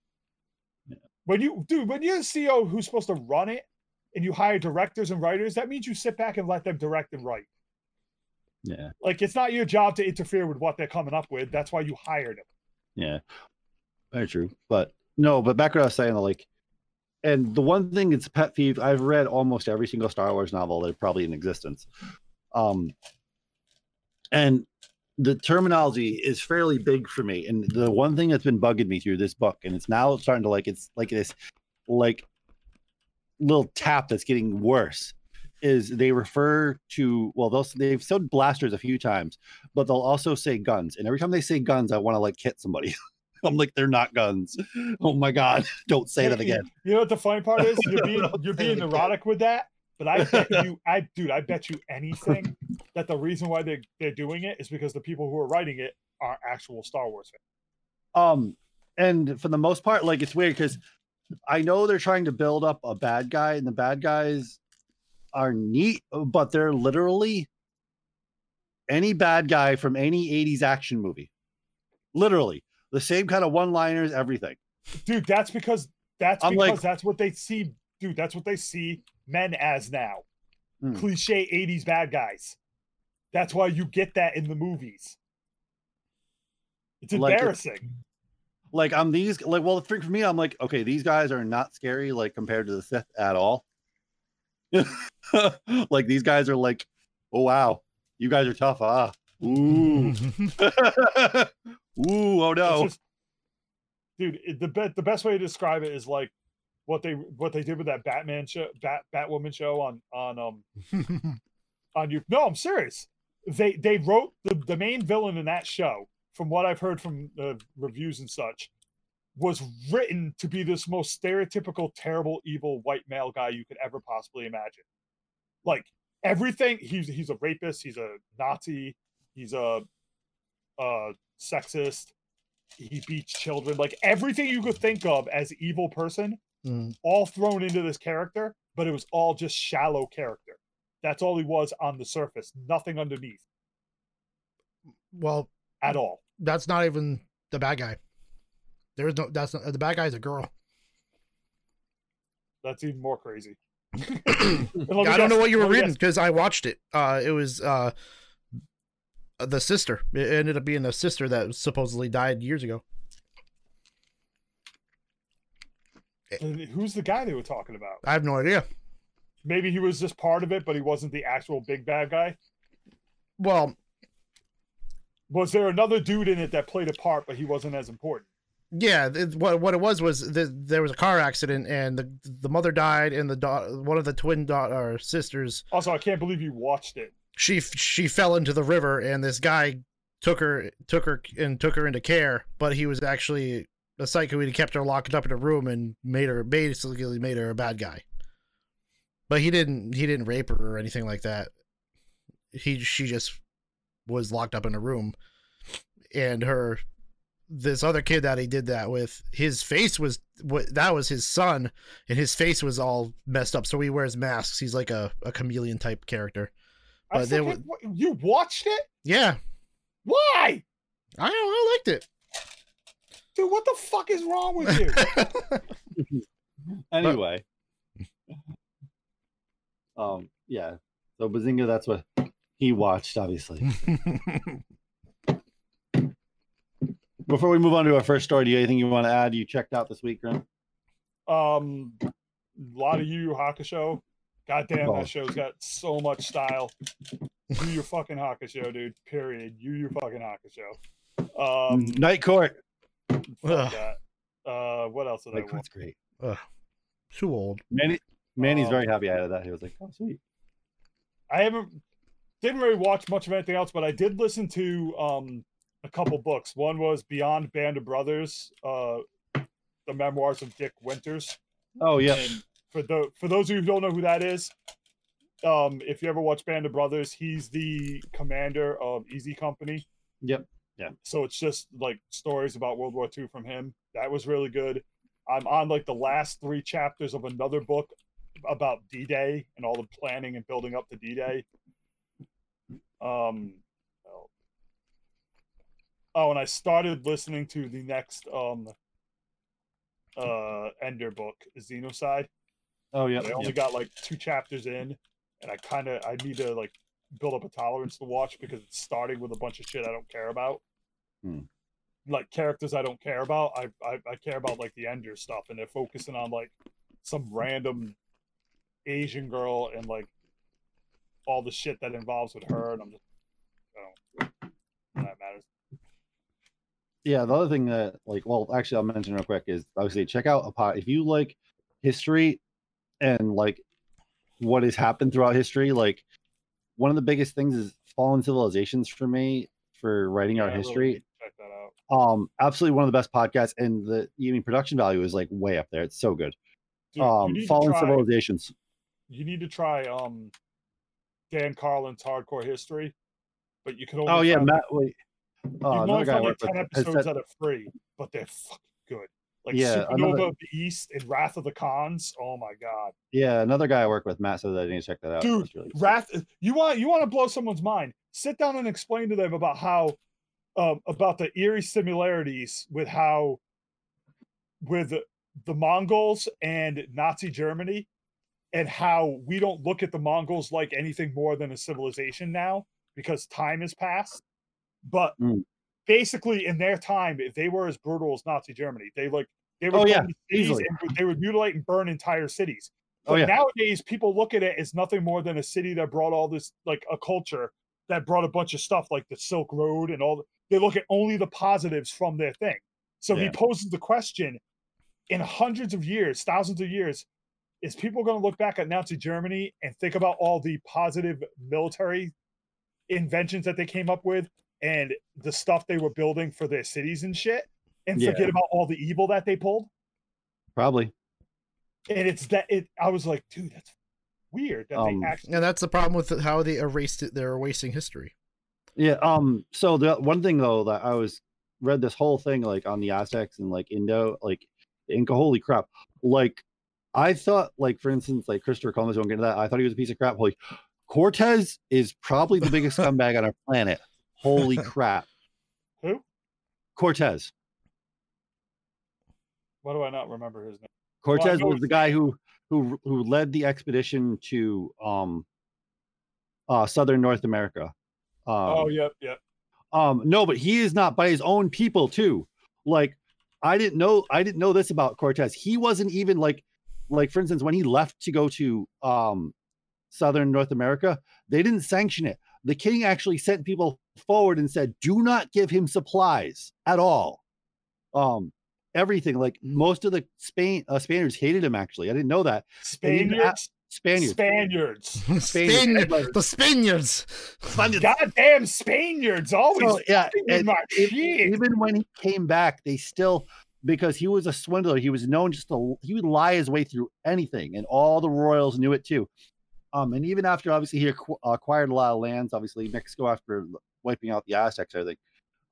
[SPEAKER 2] Yeah.
[SPEAKER 3] When you dude, when you're the CEO who's supposed to run it and you hire directors and writers, that means you sit back and let them direct and write.
[SPEAKER 2] Yeah,
[SPEAKER 3] Like it's not your job to interfere with what they're coming up with. That's why you hired them.
[SPEAKER 2] yeah, very true. But no, but back what I was saying, like, and the one thing a pet peeve. I've read almost every single Star Wars novel that's probably in existence. Um, and the terminology is fairly big for me. And the one thing that's been bugging me through this book, and it's now starting to like it's like this, like little tap that's getting worse is they refer to well they'll they've said blasters a few times but they'll also say guns and every time they say guns i want to like hit somebody [LAUGHS] [LAUGHS] i'm like they're not guns oh my god [LAUGHS] don't say that again [LAUGHS]
[SPEAKER 3] You know what the funny part is? You're being you're being neurotic with that. But I bet you, I dude, I bet you anything that the reason why they they're doing it is because the people who are writing it are actual Star Wars fans.
[SPEAKER 2] um and for the most part like it's weird because i know they're trying to build up a bad guy and the bad guys are neat but they're literally any bad guy from any 80s action movie literally the same kind of one liners everything
[SPEAKER 3] Dude, that's because that's
[SPEAKER 2] I'm
[SPEAKER 3] because
[SPEAKER 2] like-
[SPEAKER 3] that's what they see. Dude, that's what they see men as now.
[SPEAKER 2] Hmm.
[SPEAKER 3] Cliche 80s bad guys. That's why you get that in the movies. It's embarrassing.
[SPEAKER 2] like I'm these like well for, for me I'm like okay these guys are not scary like compared to the Sith at all. [LAUGHS] like these guys are like oh wow you guys are tough ah ooh [LAUGHS] [LAUGHS] ooh oh no
[SPEAKER 3] just- dude, it, the be- the best way to describe it is like what they what they did with that Batman show, Bat Batwoman show on on um [LAUGHS] on you. No, I'm serious. They they wrote the the main villain in that show, from what I've heard from the reviews and such, was written to be this most stereotypical, terrible, evil white male guy you could ever possibly imagine. Like everything, he's he's a rapist, he's a Nazi, he's a uh sexist, he beats children, like everything you could think of as evil person
[SPEAKER 4] Mm.
[SPEAKER 3] all thrown into this character, but it was all just shallow character. That's all he was on the surface, nothing underneath
[SPEAKER 4] well,
[SPEAKER 3] at all.
[SPEAKER 4] that's not even the bad guy. There's no. That's not, the bad guy's a girl.
[SPEAKER 3] That's even more crazy.
[SPEAKER 4] I [COUGHS]
[SPEAKER 3] And let me
[SPEAKER 4] don't know what you were reading because I watched it. Uh, it was uh, the sister. It ended up being a sister that supposedly died years ago.
[SPEAKER 3] And Who's the guy they were talking about?
[SPEAKER 4] I have no idea.
[SPEAKER 3] Maybe he was just part of it, but he wasn't the actual big bad guy.
[SPEAKER 4] Well,
[SPEAKER 3] Was there another dude in it that played a part, but he wasn't as important?
[SPEAKER 4] yeah. It, what what it was was th- there was a car accident and the the mother died and the da- one of the twin daughter sisters
[SPEAKER 3] Also, I can't believe you watched it.
[SPEAKER 4] She she fell into the river and this guy took her took her and took her into care but he was actually a psycho. He kept her locked up in a room and made her basically made her a bad guy. But he didn't he didn't rape her or anything like that. He she just was locked up in a room. And her this other kid that he did that with his face was what that was his son and his face was all messed up. So he wears masks. He's like a, a chameleon type character But
[SPEAKER 3] still
[SPEAKER 4] there
[SPEAKER 3] can't- what- you watched it?
[SPEAKER 4] yeah
[SPEAKER 3] Why?
[SPEAKER 4] I don't know, I liked it.
[SPEAKER 3] dude, what the fuck is wrong with you? [LAUGHS]
[SPEAKER 2] Anyway. um, yeah. So Bazinga, that's what he watched, obviously. [LAUGHS] Before we move on to our first story, do you have anything you want to add? You checked out this week, Graham?
[SPEAKER 3] um, a lot of Yu Yu Hakusho. God damn, that show's got so much style. Yu Yu fucking Hakusho, dude. Period. Yu Yu fucking Hakusho. Um,
[SPEAKER 2] Night Court.
[SPEAKER 3] fuck
[SPEAKER 4] Ugh.
[SPEAKER 3] that. Uh, what else did I
[SPEAKER 2] Night
[SPEAKER 3] watch?
[SPEAKER 2] Court's great.
[SPEAKER 4] Too old.
[SPEAKER 2] Manny, Manny's
[SPEAKER 3] Um,
[SPEAKER 2] very happy I added that. He was like, "Oh, sweet."
[SPEAKER 3] I haven't didn't really watch much of anything else, but I did listen to um a couple books. One was Beyond Band of Brothers, uh, the memoirs of Dick Winters.
[SPEAKER 2] Oh yeah,
[SPEAKER 3] And for the for those of you who don't know who that is, um, if you ever watch Band of Brothers, he's the commander of Easy Company.
[SPEAKER 2] yep. Yeah.
[SPEAKER 3] So it's just like stories about World War II from him. That was really good. I'm on like the last three chapters of another book about D-Day and all the planning and building up to D-Day. Um, oh. oh, and I started listening to the next um uh Ender book, Xenocide.
[SPEAKER 2] Oh yeah.
[SPEAKER 3] I only got like two chapters in, and I kind of I need to like build up a tolerance to watch because it's starting with a bunch of shit I don't care about.
[SPEAKER 2] Hmm.
[SPEAKER 3] Like characters I don't care about. I, I I care about like the Ender stuff, and they're focusing on like some random Asian girl and like all the shit that involves with her, and I'm just I don't that matters.
[SPEAKER 2] yeah the other thing that like well actually i'll mention real quick is obviously check out a pot if you like history and like what has happened throughout history like one of the biggest things is fallen civilizations for me for writing our
[SPEAKER 3] Yeah, really
[SPEAKER 2] history.
[SPEAKER 3] check that out.
[SPEAKER 2] um absolutely one of the best podcasts and the I mean production value is like way up there. It's so good.
[SPEAKER 3] Dude,
[SPEAKER 2] um fallen
[SPEAKER 3] try-
[SPEAKER 2] civilizations.
[SPEAKER 3] you need to try um Dan Carlin's Hardcore History, but you can only
[SPEAKER 2] oh yeah matt wait.
[SPEAKER 3] You
[SPEAKER 2] uh,
[SPEAKER 3] can
[SPEAKER 2] another
[SPEAKER 3] only
[SPEAKER 2] guy
[SPEAKER 3] find like ten episodes that are free, but they're fucking good. Like
[SPEAKER 2] Yeah,
[SPEAKER 3] Supernova
[SPEAKER 2] another-
[SPEAKER 3] of the East and Wrath of the Khans. Oh my god,
[SPEAKER 2] yeah another guy i work with matt said that i need to check that out
[SPEAKER 3] Dude,
[SPEAKER 2] really
[SPEAKER 3] Wrath! You want you want to blow someone's mind? Sit down and explain to them about how um, about the eerie similarities with how with the Mongols and Nazi Germany, and how we don't look at the Mongols like anything more than a civilization now because time has passed. But
[SPEAKER 2] Mm.
[SPEAKER 3] basically, in their time, they were as brutal as Nazi Germany. They like they oh, would
[SPEAKER 2] Oh, yeah, easily.
[SPEAKER 3] and they would mutilate and burn entire cities.
[SPEAKER 2] Oh,
[SPEAKER 3] But
[SPEAKER 2] yeah.
[SPEAKER 3] nowadays, people look at it as nothing more than a city that brought all this, like a culture that brought a bunch of stuff like the Silk Road and all. The, they look at only the positives from their thing. So he poses the question: in hundreds of years, thousands of years, is people going to look back at Nazi Germany and think about all the positive military inventions that they came up with and the stuff they were building for their cities and shit, and
[SPEAKER 2] Yeah.
[SPEAKER 3] forget about all the evil that they pulled?
[SPEAKER 2] probably
[SPEAKER 3] and it's that it i was like dude that's weird that
[SPEAKER 2] Um,
[SPEAKER 3] they actually
[SPEAKER 4] And that's the problem with how they erased it. They're erasing history.
[SPEAKER 2] Yeah. Um. So the one thing though that I was read this whole thing like on the Aztecs and like Indo, like Inca. Holy crap! Like I thought, like for instance, like Christopher Columbus. Won't get into that. I thought he was a piece of crap. Holy Cortez is probably the biggest [LAUGHS] scumbag on our planet. Holy crap!
[SPEAKER 3] who
[SPEAKER 2] Cortez.
[SPEAKER 3] Why do i not remember his name
[SPEAKER 2] Cortez
[SPEAKER 3] know
[SPEAKER 2] was the guy who who who led the expedition to um uh southern North America. Um,
[SPEAKER 3] oh yep yep
[SPEAKER 2] Um, no, but he is not by his own people too. Like, I didn't know, I didn't know this about Cortez. He wasn't even like, like for instance, when he left to go to um southern North America, they didn't sanction it. The king actually sent people forward and said, "Do not give him supplies at all." Um, everything like most of the Spain uh, Spaniards hated him. Actually, I didn't know that
[SPEAKER 3] spaniards
[SPEAKER 2] Spaniards.
[SPEAKER 3] spaniards
[SPEAKER 4] Spaniard,
[SPEAKER 2] Spaniards.
[SPEAKER 4] the Spaniards.
[SPEAKER 3] goddamn spaniards always
[SPEAKER 2] So, yeah, and
[SPEAKER 3] my
[SPEAKER 2] e- even when he came back, they still because he was a swindler. He was known just to he would lie his way through anything, and all the royals knew it too. Um, and even after obviously he acquired a lot of lands, obviously Mexico after wiping out the Aztecs, and everything,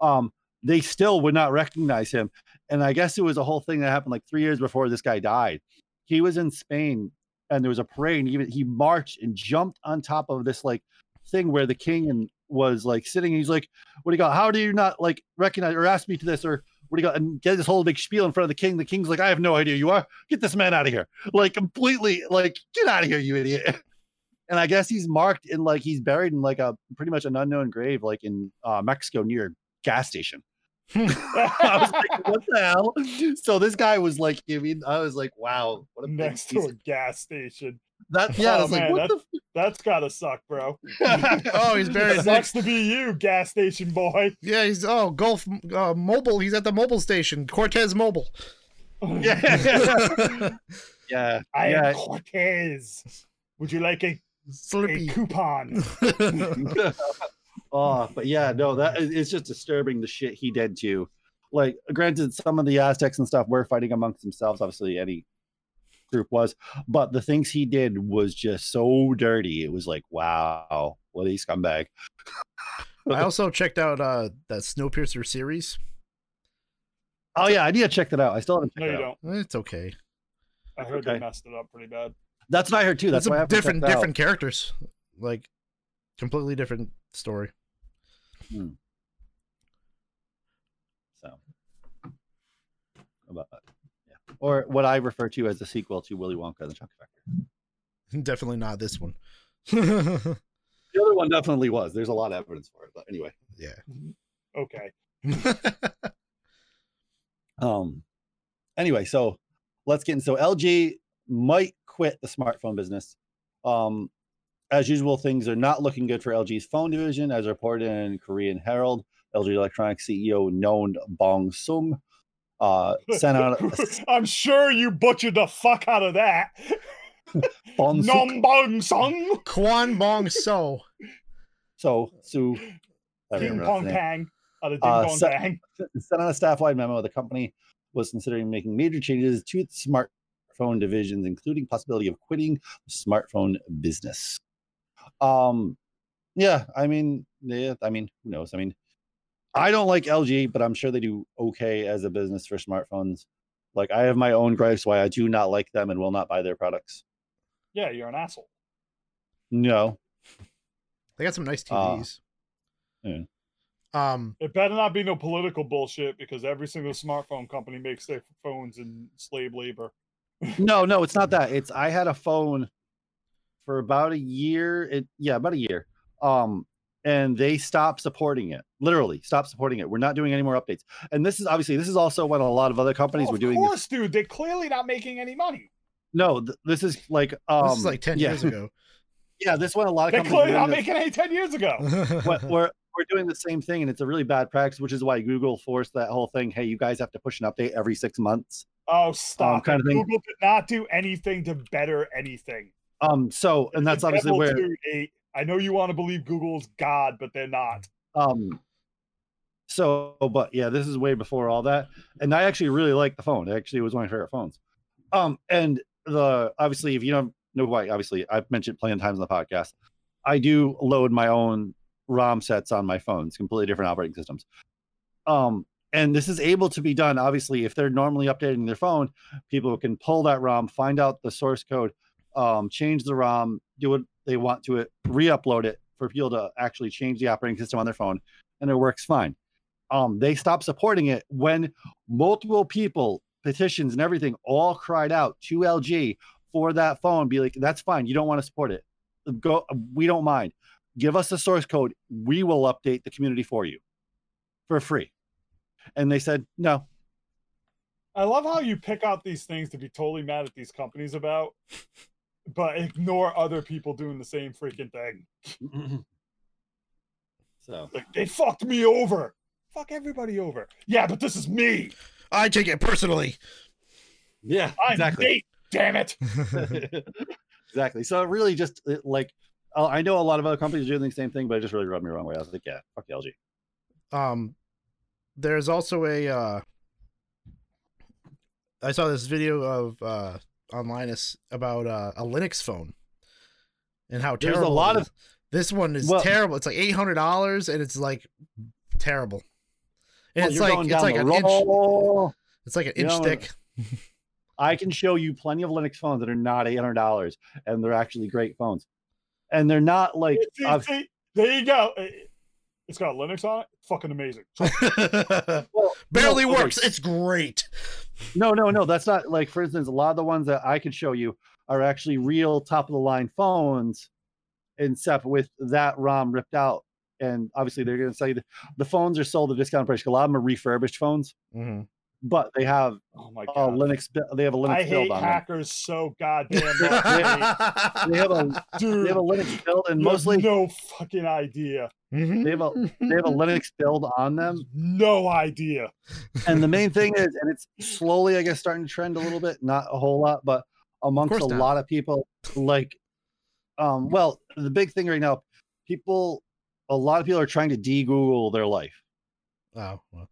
[SPEAKER 2] um, they still would not recognize him. And I guess it was a whole thing that happened like three years before this guy died. He was in Spain, and there was a parade, and even he marched and jumped on top of this like thing where the king and was like sitting and he's like what do you got how do you not like recognize or ask me to this or what do you got? And get this whole big spiel in front of the king. The king's like, I have no idea you are. Get this man out of here. Like completely, like, get out of here, you idiot. [LAUGHS] And I guess he's marked in like he's buried in like a pretty much an unknown grave, like in uh, Mexico near gas station. [LAUGHS] I was like, what the hell? So this guy was like, I mean, I was like, wow, what a big
[SPEAKER 3] Next to a gas station.
[SPEAKER 2] that. Yeah, I
[SPEAKER 3] Oh,
[SPEAKER 2] was like,
[SPEAKER 3] man,
[SPEAKER 2] what
[SPEAKER 3] That's gotta suck, bro. [LAUGHS] [LAUGHS]
[SPEAKER 4] Oh, he's buried
[SPEAKER 3] Sucks
[SPEAKER 4] next.
[SPEAKER 3] to be you, gas station boy.
[SPEAKER 4] Yeah, he's oh Gulf uh, Mobile. He's at the mobile station, Cortez Mobile.
[SPEAKER 2] yeah, yeah,
[SPEAKER 3] I
[SPEAKER 2] yeah.
[SPEAKER 3] am Cortez. Would you like a, a coupon?
[SPEAKER 2] Oh, but yeah, no, that it's just disturbing the shit he did too. Like, granted, some of the Aztecs and stuff were fighting amongst themselves. Obviously, any group was, but the things he did was just so dirty. It was like, wow, what a scumbag. [LAUGHS]
[SPEAKER 4] I also checked out uh that Snowpiercer series.
[SPEAKER 2] Oh yeah, I need to check that out. I still haven't
[SPEAKER 3] No, you
[SPEAKER 2] it out.
[SPEAKER 3] don't.
[SPEAKER 4] It's okay.
[SPEAKER 3] I heard
[SPEAKER 2] Okay.
[SPEAKER 3] they messed it up pretty bad.
[SPEAKER 2] That's what I heard too. That's
[SPEAKER 4] It's
[SPEAKER 2] why I
[SPEAKER 4] a
[SPEAKER 2] have to
[SPEAKER 4] different
[SPEAKER 2] out.
[SPEAKER 4] different characters, like completely different story. Hmm.
[SPEAKER 2] So, about yeah, or what I refer to as the sequel to Willy Wonka and the Chocolate Factory. [LAUGHS]
[SPEAKER 4] Definitely not this one. [LAUGHS]
[SPEAKER 2] The other one definitely was. There's a lot of evidence for it, but anyway.
[SPEAKER 4] yeah.
[SPEAKER 3] Okay. [LAUGHS]
[SPEAKER 2] Um. Anyway, so let's get in. So LG might quit the smartphone business. Um, as usual, things are not looking good for LG's phone division, as reported in Korean Herald. LG Electronics CEO Noon Bong Sung uh, [LAUGHS] sent out a [LAUGHS]
[SPEAKER 3] I'm sure you butchered the fuck out of that.
[SPEAKER 2] Bong Sung.
[SPEAKER 3] Nom bong song.
[SPEAKER 4] Kwan Bong So.
[SPEAKER 2] So Sue I don't
[SPEAKER 3] Ding pong
[SPEAKER 2] his name.
[SPEAKER 3] pang. Out of ding
[SPEAKER 2] Uh,
[SPEAKER 3] pong pang.
[SPEAKER 2] sent out a staff-wide memo. The company was considering making major changes to its smartphone divisions, including possibility of quitting the smartphone business. Um, yeah, I mean, yeah, I mean, who knows? I mean, I don't like LG, but I'm sure they do okay as a business for smartphones. Like, I have my own gripes why I do not like them and will not buy their products.
[SPEAKER 3] Yeah, you're an asshole.
[SPEAKER 2] No,
[SPEAKER 4] They got some nice
[SPEAKER 2] Uh,
[SPEAKER 4] TVs.
[SPEAKER 2] yeah.
[SPEAKER 4] Um,
[SPEAKER 3] It better not be no political bullshit because every single smartphone company makes their phones in slave labor.
[SPEAKER 2] no, no, it's not [LAUGHS] that. It's I had a phone for about a year. It yeah, about a year. Um, and they stopped supporting it. Literally, stopped supporting it. We're not doing any more updates. And this is obviously this is also when a lot of other companies
[SPEAKER 3] Oh,
[SPEAKER 2] were
[SPEAKER 3] of
[SPEAKER 2] doing this.
[SPEAKER 3] course, dude. They're clearly not making any money.
[SPEAKER 2] No, th- this is like um,
[SPEAKER 4] this is like ten
[SPEAKER 2] yeah,
[SPEAKER 4] years ago. [LAUGHS]
[SPEAKER 2] Yeah, this one a lot of
[SPEAKER 3] They're
[SPEAKER 2] companies.
[SPEAKER 3] clearly not
[SPEAKER 2] this.
[SPEAKER 3] making any 10 years ago. [LAUGHS]
[SPEAKER 2] What- we're we're doing the same thing, and it's a really bad practice, which is why Google forced that whole thing. Hey, you guys have to push an update every six months.
[SPEAKER 3] Oh, stop.
[SPEAKER 2] kind of thing.
[SPEAKER 3] Google did not do anything to better anything.
[SPEAKER 2] Um, so and that's obviously where
[SPEAKER 3] Nate. I know you want to believe Google's God, but they're not.
[SPEAKER 2] Um, so, but yeah, this is way before all that, and I actually really like the phone. Actually, it was one of my favorite phones. Um, and the obviously, if you don't know why, obviously, I've mentioned plenty of times on the podcast. I do load my own ROM sets on my phones, completely different operating systems. Um, and this is able to be done. Obviously, if they're normally updating their phone, people can pull that ROM, find out the source code, um, change the ROM, do what they want to it, re-upload it for people to actually change the operating system on their phone, and it works fine. Um, they stopped supporting it when multiple people, petitions and everything, all cried out to LG for that phone. Be like, that's fine. You don't want to support it. Go. We don't mind. Give us the source code. We will update the community for you for free. And they said no.
[SPEAKER 3] I love how you pick out these things to be totally mad at these companies about, but ignore other people doing the same freaking thing. [LAUGHS]
[SPEAKER 2] so
[SPEAKER 3] Like, they fucked me over. Fuck everybody over. Yeah, but this is me.
[SPEAKER 4] I take it personally.
[SPEAKER 2] yeah,
[SPEAKER 3] I'm
[SPEAKER 2] exactly.
[SPEAKER 3] Nate. Damn it. [LAUGHS] [LAUGHS]
[SPEAKER 2] exactly. So it really just it, like uh, I know a lot of other companies are doing the same thing, but it just really rubbed me the wrong way. I was like, yeah, fuck LG.
[SPEAKER 4] um there's also a uh i saw this video of uh online is about uh, a linux phone and how
[SPEAKER 2] There's a
[SPEAKER 4] terrible
[SPEAKER 2] lot
[SPEAKER 4] it
[SPEAKER 2] of-
[SPEAKER 4] this one is
[SPEAKER 2] Well-
[SPEAKER 4] terrible it's like $800 and it's like terrible and
[SPEAKER 2] Well,
[SPEAKER 4] it's
[SPEAKER 2] you're
[SPEAKER 4] like
[SPEAKER 2] going
[SPEAKER 4] it's like an inch it's like an
[SPEAKER 2] You
[SPEAKER 4] inch
[SPEAKER 2] know,
[SPEAKER 4] thick
[SPEAKER 2] I can show you plenty of Linux phones that are not eight hundred dollars, and they're actually great phones. And they're not like
[SPEAKER 3] See,
[SPEAKER 2] I've-
[SPEAKER 3] see, there you go. It's got Linux on it. Fucking amazing. [LAUGHS]
[SPEAKER 2] Well,
[SPEAKER 4] Barely
[SPEAKER 2] no, okay,
[SPEAKER 4] works. It's great.
[SPEAKER 2] No, no, no. That's not like, for instance, a lot of the ones that I could show you are actually real top of the line phones, except with that ROM ripped out. And obviously, they're going to say the, the phones are sold at discount price. A lot of them are refurbished phones,
[SPEAKER 4] Mhm.
[SPEAKER 2] But they have
[SPEAKER 3] Oh my
[SPEAKER 2] a
[SPEAKER 3] god.
[SPEAKER 2] Linux. bu- They have a Linux
[SPEAKER 3] I
[SPEAKER 2] build
[SPEAKER 3] hate
[SPEAKER 2] on them.
[SPEAKER 3] hackers so goddamn [LAUGHS] much.
[SPEAKER 2] They have a
[SPEAKER 3] Dude,
[SPEAKER 2] they have a Linux build, and mostly
[SPEAKER 3] no fucking idea.
[SPEAKER 2] They have a they have a Linux build on them.
[SPEAKER 3] No idea.
[SPEAKER 2] And the main thing is, and it's slowly, I guess, starting to trend a little bit, not a whole lot, but amongst a
[SPEAKER 4] not.
[SPEAKER 2] lot of people, like, um, well, the big thing right now, people, a lot of people are trying to de-Google their life.
[SPEAKER 4] Oh well.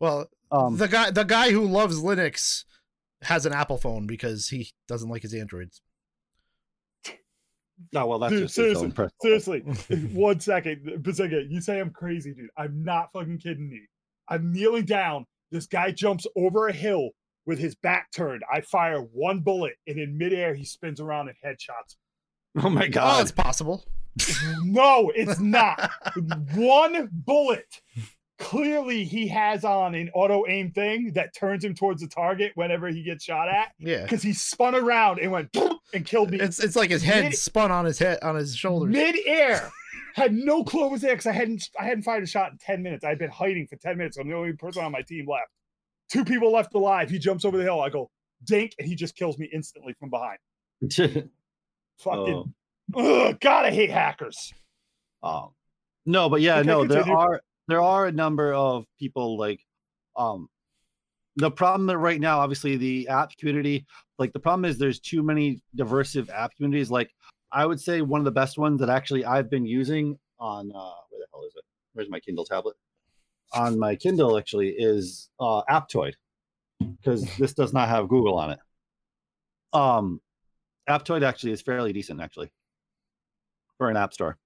[SPEAKER 4] Well,
[SPEAKER 2] Um,
[SPEAKER 4] the guy the guy who loves Linux has an Apple phone because he doesn't like his Androids.
[SPEAKER 2] no, [LAUGHS] well, that's
[SPEAKER 3] Dude,
[SPEAKER 2] just his
[SPEAKER 3] seriously, Seriously, [LAUGHS] one second, Bazinga, you say I'm crazy, dude. I'm not fucking kidding me. I'm kneeling down. This guy jumps over a hill with his back turned. I fire one bullet, and in midair, he spins around and headshots.
[SPEAKER 2] Oh my
[SPEAKER 4] Oh,
[SPEAKER 2] god!
[SPEAKER 4] it's possible.
[SPEAKER 3] No, it's not. [LAUGHS] one bullet. Clearly, he has on an auto aim thing that turns him towards the target whenever he gets shot at
[SPEAKER 4] Yeah.
[SPEAKER 3] because he spun around and went and killed me
[SPEAKER 4] It's it's like his head
[SPEAKER 3] Mid-
[SPEAKER 4] spun on his head on his shoulders.
[SPEAKER 3] mid-air. [LAUGHS] Had no clue it was there because I hadn't I hadn't fired a shot in 10 minutes. I'd been hiding for 10 minutes. I'm the only person on my team left. Two people left alive. He jumps over the hill. I go, dink, and he just kills me instantly from behind. [LAUGHS] Fucking
[SPEAKER 2] Oh,
[SPEAKER 3] ugh, God, I hate hackers.
[SPEAKER 2] um, no, but yeah,
[SPEAKER 3] Okay,
[SPEAKER 2] no, there are there are a number of people like, um, the problem that right now, obviously, the app community, like the problem is there's too many diversive app communities. Like, I would say one of the best ones that actually I've been using on uh, where the hell is it? Where's my Kindle tablet? On my Kindle, actually, is uh, Aptoide because this does not have Google on it. Um, Aptoide actually is fairly decent, actually, for an app store.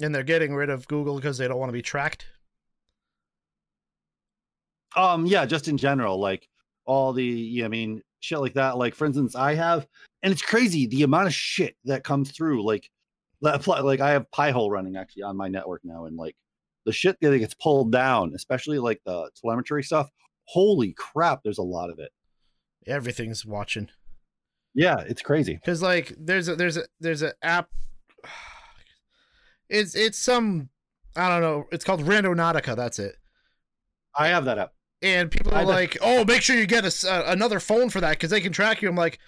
[SPEAKER 4] And they're getting rid of Google because they don't want to be tracked.
[SPEAKER 2] Um, yeah, just in general, like all the, yeah, I mean, shit like that. Like, for instance, I have, and it's crazy the amount of shit that comes through. Like, like I have Pi-hole running actually on my network now, and like the shit that gets pulled down, especially like the telemetry stuff. Holy crap, there's a lot of it.
[SPEAKER 4] Everything's watching.
[SPEAKER 2] Yeah, it's crazy.
[SPEAKER 4] Because like there's a there's a there's an app. [SIGHS] It's it's some I don't know. It's called Randonautica. That's it.
[SPEAKER 2] I have that app.
[SPEAKER 4] And people are like, "Oh, make sure you get a uh, another phone for that because they can track you." I'm like,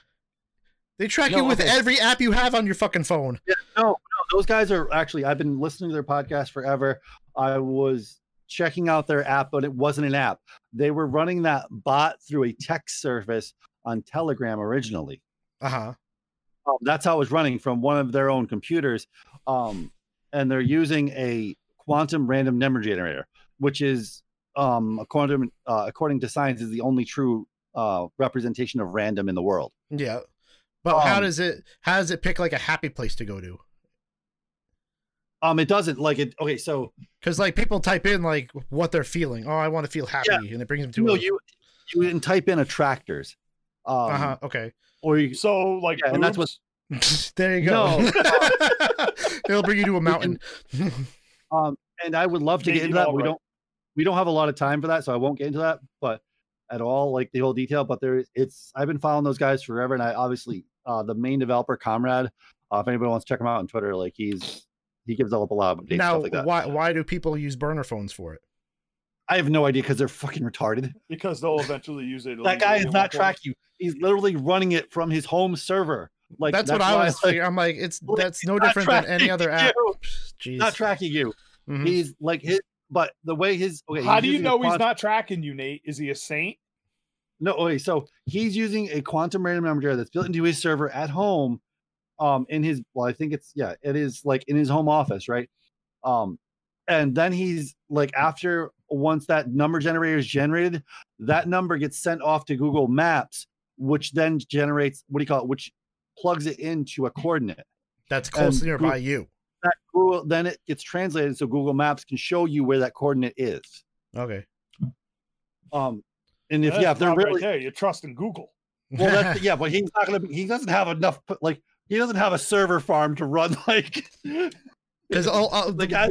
[SPEAKER 4] they track you with
[SPEAKER 2] okay.
[SPEAKER 4] every app you have on your fucking phone.
[SPEAKER 2] No, no, those guys are actually. I've been listening to their podcast forever. I was checking out their app, but it wasn't an app. They were running that bot through a text service on Telegram originally.
[SPEAKER 4] Uh huh.
[SPEAKER 2] Um, that's how it was running from one of their own computers. Um, and they're using a quantum random number generator, which is um, a quantum, uh, according to science, is the only true uh, representation of random in the world.
[SPEAKER 4] Yeah. But how
[SPEAKER 2] Um,
[SPEAKER 4] does it how does it pick like a happy place to go to?
[SPEAKER 2] Um, it doesn't like it. Okay, so
[SPEAKER 4] Because like people type in like what they're feeling. Oh, I want to feel happy, and it brings them to.
[SPEAKER 2] no,
[SPEAKER 4] a-
[SPEAKER 2] you you can type in attractors, um,
[SPEAKER 4] Uh-huh. Okay.
[SPEAKER 2] or you
[SPEAKER 3] So, like,
[SPEAKER 2] Yeah, and that's what- [LAUGHS]
[SPEAKER 4] there you go.
[SPEAKER 2] No. [LAUGHS]
[SPEAKER 4] It'll bring you to a mountain. [LAUGHS]
[SPEAKER 2] Um, and I would love to get into that.
[SPEAKER 3] not
[SPEAKER 2] We don't we don't have a lot of time for that, so I won't get into that. But at all, like the whole detail. But there, it's I've been following those guys forever, and I obviously uh, the main developer, Comrade. Uh, if anybody wants to check him out on Twitter, like he's he gives up a lot of updates,
[SPEAKER 4] now,
[SPEAKER 2] stuff like that.
[SPEAKER 4] why why do people use burner phones for it?
[SPEAKER 2] I have no idea because they're fucking retarded.
[SPEAKER 3] because they'll eventually use it.
[SPEAKER 2] That guy is not tracking you. He's literally running it from his home server. Like
[SPEAKER 4] that's, what I was.
[SPEAKER 2] like.
[SPEAKER 4] I'm like, it's
[SPEAKER 2] like,
[SPEAKER 4] that's no different than any other app.
[SPEAKER 2] you. [LAUGHS]
[SPEAKER 4] Jeez.
[SPEAKER 2] not tracking you.
[SPEAKER 4] Mhm.
[SPEAKER 2] He's like his, but the way his. Okay,
[SPEAKER 3] How do you
[SPEAKER 2] using a
[SPEAKER 3] know he's not tracking you, Nate? Is he a saint?
[SPEAKER 2] No, okay, so he's using a quantum random number generator that's built into his server at home. Um, in his well, I think it's yeah, it is like in his home office, right? Um, and then he's like after once that number generator is generated, that number gets sent off to Google Maps, which then generates what do you call it? Which plugs it into a coordinate.
[SPEAKER 4] That's close
[SPEAKER 2] and
[SPEAKER 4] nearby you.
[SPEAKER 2] That Google then it gets translated so Google Maps can show you where that coordinate is.
[SPEAKER 4] Okay.
[SPEAKER 2] Um, and if
[SPEAKER 3] That's
[SPEAKER 2] yeah, if they're
[SPEAKER 3] not right
[SPEAKER 2] really
[SPEAKER 3] there, you're trusting Google.
[SPEAKER 2] Well, that's [LAUGHS] yeah, but he's not gonna. Be, he doesn't have enough. Like he doesn't have a server farm to run. [LAUGHS] Like
[SPEAKER 4] Because all, all
[SPEAKER 2] the guy.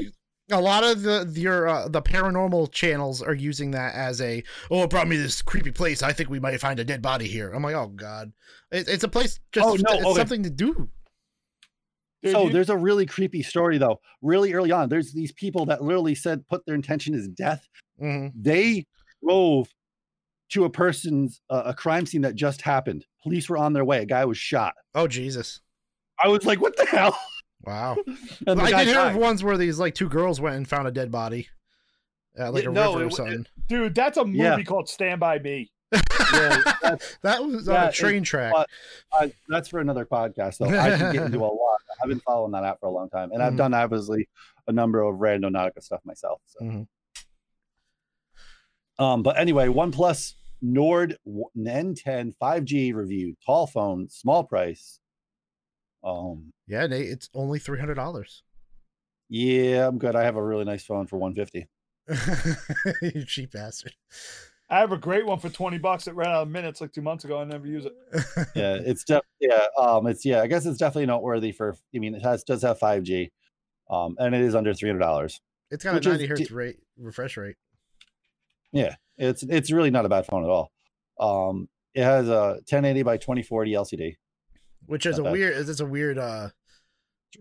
[SPEAKER 4] A lot of the your uh, the paranormal channels are using that as a oh it brought me this creepy place. I think we might find a dead body here. I'm like oh god, it, it's a place just
[SPEAKER 2] Oh, no,
[SPEAKER 4] it's
[SPEAKER 2] okay.
[SPEAKER 4] something to do.
[SPEAKER 3] Dude,
[SPEAKER 2] so
[SPEAKER 3] you-
[SPEAKER 2] there's a really creepy story though. Really early on, there's these people that literally said put their intention is death.
[SPEAKER 4] Mhm.
[SPEAKER 2] They drove to a person's uh, a crime scene that just happened. Police were on their way. A guy was shot.
[SPEAKER 4] Oh Jesus,
[SPEAKER 2] I was like, "What the hell?"
[SPEAKER 4] wow. [LAUGHS]
[SPEAKER 2] And the
[SPEAKER 4] I did hear of ones where these like two girls went and found a dead body, at like
[SPEAKER 2] Yeah,
[SPEAKER 4] a
[SPEAKER 2] no,
[SPEAKER 4] river
[SPEAKER 2] it
[SPEAKER 4] or something.
[SPEAKER 3] dude, that's a movie
[SPEAKER 2] Yeah.
[SPEAKER 3] called Stand by Me.
[SPEAKER 2] Yeah, [LAUGHS]
[SPEAKER 4] that was
[SPEAKER 2] yeah,
[SPEAKER 4] on a train track.
[SPEAKER 2] that's for another podcast. Though I can get into a lot. I've been following that out for a long time, and I've
[SPEAKER 4] Mhm.
[SPEAKER 2] done obviously a number of Randonautica stuff myself. So.
[SPEAKER 4] Mhm.
[SPEAKER 2] Um, but anyway, OnePlus Nord N10 5G review, tall phone, small price. Um,
[SPEAKER 4] Yeah, Nate, it's only three hundred dollars.
[SPEAKER 2] yeah, I'm good. I have a really nice phone for 150. [LAUGHS]
[SPEAKER 4] you cheap bastard.
[SPEAKER 3] I have a great one for 20 bucks that ran out of minutes like two months ago. I never use it. [LAUGHS]
[SPEAKER 2] Yeah, it's def- yeah, um, it's yeah. I guess it's definitely noteworthy for. I mean, it has does have 5G, um, and it is under 300 dollars.
[SPEAKER 4] It's got
[SPEAKER 2] Which
[SPEAKER 4] a
[SPEAKER 2] is
[SPEAKER 4] ninety hertz
[SPEAKER 2] di-
[SPEAKER 4] rate refresh rate.
[SPEAKER 2] Yeah, it's it's really not a bad phone at all. Um, it has a 1080 by 2040 LCD,
[SPEAKER 4] Which is a
[SPEAKER 2] Not bad.
[SPEAKER 4] weird it's a weird uh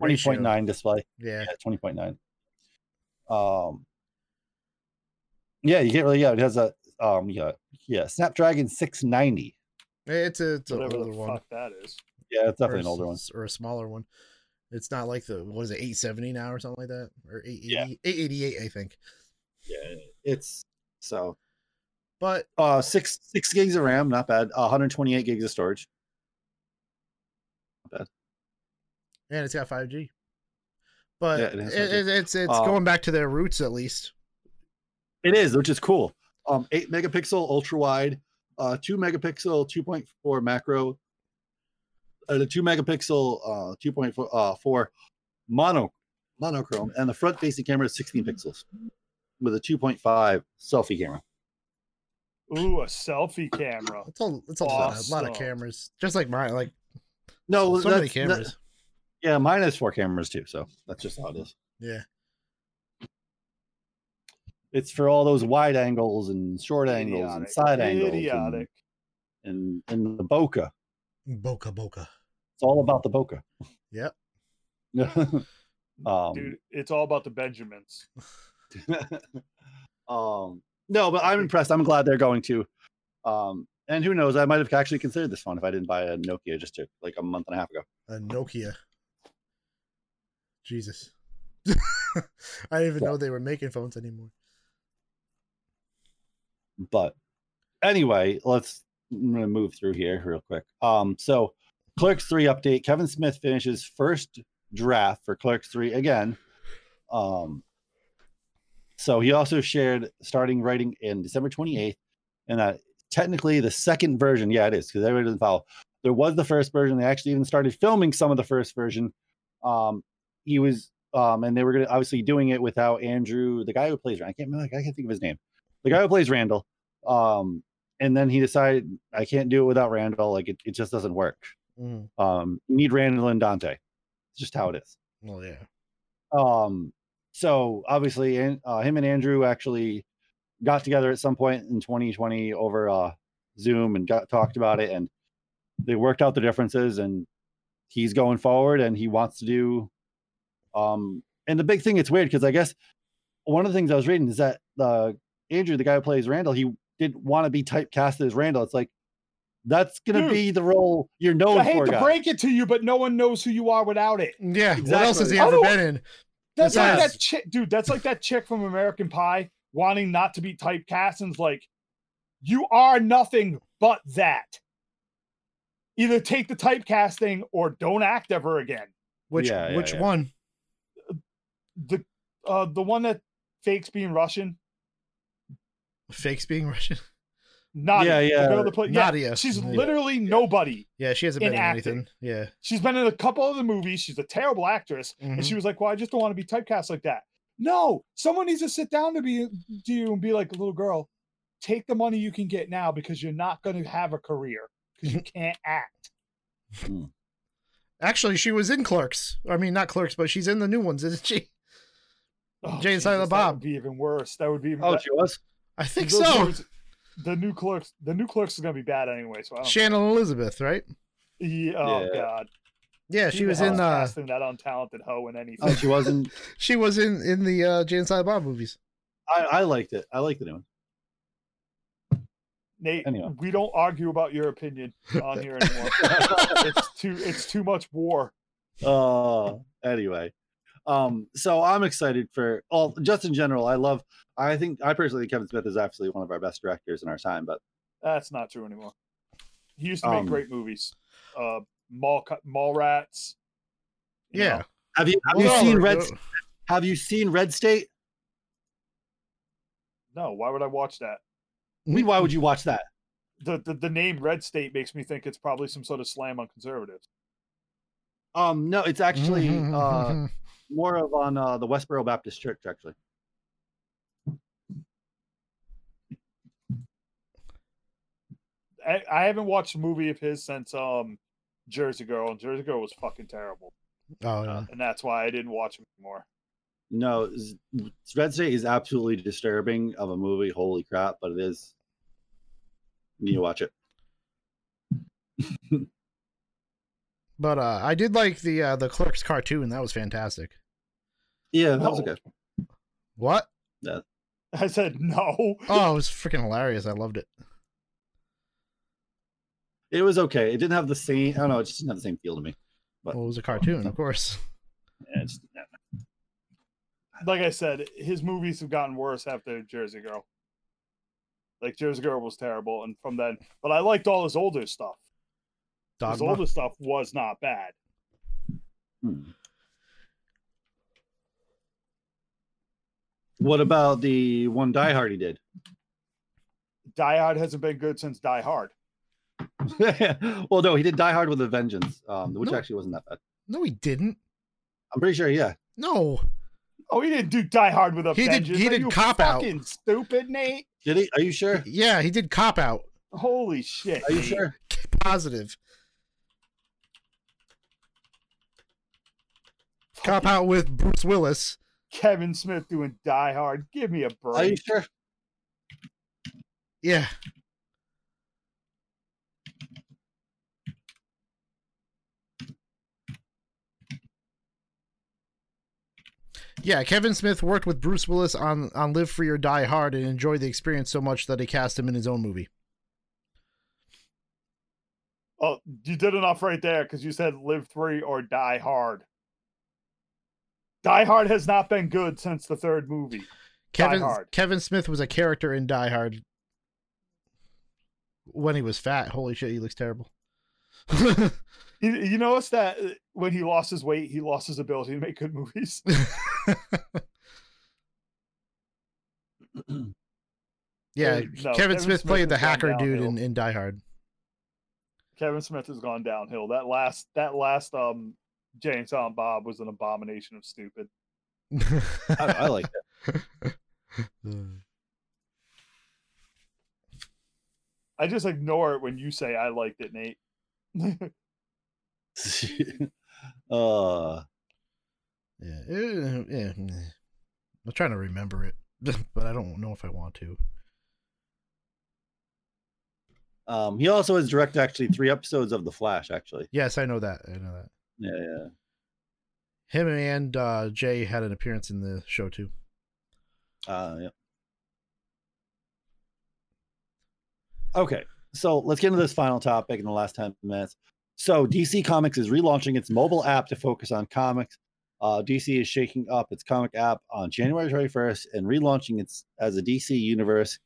[SPEAKER 2] 20.9 display.
[SPEAKER 4] Yeah.
[SPEAKER 2] Yeah, 20.9. Um, yeah, you can't really. Yeah, it has a um, yeah, yeah, Snapdragon 690.
[SPEAKER 4] It's a it's an older
[SPEAKER 3] the
[SPEAKER 4] one.
[SPEAKER 3] fuck that is.
[SPEAKER 2] Yeah, it's definitely
[SPEAKER 4] a
[SPEAKER 2] an older
[SPEAKER 4] s-
[SPEAKER 2] one.
[SPEAKER 4] Or a smaller one. It's not like the what is it, eight seventy now or something like that? Or eight eighty
[SPEAKER 2] Yeah.
[SPEAKER 4] eight eighty eight, I think.
[SPEAKER 2] Yeah, it's so
[SPEAKER 4] But
[SPEAKER 2] uh six six gigs of RAM, not bad. Uh, 128 gigs of storage. Not bad.
[SPEAKER 4] And it's got five G. But
[SPEAKER 2] Yeah,
[SPEAKER 4] it
[SPEAKER 2] it 5G.
[SPEAKER 4] it's it's
[SPEAKER 2] Uh,
[SPEAKER 4] going back to their roots at least.
[SPEAKER 2] It is, which is cool. Um, eight megapixel ultra wide, uh, two megapixel 2.4 macro, and a two megapixel uh 2.4 uh four mono monochrome, and the front facing camera is 16 pixels with a 2.5 selfie camera.
[SPEAKER 3] Ooh, a selfie camera.
[SPEAKER 4] It's a it's a lot, a lot of cameras. Just like mine, like
[SPEAKER 2] No,
[SPEAKER 4] so many
[SPEAKER 2] that's- that-
[SPEAKER 4] cameras.
[SPEAKER 2] yeah, mine has four cameras too, so that's just how it is.
[SPEAKER 4] yeah.
[SPEAKER 2] It's for all those wide angles and short angles and
[SPEAKER 3] Idiotic.
[SPEAKER 2] side angles and,
[SPEAKER 3] Idiotic.
[SPEAKER 2] and and the bokeh.
[SPEAKER 4] Boca boca.
[SPEAKER 2] It's all about the bokeh.
[SPEAKER 4] Yep. [LAUGHS]
[SPEAKER 2] um,
[SPEAKER 3] Dude, it's all about the Benjamins. [LAUGHS]
[SPEAKER 2] um no but i'm impressed i'm glad they're going to um and who knows i might have actually considered this one if i didn't buy a nokia just to, like a month and a half ago
[SPEAKER 4] A Nokia. Jesus. [LAUGHS] I didn't even know they were making phones anymore.
[SPEAKER 2] But anyway let's i'm gonna move through here real quick. Um so clerks 3 update kevin smith finishes first draft for clerks 3 again. Um so he also shared starting writing in december 28th and that technically the second version. Yeah it is because everybody doesn't follow. There was the first version. They actually even started filming some of the first version. Um he was um and they were gonna obviously doing it without andrew the guy who plays i can't remember i can't think of his name the guy who plays Randall. Um, and then he decided I can't do it without Randall. Like it, it just doesn't work.
[SPEAKER 4] Mm.
[SPEAKER 2] Um, you need Randall and Dante. It's just how it is.
[SPEAKER 4] Well, yeah.
[SPEAKER 2] Um, so obviously, uh, him and Andrew actually got together at some point in 2020 over uh, Zoom and got talked about it, and they worked out the differences. And he's going forward, and he wants to do. Um, and the big thing, it's weird because I guess one of the things I was reading is that uh, Andrew, the guy who plays Randall, he didn't want to be typecasted as Randall. It's like that's gonna
[SPEAKER 3] Dude.
[SPEAKER 2] be the role you're known
[SPEAKER 3] I hate
[SPEAKER 2] for,
[SPEAKER 3] to
[SPEAKER 2] guy.
[SPEAKER 3] break it to you, but no one knows who you are without it.
[SPEAKER 4] Yeah. What else has he ever been in?
[SPEAKER 3] That's like that chick, dude. That's like that chick from American Pie wanting not to be typecast and's like, you are nothing but that. Either take the typecasting or don't act ever again.
[SPEAKER 4] Which
[SPEAKER 2] Yeah, yeah,
[SPEAKER 4] which
[SPEAKER 2] yeah.
[SPEAKER 4] one?
[SPEAKER 3] The uh the one that fakes being Russian.
[SPEAKER 4] Fakes being [LAUGHS] Russian.
[SPEAKER 3] Nadia,
[SPEAKER 2] Yeah,
[SPEAKER 3] the
[SPEAKER 2] yeah,
[SPEAKER 3] girl that play-
[SPEAKER 4] Nadia.
[SPEAKER 3] She's
[SPEAKER 4] Yeah.
[SPEAKER 3] literally nobody.
[SPEAKER 4] Yeah, she hasn't been in
[SPEAKER 3] acting.
[SPEAKER 4] anything. Yeah.
[SPEAKER 3] She's been in a couple of the movies. She's a terrible actress.
[SPEAKER 4] Mhm.
[SPEAKER 3] And she was like, Well, I just don't want to be typecast like that. No, someone needs to sit down to be to you and be like, a little girl, take the money you can get now because you're not going to have a career because you [LAUGHS] can't act.
[SPEAKER 4] Actually, she was in Clerks. I mean, not Clerks, but she's in the new ones, isn't she?
[SPEAKER 3] Oh,
[SPEAKER 4] Jay and Silent
[SPEAKER 3] Jesus, that
[SPEAKER 4] Bob.
[SPEAKER 3] would be even worse. That would be.
[SPEAKER 2] Oh,
[SPEAKER 3] that-
[SPEAKER 2] she was.
[SPEAKER 4] I think
[SPEAKER 3] those
[SPEAKER 4] so.
[SPEAKER 3] movies- the new clerks. The new clerks is gonna be bad anyway. So I don't.
[SPEAKER 4] Shannon Elizabeth, right?
[SPEAKER 3] Yeah, oh
[SPEAKER 2] Yeah.
[SPEAKER 3] god.
[SPEAKER 4] Yeah,
[SPEAKER 3] Who
[SPEAKER 4] she
[SPEAKER 3] the
[SPEAKER 4] was in
[SPEAKER 3] is
[SPEAKER 4] uh
[SPEAKER 3] casting that untalented hoe in anything.
[SPEAKER 2] Oh, she wasn't. [LAUGHS]
[SPEAKER 4] she was in in the uh Jay and Silent Bob movies.
[SPEAKER 2] I, I liked it. I liked the new one.
[SPEAKER 3] Nate,
[SPEAKER 2] Anyway.
[SPEAKER 3] we don't argue about your opinion on here [LAUGHS] anymore. it's too. It's too much war.
[SPEAKER 2] Uh anyway. Um, so I'm excited for all just in general. I love I think I personally think Kevin Smith is absolutely one of our best directors in our time, but
[SPEAKER 3] That's not true anymore. He used to make
[SPEAKER 2] Um,
[SPEAKER 3] great movies. Uh, mall Cu- mall rats. you
[SPEAKER 4] Yeah.
[SPEAKER 3] know.
[SPEAKER 2] have you have
[SPEAKER 4] Well,
[SPEAKER 2] you seen
[SPEAKER 4] uh,
[SPEAKER 2] Red have you seen Red State?
[SPEAKER 3] No, why would I watch that?
[SPEAKER 2] I mean, why would you watch that?
[SPEAKER 3] The, the the name Red State makes me think it's probably some sort of slam on conservatives.
[SPEAKER 2] Um no, it's actually
[SPEAKER 4] Mm-hmm.
[SPEAKER 2] uh [LAUGHS] more of on uh the Westboro Baptist Church actually.
[SPEAKER 3] I, I haven't watched a movie of his since um Jersey Girl, and Jersey Girl was fucking terrible,
[SPEAKER 4] oh yeah.
[SPEAKER 3] and that's why I didn't watch him anymore.
[SPEAKER 2] No, Red State is absolutely disturbing of a movie. Holy crap! But it is. You need to watch it. [LAUGHS]
[SPEAKER 4] But uh I did like the uh the Clerks cartoon. That was fantastic.
[SPEAKER 2] Yeah, that was
[SPEAKER 3] No.
[SPEAKER 2] good.
[SPEAKER 4] What?
[SPEAKER 3] I said no.
[SPEAKER 4] Oh, it was freaking hilarious. I loved it.
[SPEAKER 2] It was okay. It didn't have the same. I don't know. It just didn't have the same feel to me. But-
[SPEAKER 4] Well, it was a cartoon, of course.
[SPEAKER 2] Yeah, it's, yeah.
[SPEAKER 3] Like I said, his movies have gotten worse after Jersey Girl. Like Jersey Girl was terrible, and from then, but I liked all his older stuff. His
[SPEAKER 4] Dogma.
[SPEAKER 3] older stuff was not bad.
[SPEAKER 2] Hmm. What about the one Die Hard he did?
[SPEAKER 3] Die Hard hasn't been good since Die Hard. [LAUGHS]
[SPEAKER 2] well, no, he did Die Hard with a Vengeance, um, which
[SPEAKER 4] No.
[SPEAKER 2] actually wasn't that bad.
[SPEAKER 4] No, he didn't.
[SPEAKER 2] I'm pretty sure. Yeah.
[SPEAKER 4] No.
[SPEAKER 3] Oh, he didn't do Die Hard with a
[SPEAKER 4] He did- he
[SPEAKER 3] Are
[SPEAKER 4] did
[SPEAKER 3] you
[SPEAKER 4] Cop Out.
[SPEAKER 3] fucking stupid, Nate.
[SPEAKER 2] Did he? Are you sure?
[SPEAKER 4] Yeah, he did cop out.
[SPEAKER 3] Holy shit!
[SPEAKER 2] Are you sure?
[SPEAKER 4] Positive. Cop out with Bruce Willis.
[SPEAKER 3] Kevin Smith doing Die Hard. Give me a break.
[SPEAKER 2] Are you sure?
[SPEAKER 4] Yeah. Yeah, Kevin Smith worked with Bruce Willis on on Live Free or Die Hard and enjoyed the experience so much that he cast him in his own movie.
[SPEAKER 3] Oh, you did enough right there because you said live free or die hard. Die Hard has not been good since the third movie.
[SPEAKER 4] Kevin Kevin Smith was a character in Die Hard when he was fat. Holy shit, he looks terrible. [LAUGHS]
[SPEAKER 3] You, you notice that when he lost his weight, he lost his ability to make good movies. [LAUGHS] [CLEARS THROAT]
[SPEAKER 4] yeah,
[SPEAKER 3] no,
[SPEAKER 4] Kevin,
[SPEAKER 3] Kevin
[SPEAKER 4] Smith
[SPEAKER 3] Smith
[SPEAKER 4] played the hacker dude in, in Die Hard.
[SPEAKER 3] Kevin Smith has gone downhill. That last that last um Jay and Silent Bob was an abomination of stupid. [LAUGHS]
[SPEAKER 2] I, I like that.
[SPEAKER 3] I just ignore it when you say I liked it, Nate. [LAUGHS]
[SPEAKER 2] uh,
[SPEAKER 4] Yeah, eh, yeah. I'm trying to remember it, [LAUGHS] but I don't know if I want to.
[SPEAKER 2] um, he also has directed actually three episodes of The Flash. Actually,
[SPEAKER 4] Yes, I know that. I know that.
[SPEAKER 2] Yeah, yeah.
[SPEAKER 4] Him and uh, Jay had an appearance in the show too.
[SPEAKER 2] Uh, yeah. Okay, so let's get into this final topic in the last 10 minutes. So, DC Comics is relaunching its mobile app to focus on comics. Uh, DC is shaking up its comic app on January 21st and relaunching its as a DC Universe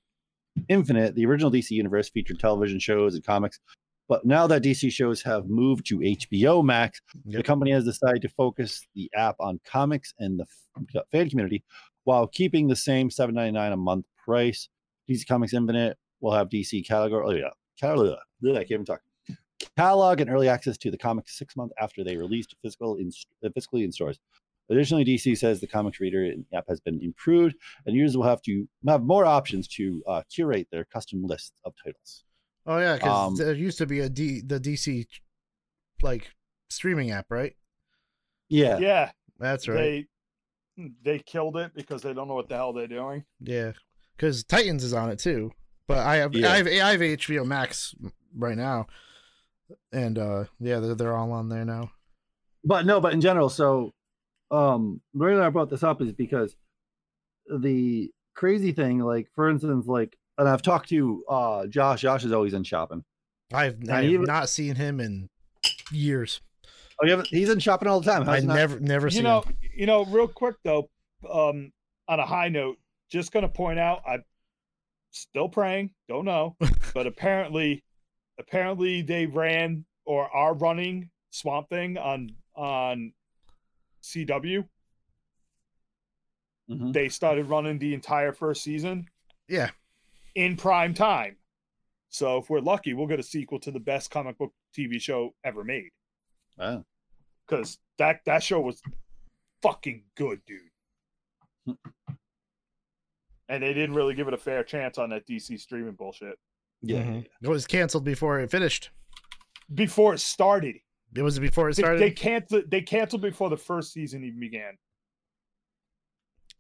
[SPEAKER 2] Infinite. The original DC Universe featured television shows and comics, but now that DC shows have moved to HBO Max, the company has decided to focus the app on comics and the fan community while keeping the same $7.99 a month price. DC Comics Infinite will have DC catalog. Oh yeah, catalog. I can't even talk. Catalog and early access to the comics six months after they released physical in uh, physically in stores. Additionally, DC says the comics reader app has been improved, and users will have to have more options to uh, curate their custom lists of titles.
[SPEAKER 4] Oh yeah, because
[SPEAKER 2] Um,
[SPEAKER 4] there used to be a D the DC like streaming app, right?
[SPEAKER 2] Yeah,
[SPEAKER 3] yeah,
[SPEAKER 4] That's right.
[SPEAKER 3] they they killed it because they don't know what the hell they're doing.
[SPEAKER 4] Yeah, because Titans is on it too. But I have
[SPEAKER 2] Yeah.
[SPEAKER 4] I have I have HBO Max right now, and uh yeah, they're they're all on there now.
[SPEAKER 2] but no, but in general, so um the reason I brought this up is because the crazy thing, like for instance, like and I've talked to uh Josh. Josh is always in shopping.
[SPEAKER 4] I've
[SPEAKER 2] And
[SPEAKER 4] I have
[SPEAKER 2] even-
[SPEAKER 4] not seen him in years.
[SPEAKER 2] Oh, you haven't, he's in shopping all the time.
[SPEAKER 4] I
[SPEAKER 2] How's he not-
[SPEAKER 4] never never
[SPEAKER 3] You
[SPEAKER 4] seen
[SPEAKER 3] know,
[SPEAKER 4] him.
[SPEAKER 3] you know, real quick though, um, on a high note, just gonna point out I'm still praying, don't know, [LAUGHS] but apparently apparently they ran or are running Swamp Thing on on CW.
[SPEAKER 2] Mhm.
[SPEAKER 3] They started running the entire first season
[SPEAKER 4] Yeah,
[SPEAKER 3] in prime time. So if we're lucky, we'll get a sequel to the best comic book TV show ever made.
[SPEAKER 2] Wow.
[SPEAKER 3] Because that that show was fucking good, dude. [LAUGHS] and they didn't really give it a fair chance on that DC streaming bullshit
[SPEAKER 2] Yeah.
[SPEAKER 4] Mhm. it was canceled before it finished.
[SPEAKER 3] before it started.
[SPEAKER 4] It was before it
[SPEAKER 3] They,
[SPEAKER 4] started.
[SPEAKER 3] they canceled. They canceled before the first season even began.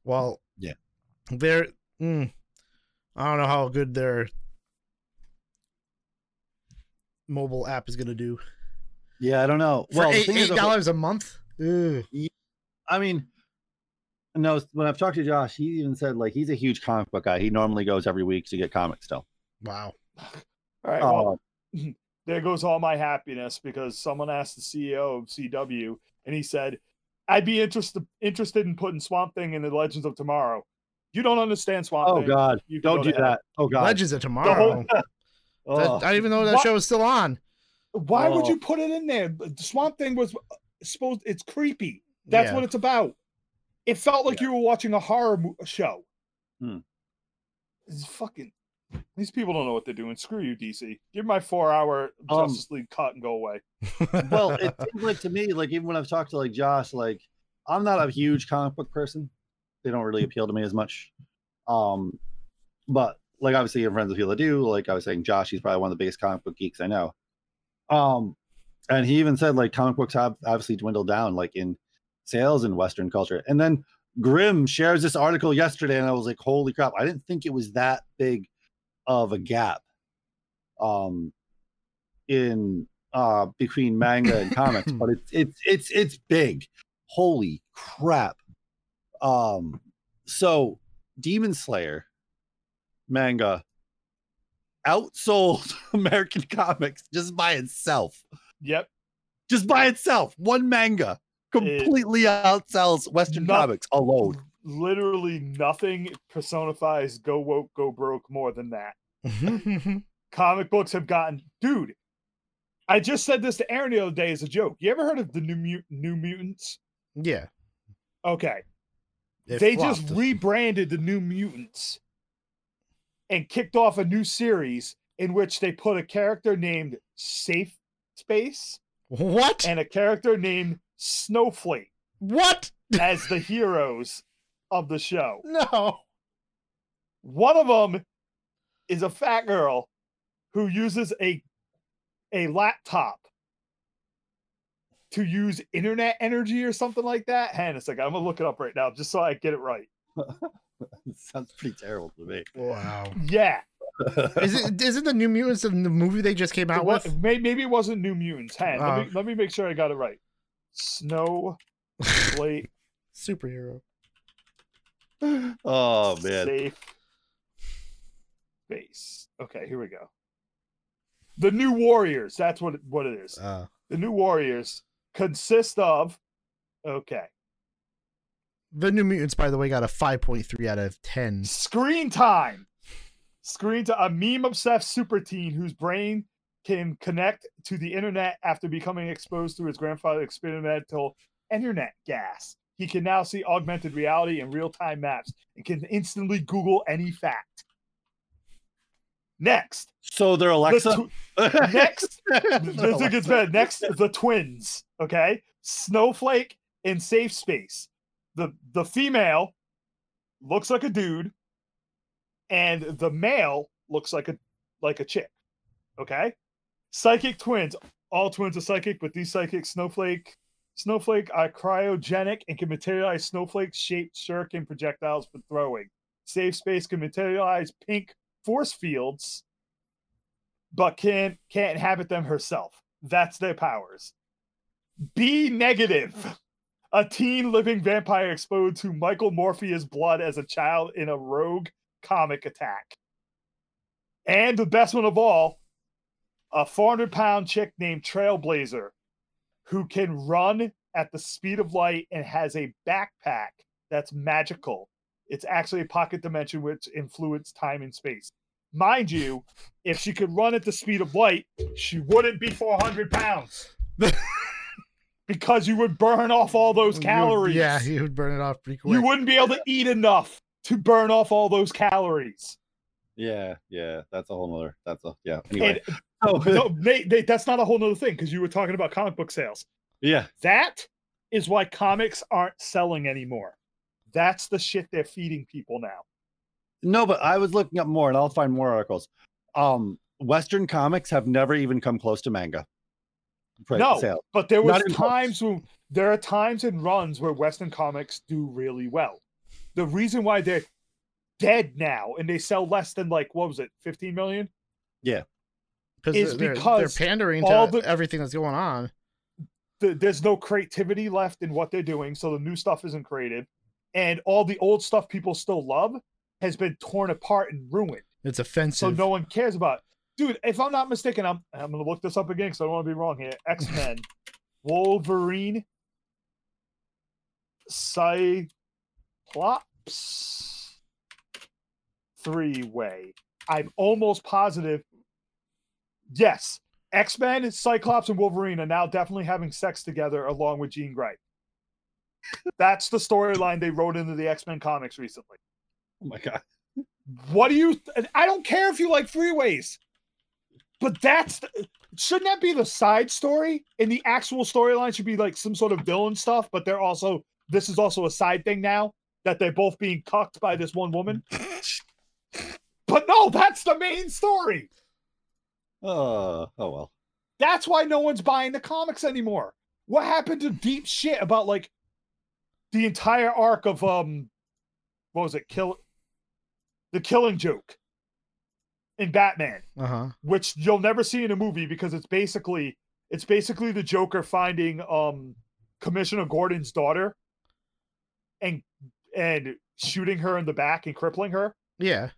[SPEAKER 4] Well,
[SPEAKER 2] Yeah.
[SPEAKER 4] they're. Mm, I don't know how good their mobile app is gonna do.
[SPEAKER 2] Yeah, I don't know.
[SPEAKER 4] For
[SPEAKER 2] well,
[SPEAKER 4] eight eight dollars a month. Ugh.
[SPEAKER 2] I mean, no. When I've talked to Josh, he even said like he's a huge comic book guy. He normally goes every week to get comics still.
[SPEAKER 4] Wow.
[SPEAKER 3] All right. Uh, well,
[SPEAKER 2] Oh, [CLEARS THROAT]
[SPEAKER 3] there goes all my happiness because someone asked the CEO of CW, and he said, "I'd be interested interested in putting Swamp Thing in the Legends of Tomorrow." You don't understand Swamp
[SPEAKER 2] oh
[SPEAKER 3] Thing.
[SPEAKER 2] God!
[SPEAKER 3] You
[SPEAKER 2] Don't do
[SPEAKER 3] to hell.
[SPEAKER 2] that. Oh God!
[SPEAKER 4] Legends of
[SPEAKER 3] The
[SPEAKER 4] Tomorrow.
[SPEAKER 3] whole- [LAUGHS]
[SPEAKER 4] That-. I didn't even know that
[SPEAKER 3] What?
[SPEAKER 4] show was still on.
[SPEAKER 3] Why would
[SPEAKER 2] Oh.
[SPEAKER 3] you put it in there? The Swamp Thing was supposed. It's creepy. That's
[SPEAKER 4] Yeah.
[SPEAKER 3] what it's about. It felt like
[SPEAKER 2] Yeah.
[SPEAKER 3] you were watching a horror mo- show.
[SPEAKER 2] Hmm.
[SPEAKER 3] It's fucking. These people don't know what they're doing. Screw you, DC. Give my four-hour
[SPEAKER 2] Um,
[SPEAKER 3] Justice League cut and go away.
[SPEAKER 2] well, it [LAUGHS] seems like to me, like even when I've talked to like Josh, like I'm not a huge comic book person. They don't really appeal to me as much. Um, but like obviously, your friends of people that do. Like I was saying, Josh, he's probably one of the biggest comic book geeks I know. Um, and he even said like comic books have obviously dwindled down, like in sales in Western culture. And then Grimm shares this article yesterday, and I was like, holy crap! I didn't think it was that big of a gap. Um, in uh between manga and comics, [CLEARS THROAT] but it's it's it's it's big. Holy crap. Um so Demon Slayer manga outsold [LAUGHS] American comics just by itself.
[SPEAKER 3] Yep.
[SPEAKER 2] Just by itself. One manga completely outsells Western
[SPEAKER 3] Not-
[SPEAKER 2] comics alone.
[SPEAKER 3] Literally nothing personifies go woke, go broke more than that. [LAUGHS] Comic books have gotten, dude. I just said this to Aaron the other day as a joke. You ever heard of the New Mut- New Mutants?
[SPEAKER 4] yeah.
[SPEAKER 3] Okay,
[SPEAKER 4] it
[SPEAKER 3] they just rebranded the New Mutants and kicked off a new series in which they put a character named Safe Space
[SPEAKER 4] what?
[SPEAKER 3] and a character named Snowflake
[SPEAKER 4] what?
[SPEAKER 3] as the heroes of the show. [LAUGHS]
[SPEAKER 4] No.
[SPEAKER 3] One of them is a fat girl who uses a a laptop to use internet energy or something like that. Hang on a second, I'm gonna look it up right now just so I get it right. [LAUGHS]
[SPEAKER 2] sounds pretty terrible to me.
[SPEAKER 4] Wow.
[SPEAKER 3] Yeah, [LAUGHS]
[SPEAKER 4] Is it is it the New Mutants in the movie they just came out
[SPEAKER 3] wa-
[SPEAKER 4] with?
[SPEAKER 3] may- maybe it wasn't New Mutants. Hang on,
[SPEAKER 4] Oh.
[SPEAKER 3] let, me, let me make sure I got it right. Snow [LAUGHS] Snowflake
[SPEAKER 4] Superhero.
[SPEAKER 2] Oh man.
[SPEAKER 3] safe space. Okay, here we go. The New Warriors. That's what it, what it is.
[SPEAKER 4] Uh,
[SPEAKER 3] The New Warriors consist of. Okay.
[SPEAKER 4] the New Mutants, by the way, got a 5.3 out of 10.
[SPEAKER 3] Screen time. Screen to a meme obsessed super teen whose brain can connect to the internet after becoming exposed to his grandfather's experimental internet gas. He can now see augmented reality and real time maps and can instantly Google any fact. Next,
[SPEAKER 2] So they're
[SPEAKER 3] the [LAUGHS]
[SPEAKER 2] Alexa.
[SPEAKER 3] tw- next, this gets better. Next, the twins. Okay, Snowflake in Safe Space. The the female looks like a dude, and the male looks like a like a chick. Okay, psychic twins. All twins are psychic, but these psychic Snowflake Snowflake are cryogenic and can materialize snowflake shaped shuriken projectiles for throwing. Safe Space can materialize pink force fields, but can't can't inhabit them herself. That's their powers. B negative. A teen living vampire exposed to Michael Morbius blood as a child in a rogue comic attack. And the best one of all, a 400 pound chick named Trailblazer who can run at the speed of light and has a backpack that's magical. It's actually a pocket dimension which influences time and space. Mind you, if she could run at the speed of light, she wouldn't be 400 pounds. [LAUGHS] because you would burn off all those
[SPEAKER 4] You would-
[SPEAKER 3] calories.
[SPEAKER 4] yeah, you would burn it off pretty quick.
[SPEAKER 3] you wouldn't be able to eat enough to burn off all those calories.
[SPEAKER 2] Yeah, yeah, that's a whole nother. That's a yeah. Anyway,
[SPEAKER 3] And [LAUGHS]
[SPEAKER 2] oh,
[SPEAKER 3] no, [LAUGHS] Nate, Nate, that's not a whole nother thing because you were talking about comic book sales.
[SPEAKER 2] yeah,
[SPEAKER 3] That is why comics aren't selling anymore. That's the shit they're feeding people now.
[SPEAKER 2] no, but I was looking up more, and I'll find more articles. Um, Western comics have never even come close to manga.
[SPEAKER 3] No.
[SPEAKER 2] sale.
[SPEAKER 3] But there was
[SPEAKER 2] Not even close.
[SPEAKER 3] times when there are times and runs where Western comics do really well. The reason why they're dead now and they sell less than like what was it, 15 million?
[SPEAKER 4] Yeah,
[SPEAKER 3] is
[SPEAKER 4] they're,
[SPEAKER 3] because
[SPEAKER 4] they're pandering
[SPEAKER 3] all
[SPEAKER 4] to
[SPEAKER 3] the-
[SPEAKER 4] everything that's going on.
[SPEAKER 3] th- there's no creativity left in what they're doing, so the new stuff isn't created, and all the old stuff people still love has been torn apart and ruined.
[SPEAKER 4] It's offensive.
[SPEAKER 3] So no one cares about. It. Dude, if I'm not mistaken, I'm I'm gonna look this up again because I don't want to be wrong here. [LAUGHS] X Men, Wolverine, Cyclops, three way. I'm almost positive. Yes, X Men, Cyclops, and Wolverine are now definitely having sex together along with Jean Grey. That's the storyline they wrote into the X Men comics recently.
[SPEAKER 2] Oh my god.
[SPEAKER 3] What do you? Th- I don't care if you like freeways, but that's the, shouldn't that be the side story? And the actual storyline should be like some sort of villain stuff. But they're also this is also a side thing now that they're both being cucked by this one woman. [LAUGHS] but no, that's the main story.
[SPEAKER 2] Uh, oh well.
[SPEAKER 3] That's why no one's buying the comics anymore. What happened to deep shit about like the entire arc of um what was it? Kill the killing joke in Batman,
[SPEAKER 4] Uh huh.
[SPEAKER 3] which you'll never see in a movie because it's basically it's basically the Joker finding um Commissioner Gordon's daughter and and shooting her in the back and crippling her.
[SPEAKER 4] Yeah.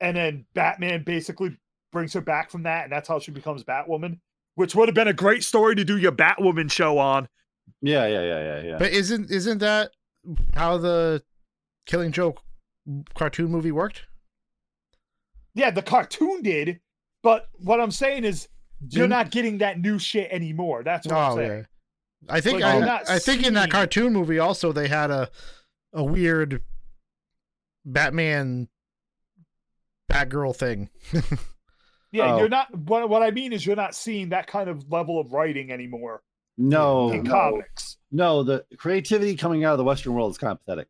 [SPEAKER 3] And then Batman basically brings her back from that, and that's how she becomes Batwoman, which would have been a great story to do your Batwoman show on.
[SPEAKER 2] Yeah, yeah, yeah, yeah, yeah.
[SPEAKER 4] But isn't isn't that how the Killing Joke cartoon movie worked?
[SPEAKER 3] Yeah, the cartoon did, but what I'm saying is you're
[SPEAKER 4] Didn't-
[SPEAKER 3] getting that new shit anymore. That's what I'm
[SPEAKER 4] Oh
[SPEAKER 3] saying.
[SPEAKER 4] yeah. I think
[SPEAKER 3] Like,
[SPEAKER 4] I, I think in that cartoon movie also they had a a weird Batman Batgirl thing. [LAUGHS]
[SPEAKER 3] Yeah,
[SPEAKER 2] Oh.
[SPEAKER 3] you're not. What what I mean is you're not seeing that kind of level of writing anymore
[SPEAKER 2] no,
[SPEAKER 3] in
[SPEAKER 2] no,
[SPEAKER 3] comics.
[SPEAKER 2] no. The creativity coming out of the Western world is kind of pathetic.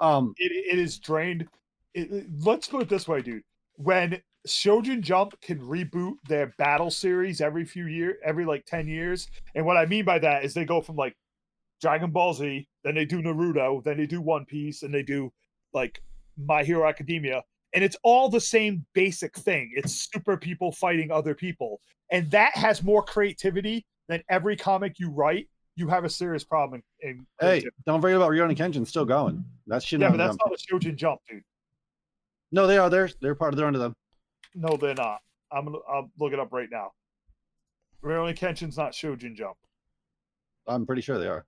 [SPEAKER 2] Um,
[SPEAKER 3] It it is drained. It, let's put it this way, dude. When Shonen Jump can reboot their battle series every few year, every like ten years, and what I mean by that is they go from like Dragon Ball Z, then they do Naruto, then they do One Piece, and they do like My Hero Academia, and it's all the same basic thing. It's super people fighting other people, and that has more creativity than every comic you write. You have a serious problem in. in
[SPEAKER 2] hey,
[SPEAKER 3] creativity.
[SPEAKER 2] don't forget about Rurouni Kenshin still going. That shit.
[SPEAKER 3] yeah, but that's
[SPEAKER 2] them.
[SPEAKER 3] not a Shonen Jump, dude.
[SPEAKER 2] No, they are. They're they're part of. They're under them.
[SPEAKER 3] No, they're not. I'm gonna I'll look it up right now. Rurouni Kenshin's not Shonen Jump.
[SPEAKER 2] I'm pretty sure they are.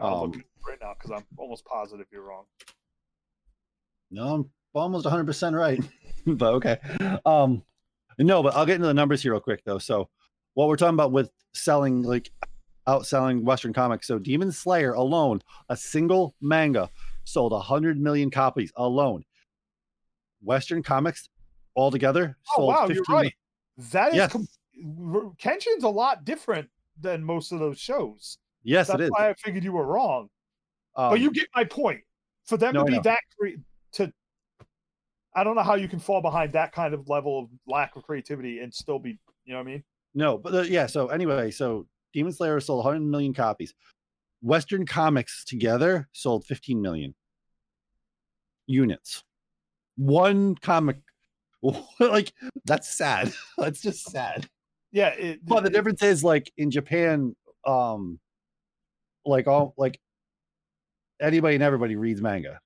[SPEAKER 3] I'll
[SPEAKER 2] Um,
[SPEAKER 3] look right now because I'm almost positive you're wrong.
[SPEAKER 2] No, I'm almost 100 percent right. [LAUGHS] [LAUGHS] but okay. Um, no, but I'll get into the numbers here real quick though. So, what we're talking about with selling, like outselling Western comics. So, Demon Slayer alone, a single manga sold a 100 million copies alone. Western comics altogether
[SPEAKER 3] Oh
[SPEAKER 2] sold
[SPEAKER 3] wow,
[SPEAKER 2] 15
[SPEAKER 3] you're right. That is
[SPEAKER 2] Yes.
[SPEAKER 3] com- Kenshin's a lot different than most of those shows.
[SPEAKER 2] Yes,
[SPEAKER 3] That's
[SPEAKER 2] it is.
[SPEAKER 3] why I figured you were wrong.
[SPEAKER 2] Um,
[SPEAKER 3] but you get my point. For them
[SPEAKER 2] no,
[SPEAKER 3] to be that great to I don't know how you can fall behind that kind of level of lack of creativity and still be, you know what I mean?
[SPEAKER 2] No, but uh, yeah. So anyway, so Demon Slayer sold 100 million copies. Western Comics together sold 15 million units. One comic, [LAUGHS] like that's sad. [LAUGHS] that's just sad.
[SPEAKER 3] Yeah. It,
[SPEAKER 2] But the difference is, like in Japan, um, like all like anybody and everybody reads manga.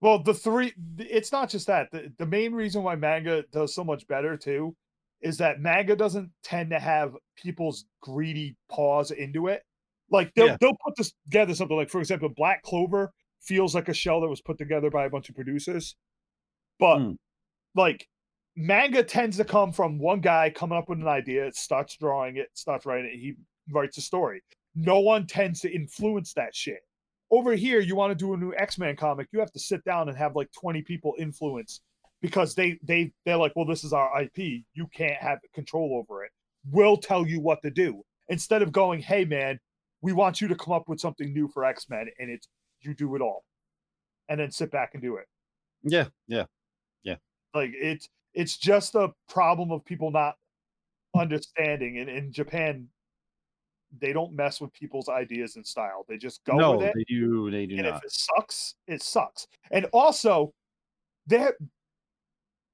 [SPEAKER 3] Well, the three, it's not just that. The, the main reason why manga does so much better too is that manga doesn't tend to have people's greedy paws into it. Like they'll,
[SPEAKER 2] Yeah.
[SPEAKER 3] they'll put this together something like, for example, Black Clover feels like a shell that was put together by a bunch of producers. But
[SPEAKER 2] Mm.
[SPEAKER 3] like manga tends to come from one guy coming up with an idea, starts drawing it, starts writing it, he writes a story. No one tends to influence that shit over here you want to do a new x-men comic you have to sit down and have like 20 people influence because they they they're like well this is our ip you can't have control over it. We'll tell you what to do. Instead of going hey man we want you to come up with something new for x-men and it's you do it all. And then sit back and do it.
[SPEAKER 2] Yeah, yeah. Yeah.
[SPEAKER 3] Like it's it's just a problem of people not understanding. And in japan they don't mess with people's ideas and style they just go
[SPEAKER 2] no,
[SPEAKER 3] with it
[SPEAKER 2] they do. They do
[SPEAKER 3] and
[SPEAKER 2] not.
[SPEAKER 3] if it sucks, it sucks. And also, that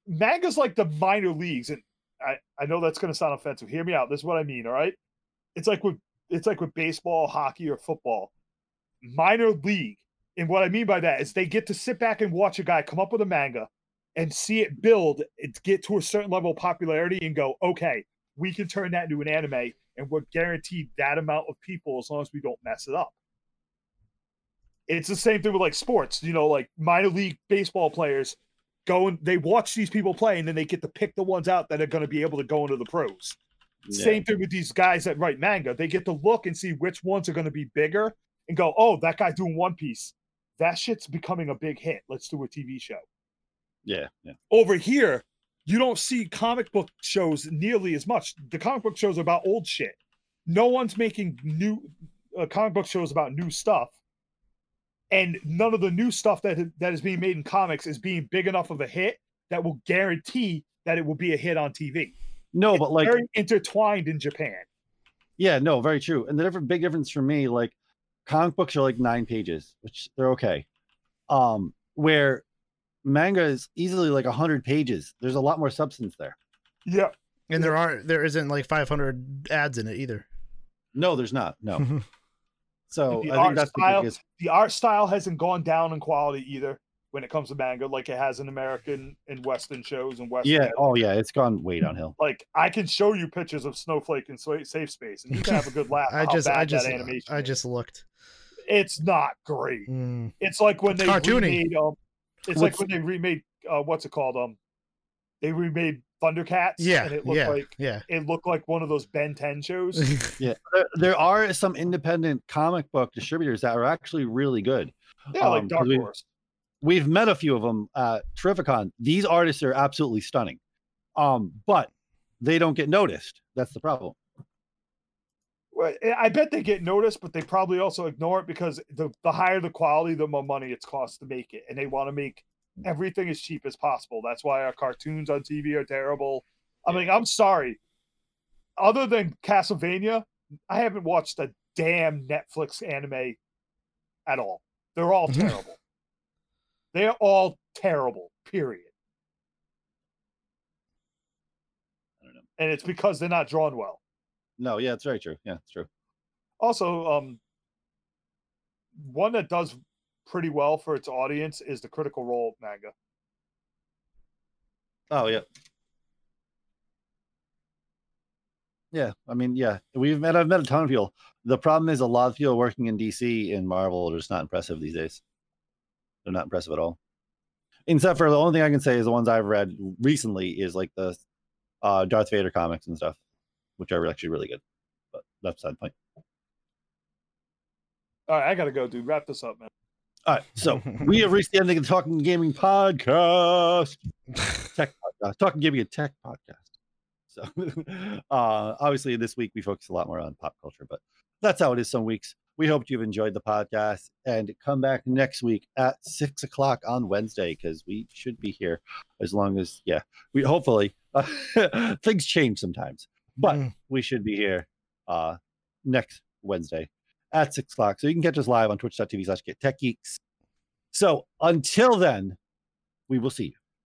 [SPEAKER 3] manga's like the minor leagues, and I, I know that's gonna sound offensive. Hear me out. This is what I mean, all right? It's like with it's like with baseball, hockey, or football. Minor league. And what I mean by that is they get to sit back and watch a guy come up with a manga and see it build, it get to a certain level of popularity and go, okay, we can turn that into an anime and we're guaranteed that amount of people as long as we don't mess it up. It's the same thing with like sports you know like minor league baseball players go and they watch these people play and then they get to pick the ones out that are going to be able to go into the pros.
[SPEAKER 2] Yeah.
[SPEAKER 3] same thing with these guys that write manga. They get to look and see which ones are going to be bigger and go oh that guy doing one piece. That shit's becoming a big hit. Let's do a tv show.
[SPEAKER 2] Yeah, yeah.
[SPEAKER 3] over here you don't see comic book shows nearly as much the comic book shows are about old shit no one's making new uh, comic book shows about new stuff and none of the new stuff that that is being made in comics is being big enough of a hit that will guarantee that it will be a hit on TV.
[SPEAKER 2] No,
[SPEAKER 3] It's
[SPEAKER 2] but like
[SPEAKER 3] very intertwined in Japan.
[SPEAKER 2] Yeah, no, very true. And the different big difference for me, like comic books are like nine pages, which they're okay. Um, where manga is easily like a hundred pages. There's a lot more substance there.
[SPEAKER 3] Yeah,
[SPEAKER 4] And there aren't there isn't like 500 ads in it either.
[SPEAKER 2] No, there's not. No. [LAUGHS] So
[SPEAKER 3] The
[SPEAKER 2] I
[SPEAKER 3] art
[SPEAKER 2] think that's the
[SPEAKER 3] style-
[SPEAKER 2] biggest.
[SPEAKER 3] the art style hasn't gone down in quality either when it comes to manga, like it has in American and Western shows and Western.
[SPEAKER 2] Yeah. Oh, yeah. It's gone way downhill.
[SPEAKER 3] Like I can show you pictures of Snowflake and Safe Space, and you can have a good laugh. [LAUGHS]
[SPEAKER 4] I just I just
[SPEAKER 3] animation.
[SPEAKER 4] I
[SPEAKER 3] is.
[SPEAKER 4] just looked.
[SPEAKER 3] it's not great.
[SPEAKER 4] Mm.
[SPEAKER 3] It's like when
[SPEAKER 4] It's
[SPEAKER 3] they
[SPEAKER 4] cartoony.
[SPEAKER 3] remade um, it's like when they remade uh, what's it called um, they remade Thundercats.
[SPEAKER 4] Yeah,
[SPEAKER 3] and it looked
[SPEAKER 4] yeah,
[SPEAKER 3] like
[SPEAKER 4] yeah.
[SPEAKER 3] it looked like one of those Ben Ten shows. [LAUGHS]
[SPEAKER 2] Yeah. There, there are some independent comic book distributors that are actually really good.
[SPEAKER 3] Yeah, like
[SPEAKER 2] Um,
[SPEAKER 3] Dark
[SPEAKER 2] 'cause we-
[SPEAKER 3] Horse.
[SPEAKER 2] We've met a few of them at Terrificon. These artists are absolutely stunning. Um, but they don't get noticed. That's the problem.
[SPEAKER 3] Well, I- I bet they get noticed, but they probably also ignore it because the, the higher the quality, the more money it's cost to make it. And they want to make everything as cheap as possible. That's why our cartoons on TV are terrible. I mean, I'm sorry. Other than Castlevania, I haven't watched a damn Netflix anime at all. They're all [LAUGHS] terrible. They're all terrible, period.
[SPEAKER 2] I don't know.
[SPEAKER 3] And it's because they're not drawn well.
[SPEAKER 2] No, yeah, it's very true. Yeah, it's true.
[SPEAKER 3] also um one that does pretty well for its audience is the critical role manga
[SPEAKER 2] Oh yeah. Yeah, I mean, yeah, we've met. I've met a ton of people. The problem is a lot of people working in DC in Marvel are just not impressive these days. They're not impressive at all. Except for the only thing I can say is the ones I've read recently is like the uh, Darth Vader comics and stuff, which are actually really good. But that's beside the point.
[SPEAKER 3] all right i gotta go dude wrap this up man
[SPEAKER 2] All right, so we have reached the ending of the Talking Gaming podcast. [LAUGHS] tech podcast, talking gaming a tech podcast. So, [LAUGHS] uh, obviously, this week we focus a lot more on pop culture, but that's how it is some weeks. we hope you've enjoyed the podcast and come back next week at six o'clock on Wednesday because we should be here as long as yeah we hopefully [LAUGHS] things change sometimes but
[SPEAKER 4] Mm.
[SPEAKER 2] we should be here uh next Wednesday at six o'clock. So you can catch us live on twitch.tv slash get tech geeks. So until then we will see you